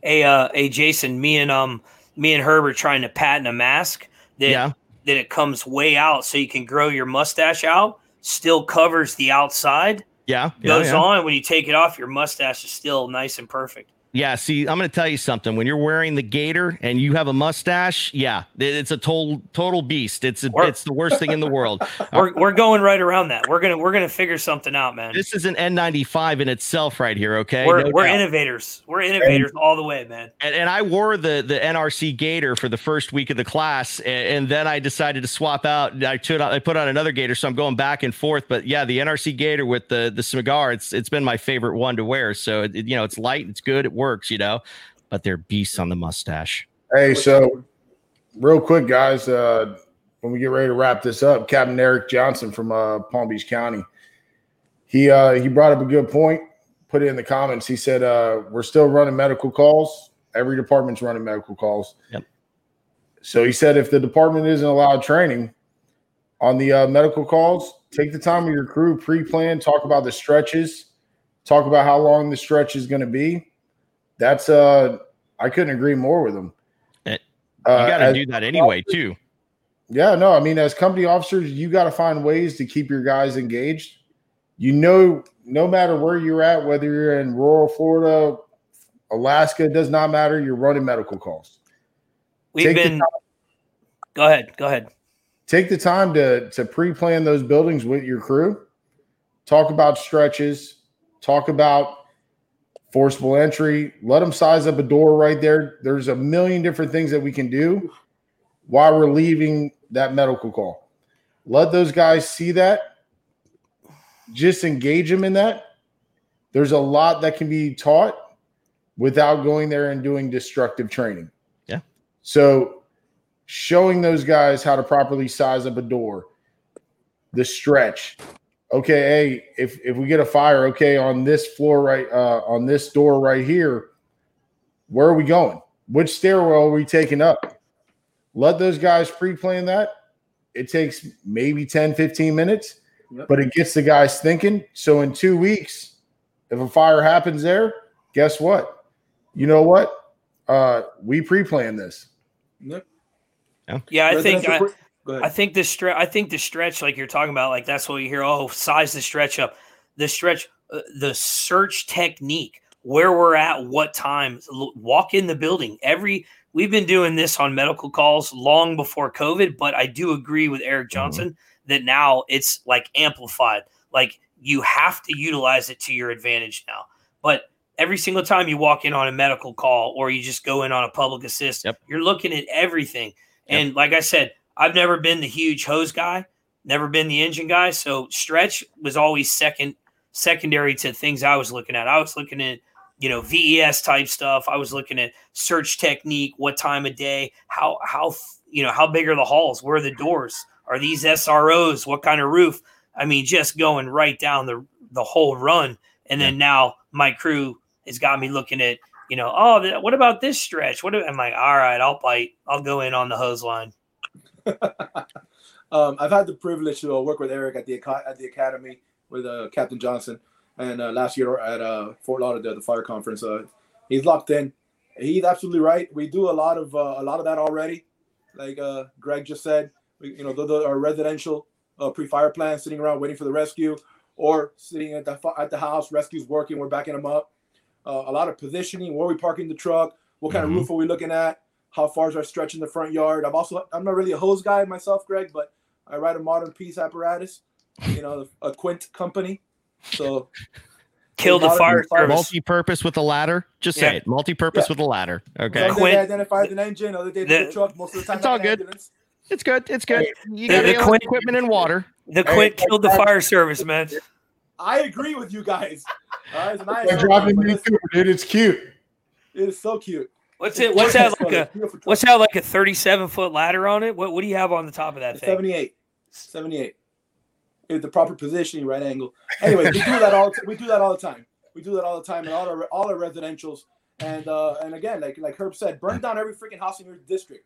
Hey uh hey Jason, me and um me and Herb are trying to patent a mask that
Yeah.
that it comes way out so you can grow your mustache out, still covers the outside,
Yeah. yeah,
goes
yeah.
on when you take it off, your mustache is still nice and perfect.
Yeah, see, I'm going to tell you something. When you're wearing the gator and you have a mustache, yeah, it's a total total beast. It's a,
Or-
it's the worst thing in the world.
We're, we're going right around that. We're gonna we're gonna figure something out, man.
This is an N95 in itself right here, okay?
we're
No
we're innovators. We're innovators all the way, man.
and, and I wore the the NRC gator for the first week of the class, and, and then I decided to swap out. I took I put on another gator, so I'm going back and forth. But yeah, the NRC gator with the the cigar, it's it's been my favorite one to wear. So it, you know, it's light, it's good, it works, you know. But they're beasts on the mustache.
Hey, so real quick, guys, uh, when we get ready to wrap this up, Captain Eric Johnson from uh, Palm Beach County, he uh, he brought up a good point. Put it in the comments. He said uh, we're still running medical calls. Every department's running medical calls.
Yep.
So he said if the department isn't allowed training on the uh, medical calls, take the time with your crew, pre-plan, talk about the stretches, talk about how long the stretch is going to be. That's uh, I couldn't agree more with him.
Eh,
Uh,
You got to
as-
do that anyway, too.
yeah, no, I mean, as company officers, you got to find ways to keep your guys engaged. You know, no matter where you're at, whether you're in rural Florida, Alaska, it does not matter. You're running medical calls.
We've
Take the
been. Go ahead. Go ahead.
Take the time to to pre-plan those buildings with your crew. Talk about stretches. Talk about forcible entry. Let them size up a door right there. There's a million different things that we can do while we're leaving that medical call. Let those guys see that. Just engage them in that. There's a lot that can be taught without going there and doing destructive training.
Yeah.
So showing those guys how to properly size up a door, the stretch. Okay, hey, if if we get a fire, okay, on this floor right uh on this door right here, where are we going? Which stairwell are we taking up? Let those guys pre-plan that. It takes maybe 10, 15 minutes,
Yep.
but it gets the guys thinking. So in two weeks, if a fire happens there, guess what? You know what? Uh, we pre-planned this.
Yep.
Yeah, I think I,
pre- Go
I think the stretch. I think the stretch, like you're talking about, like that's what you hear. Oh, size the stretch up. The stretch, uh, the search technique, where we're at, what time. Walk in the building. Every we've been doing this on medical calls long before COVID, but I do agree with Eric Johnson that now it's like amplified. Like you have to utilize it to your advantage now. But every single time you walk in on a medical call or you just go in on a public assist,
Yep.
you're looking at everything.
Yep.
And like I said, I've never been the huge hose guy, never been the engine guy. So stretch was always second, secondary to things I was looking at. I was looking at, you know, VES type stuff. I was looking at search technique, what time of day, how, how, you know, how big are the halls? Where are the doors? Are these SROs? What kind of roof? I mean, just going right down the, the whole run. And then now my crew has got me looking at, you know, oh, what about this stretch? What am like, all right, I'll bite. I'll go in on the hose line.
Um, I've had the privilege to uh, work with Eric at the at the academy with uh, Captain Johnson, and uh, last year at uh, Fort Lauderdale, the fire conference. Uh, he's locked in. He's absolutely right. We do a lot of uh, a lot of that already. Like uh, Greg just said, we, you know, the, the, our residential uh, pre-fire plan, sitting around waiting for the rescue, or sitting at the at the house, rescue's working, we're backing them up. Uh, a lot of positioning, where are we parking the truck, what kind
Mhm.
of roof are we looking at, how far is our stretch in the front yard. I'm also I'm not really a hose guy myself, Greg, but I ride a modern piece apparatus, you know, a Quint company. So
Kill the fire
fire-
service.
Multi-purpose with a ladder. Just say it. Multi-purpose
Yeah.
with a ladder. Okay.
some days
Quint-
they identify an engine, other days
the-
the truck. Most of the time,
It's all good.
ambulance.
It's good. It's good. You got
the
the
Quint-
equipment and water.
The
Hey,
quit killed the fire service, man.
I agree with you guys. All right, it's nice.
They're dropping me too, dude. It's cute.
It is so cute.
What's it? What's that like a? What's that like a thirty-seven foot ladder on it? What What do you have on the top of that thing?
78. 78. hit the proper positioning, right angle. Anyway, we do that all. We do that all the time. We do that all the time in all our all our residentials. And uh, and again, like like Herb said, burn down every freaking house in your district.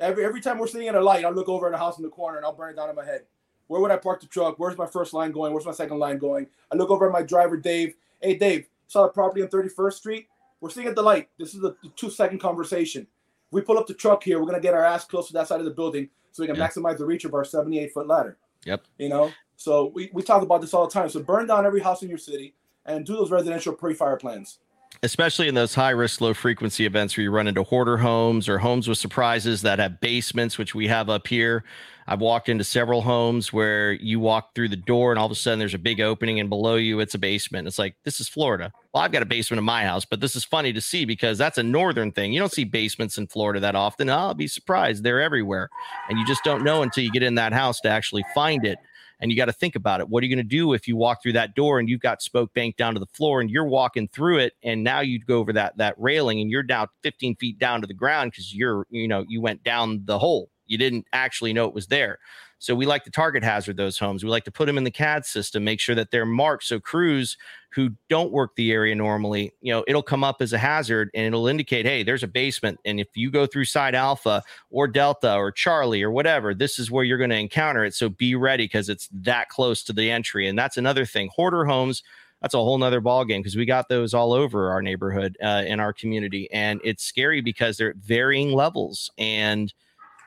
Every every time we're sitting at a light, I'll look over at a house in the corner and I'll burn it down in my head. Where would I park the truck? Where's my first line going? Where's my second line going? I look over at my driver, Dave. Hey, Dave, saw the property on 31st Street. We're sitting at the light. This is a two second conversation. If we pull up the truck here, we're gonna get our ass close to that side of the building so we can
Yeah.
maximize the reach of our 78 foot ladder.
Yep.
You know, so we, we talk about this all the time. So burn down every house in your city and do those residential pre-fire plans.
especially in those high risk, low frequency events where you run into hoarder homes or homes with surprises that have basements, which we have up here. I've walked into several homes where you walk through the door and all of a sudden there's a big opening and below you it's a basement. It's like, this is Florida. Well, I've got a basement in my house, but this is funny to see because that's a northern thing. You don't see basements in Florida that often. I'll be surprised. They're everywhere. And you just don't know until you get in that house to actually find it and you got to think about it. What are you going to do if you walk through that door and you've got smoke bank down to the floor and you're walking through it and now you go over that that railing and you're down 15 feet down to the ground because you're you know you went down the hole. You didn't actually know it was there. So we like to target hazard those homes. We like to put them in the CAD system, make sure that they're marked. So crews who don't work the area normally, you know, it'll come up as a hazard and it'll indicate, hey, there's a basement. And if you go through side alpha or delta or Charlie or whatever, this is where you're going to encounter it. So be ready because it's that close to the entry. And that's another thing. Hoarder homes, that's a whole nother ball game because we got those all over our neighborhood uh, in our community. And it's scary because they're varying levels. And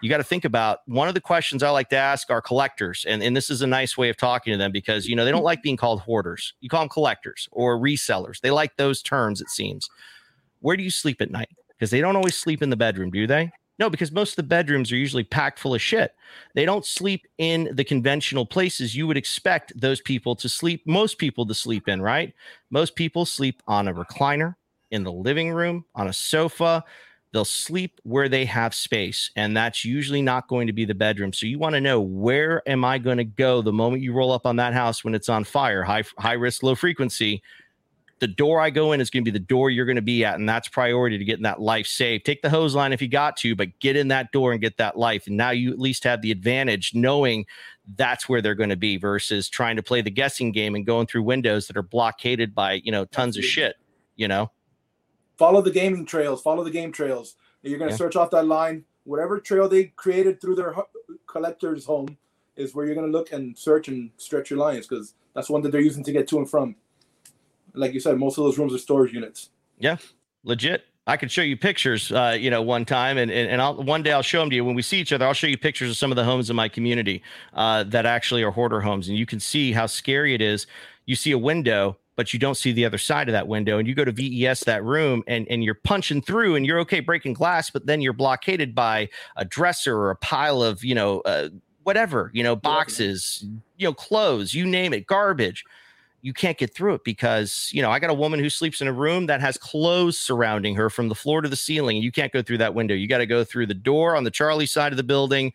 you got to think about one of the questions I like to ask our collectors, and, and this is a nice way of talking to them because you know they don't like being called hoarders. You call them collectors or resellers. They like those terms, it seems. Where do you sleep at night? Because they don't always sleep in the bedroom, do they? No, because most of the bedrooms are usually packed full of shit. They don't sleep in the conventional places you would expect those people to sleep, most people to sleep in, right? Most people sleep on a recliner, in the living room, on a sofa. They'll sleep where they have space, and that's usually not going to be the bedroom. So you want to know where am I going to go the moment you roll up on that house when it's on fire, high high risk, low frequency. The door I go in is going to be the door you're going to be at, and that's priority to getting that life saved. Take the hose line if you got to, but get in that door and get that life. And now you at least have the advantage knowing that's where they're going to be versus trying to play the guessing game and going through windows that are blockaded by you know tons of shit. You know.
Follow the gaming trails. Follow the game trails. You're going to
Yeah.
search off that line. Whatever trail they created through their collector's home is where you're going to look and search and stretch your lines because that's one that they're using to get to and from. Like you said, most of those rooms are storage units.
Yeah, legit. I could show you pictures, uh, you know, one time, and and, and I'll, one day I'll show them to you when we see each other. I'll show you pictures of some of the homes in my community uh, that actually are hoarder homes, and you can see how scary it is. You see a window, but you don't see the other side of that window, and you go to VES that room, and and you're punching through, and you're okay breaking glass, but then you're blockaded by a dresser or a pile of you know uh, whatever, you know, boxes, you know, clothes, you name it, garbage you can't get through it because you know I got a woman who sleeps in a room that has clothes surrounding her from the floor to the ceiling. You can't go through that window. You got to go through the door on the Charlie side of the building,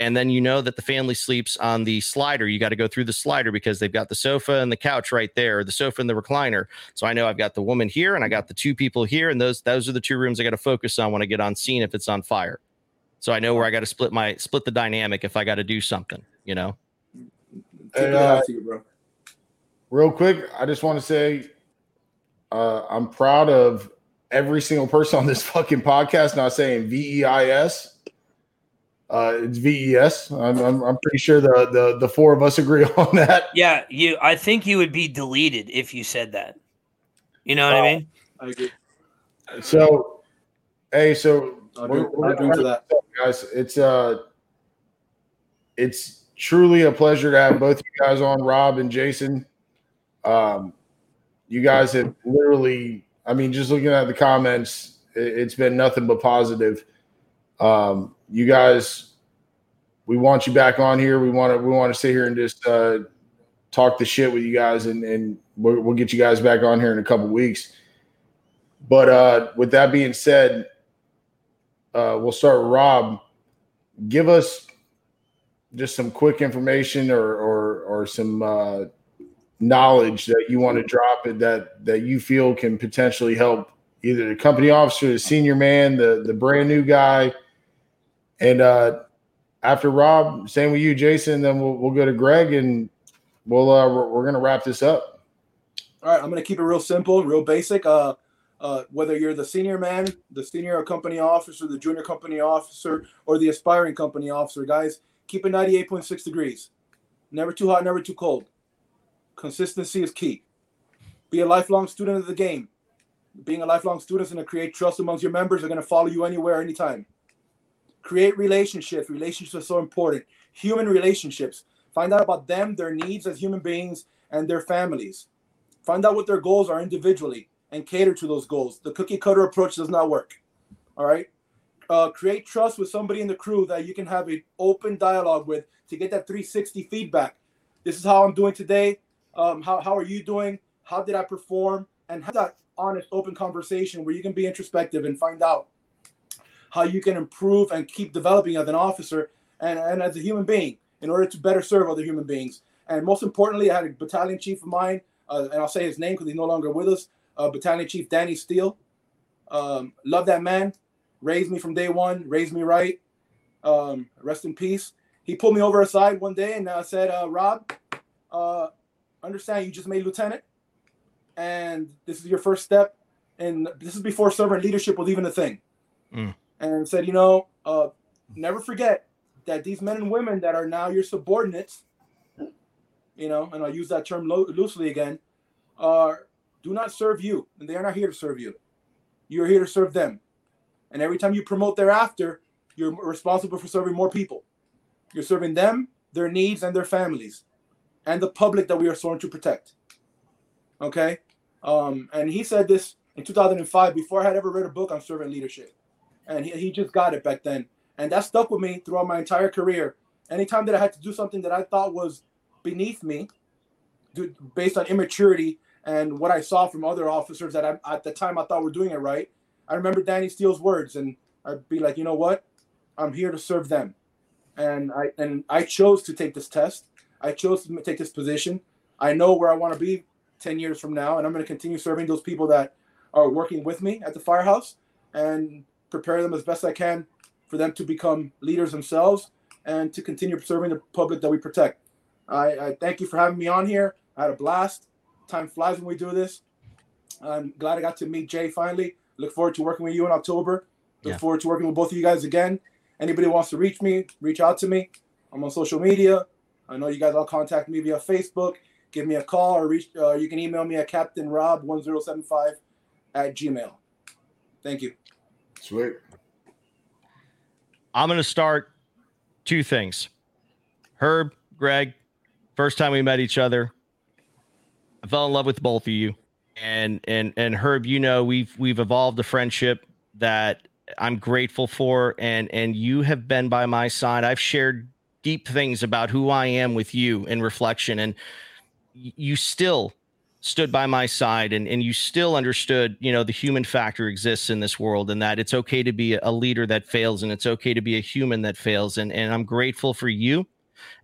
and then you know that the family sleeps on the slider. You got to go through the slider because they've got the sofa and the couch right there, the sofa and the recliner. So I know I've got the woman here and I got the two people here, and those those are the two rooms I got to focus on when I get on scene if it's on fire. So I know where I got to split my split the dynamic if I got to do something. You know.
And, uh,
hat to you, bro.
Real quick, I just want to say uh, I'm proud of every single person on this fucking podcast not saying V E I S. Uh, it's V E S. I'm, I'm, I'm pretty sure the, the the four of us agree on that.
Yeah, you. I think you would be deleted if you said that. You know what I
Oh.
mean?
I agree.
So, hey, so
I'll
we're-
drink,
we're
I'll drink that.
guys, it's uh, it's truly a pleasure to have both you guys on, Rob and Jason. Um, you guys have literally, I mean, just looking at the comments, it, it's been nothing but positive. Um, you guys, we want you back on here. We want to, we want to sit here and just uh, talk the shit with you guys, and and we'll, we'll get you guys back on here in a couple weeks. But uh, with that being said, uh, we'll start with Rob. Give us just some quick information or or, or some uh, knowledge that you want to drop it that that you feel can potentially help either the company officer, the senior man, the the brand new guy, and uh, after Rob, same with you, Jason. Then we'll we'll go to Greg and well, uh, we're, gonna wrap this up.
All right, I'm gonna keep it real simple, real basic. Uh, uh, whether you're the senior man, the senior company officer, the junior company officer, or the aspiring company officer, guys, keep it 98.6 degrees. Never too hot, never too cold. Consistency is key. Be a lifelong student of the game. Being a lifelong student is going to create trust amongst your members. They're going to follow you anywhere, anytime. Create relationships. Relationships are so important. Human relationships. Find out about them, their needs as human beings, and their families. Find out what their goals are individually and cater to those goals. The cookie cutter approach does not work. All right. Uh, create trust with somebody in the crew that you can have an open dialogue with to get that 360 feedback. This is how I'm doing today. Um, how, how are you doing? How did I perform? And have that honest, open conversation where you can be introspective and find out how you can improve and keep developing as an officer and, and as a human being in order to better serve other human beings. And most importantly, I had a battalion chief of mine, uh, and I'll say his name because he's no longer with us, uh, Battalion Chief Danny Steele. Um, love that man. Raised me from day one, raised me right. Um, rest in peace. He pulled me over aside one day and uh, said, uh, Rob, uh, understand you just made lieutenant and this is your first step. And this is before servant leadership was even a thing. Mm. And said, you know, uh, never forget that these men and women that are now your subordinates, you know, and I'll use that term lo- loosely again, are do not serve you, and they are not here to serve you. You're here to serve them. And every time you promote thereafter, you're responsible for serving more people. You're serving them, their needs, and their families, and the public that we are sworn to protect. Okay? Um, and he said this in 2005 before I had ever read a book on servant leadership. And he, he just got it back then. And that stuck with me throughout my entire career. Anytime that I had to do something that I thought was beneath me, based on immaturity and what I saw from other officers that I, at the time I thought were doing it right, I remember Danny Steele's words, and I'd be like, you know what, I'm here to serve them, and I and I chose to take this test. I chose to take this position. I know where I want to be 10 years from now. And I'm going to continue serving those people that are working with me at the firehouse and prepare them as best I can for them to become leaders themselves and to continue serving the public that we protect. I, I thank you for having me on here. I had a blast. Time flies when we do this. I'm glad I got to meet Jay finally. Look forward to working with you in October. Look yeah. forward to working with both of you guys again. Anybody wants to reach me, reach out to me. I'm on social media. I know you guys all contact me via Facebook give me a call or reach. Uh, you can email me at captainrob1075 at gmail. Thank you.
Sweet.
I'm going to start two things. Herb, Greg, first time we met each other, I fell in love with both of you. And and and Herb, you know, we've we've evolved a friendship that I'm grateful for and and you have been by my side. I've shared deep things about who I am with you in reflection and you still stood by my side and, and you still understood you know the human factor exists in this world and that it's okay to be a leader that fails and it's okay to be a human that fails and, and i'm grateful for you.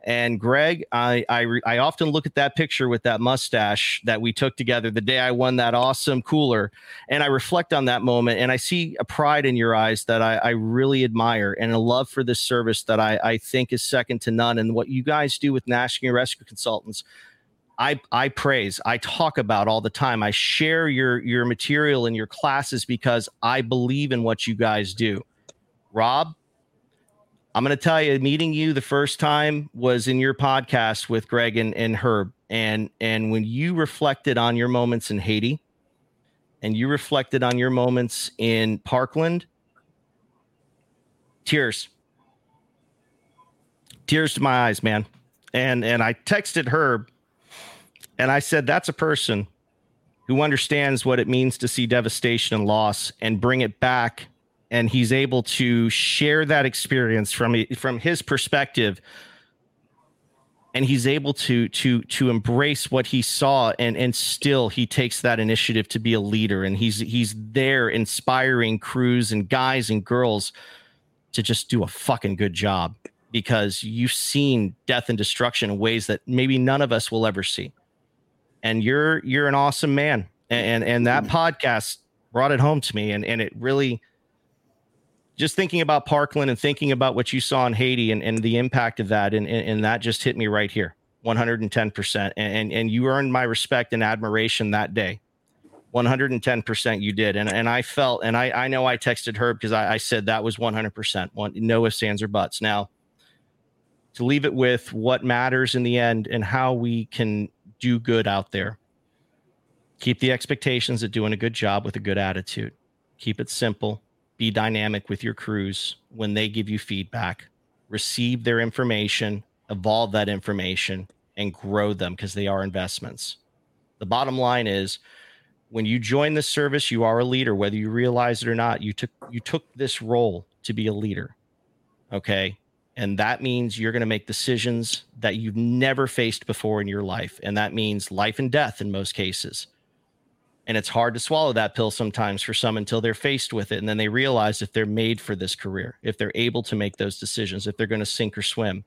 And greg i I, I often look at that picture with that mustache that we took together the day i won that awesome cooler and i reflect on that moment and i see a pride in your eyes that i, I really admire and a love for this service that I, I think is second to none and what you guys do with national rescue consultants I I praise, I talk about all the time. I share your your material in your classes because I believe in what you guys do. Rob, I'm going to tell you, meeting you the first time was in your podcast with Greg and, and Herb, and and when you reflected on your moments in Haiti, and you reflected on your moments in Parkland, tears, tears to my eyes, man. And and I texted Herb and I said, that's a person who understands what it means to see devastation and loss and bring it back. And he's able to share that experience from, from his perspective. And he's able to to to embrace what he saw, and and still he takes that initiative to be a leader, and he's he's there inspiring crews and guys and girls to just do a fucking good job because you've seen death and destruction in ways that maybe none of us will ever see and you're you're an awesome man and and that mm-hmm. podcast brought it home to me and and it really just thinking about parkland and thinking about what you saw in haiti and, and the impact of that and, and, and that just hit me right here 110%. And, and you earned my respect and admiration that day. 110% you did. And, and I felt, and I, I know I texted her because I, I said that was 100%, one, no ifs, ands, or buts. Now, to leave it with what matters in the end and how we can do good out there. Keep the expectations of doing a good job with a good attitude. Keep it simple. Be dynamic with your crews when they give you feedback. Receive their information, evolve that information, and grow them because they are investments. The bottom line is when you join the service, you are a leader, whether you realize it or not. You took you took this role to be a leader. Okay. And that means you're going to make decisions that you've never faced before in your life. And that means life and death in most cases. And it's hard to swallow that pill sometimes for some until they're faced with it. And then they realize if they're made for this career, if they're able to make those decisions, if they're going to sink or swim.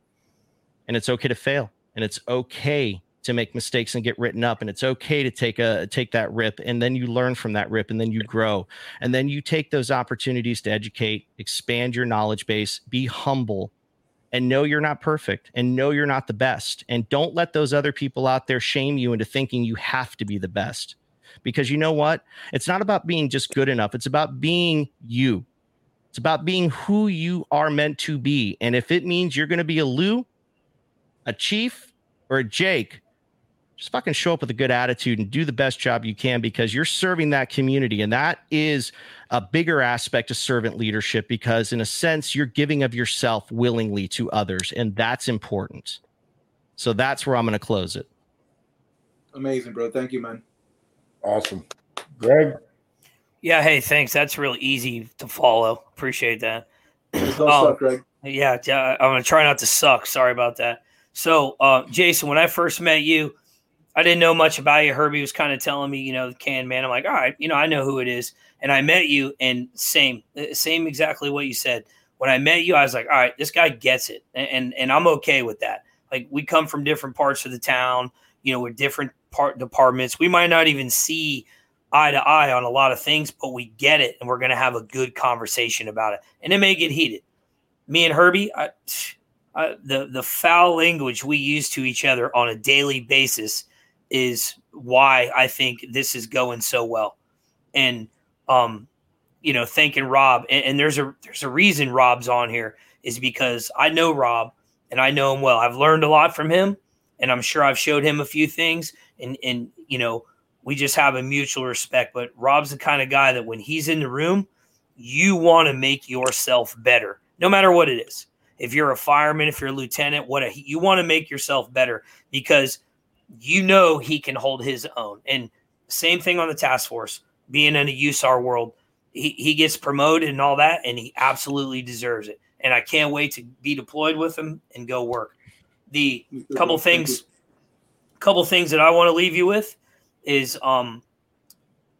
And it's okay to fail. And it's okay to make mistakes and get written up and it's okay to take a take that rip and then you learn from that rip and then you grow and then you take those opportunities to educate expand your knowledge base be humble and know you're not perfect and know you're not the best and don't let those other people out there shame you into thinking you have to be the best. Because you know what? It's not about being just good enough. It's about being you. It's about being who you are meant to be. And if it means you're going to be a lou a chief or a jake just fucking show up with a good attitude and do the best job you can because you're serving that community. And that is a bigger aspect of servant leadership because, in a sense, you're giving of yourself willingly to others. And that's important. So that's where I'm going to close it.
Amazing, bro. Thank you, man.
Awesome. Greg?
Yeah. Hey, thanks. That's real easy to follow. Appreciate that.
Don't um, suck, Greg.
Yeah. I'm going to try not to suck. Sorry about that. So, uh, Jason, when I first met you, I didn't know much about you. Herbie was kind of telling me, you know, the can man. I'm like, all right, you know, I know who it is. And I met you, and same, uh, same exactly what you said. When I met you, I was like, all right, this guy gets it, and and, and I'm okay with that. Like we come from different parts of the town, you know, we're different part departments. We might not even see eye to eye on a lot of things, but we get it, and we're gonna have a good conversation about it. And it may get heated. Me and Herbie, I, I, the the foul language we use to each other on a daily basis is why I think this is going so well. And um, you know, thanking Rob, and, and, there's a there's a reason Rob's on here is because I know Rob and I know him well. I've learned a lot from him, and I'm sure I've showed him a few things, and and you know, we just have a mutual respect. But Rob's the kind of guy that when he's in the room, you want to make yourself better, no matter what it is. If you're a fireman, if you're a lieutenant, what a, you want to make yourself better because you know he can hold his own. And same thing on the task force, being in a USAR world, he, he gets promoted and all that, and he absolutely deserves it. And I can't wait to be deployed with him and go work. The couple things, couple things that I want to leave you with is um,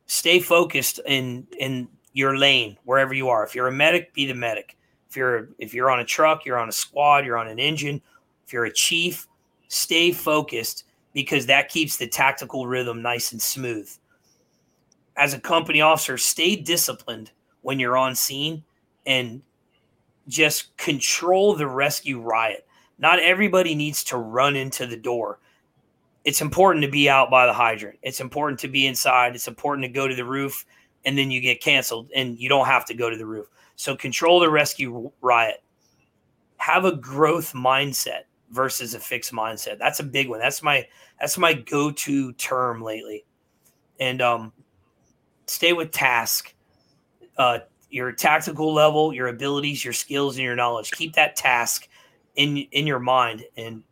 stay focused in in your lane wherever you are. If you're a medic, be the medic. If you're if you're on a truck, you're on a squad, you're on an engine. If you're a chief, stay focused because that keeps the tactical rhythm nice and smooth. As a company officer, stay disciplined when you're on scene and just control the rescue riot. Not everybody needs to run into the door. It's important to be out by the hydrant. It's important to be inside. It's important to go to the roof and then you get canceled and you don't have to go to the roof. So control the rescue riot. Have a growth mindset versus a fixed mindset. That's a big one. That's my that's my go-to term lately. And um stay with task. Uh your tactical level, your abilities, your skills, and your knowledge. Keep that task in in your mind. And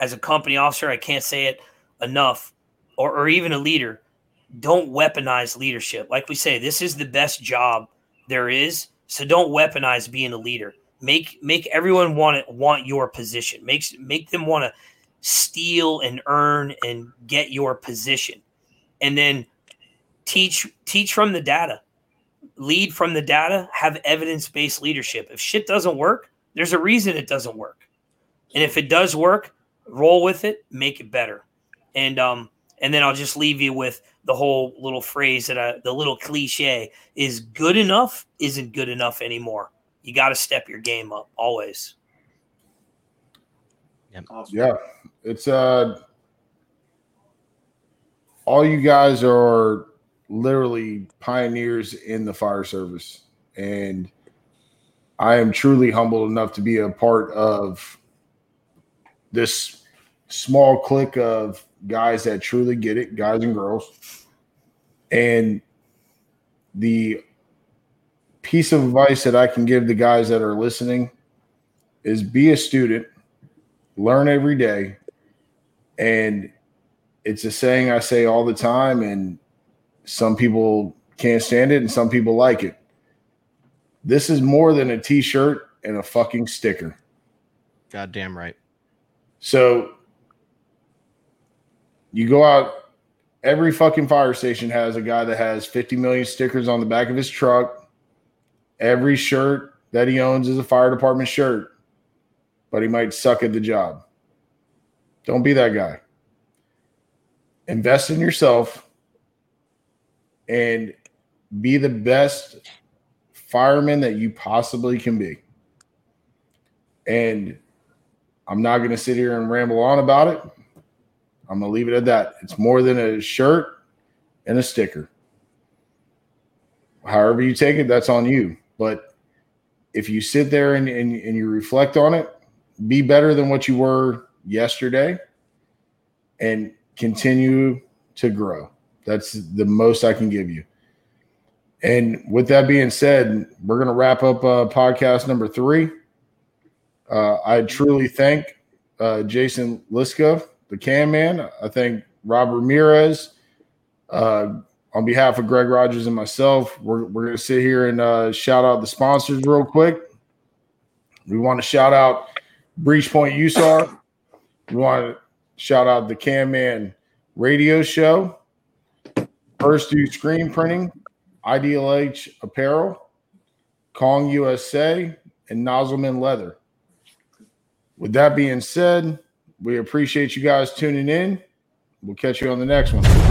as a company officer, I can't say it enough, or, or even a leader, don't weaponize leadership. Like we say, this is the best job there is. So don't weaponize being a leader. Make make everyone want it want your position. Makes make them want to steal and earn and get your position. And then teach teach from the data. Lead from the data, have evidence-based leadership. If shit doesn't work, there's a reason it doesn't work. And if it does work, roll with it, make it better. And um and then I'll just leave you with the whole little phrase that I, the little cliche is good enough isn't good enough anymore you got to step your game up always.
Yep. Awesome. Yeah, It's uh all you guys are literally pioneers in the fire service and I am truly humbled enough to be a part of this small clique of guys that truly get it, guys and girls. And the piece of advice that I can give the guys that are listening is be a student, learn every day. And it's a saying I say all the time, and some people can't stand it and some people like it. This is more than a t shirt and a fucking sticker.
Goddamn right.
So you go out, every fucking fire station has a guy that has 50 million stickers on the back of his truck. Every shirt that he owns is a fire department shirt, but he might suck at the job. Don't be that guy. Invest in yourself and be the best fireman that you possibly can be. And I'm not going to sit here and ramble on about it. I'm going to leave it at that. It's more than a shirt and a sticker. However, you take it, that's on you. But if you sit there and, and, and you reflect on it, be better than what you were yesterday and continue to grow. That's the most I can give you. And with that being said, we're going to wrap up uh, podcast number three. Uh, I truly thank uh, Jason Liska, the can man. I thank Rob Ramirez. On behalf of Greg Rogers and myself, we're, we're going to sit here and uh, shout out the sponsors real quick. We want to shout out Breach Point USAR. We want to shout out the Can Man Radio Show, First Due Screen Printing, IDLH Apparel, Kong USA, and Nozzleman Leather. With that being said, we appreciate you guys tuning in. We'll catch you on the next one.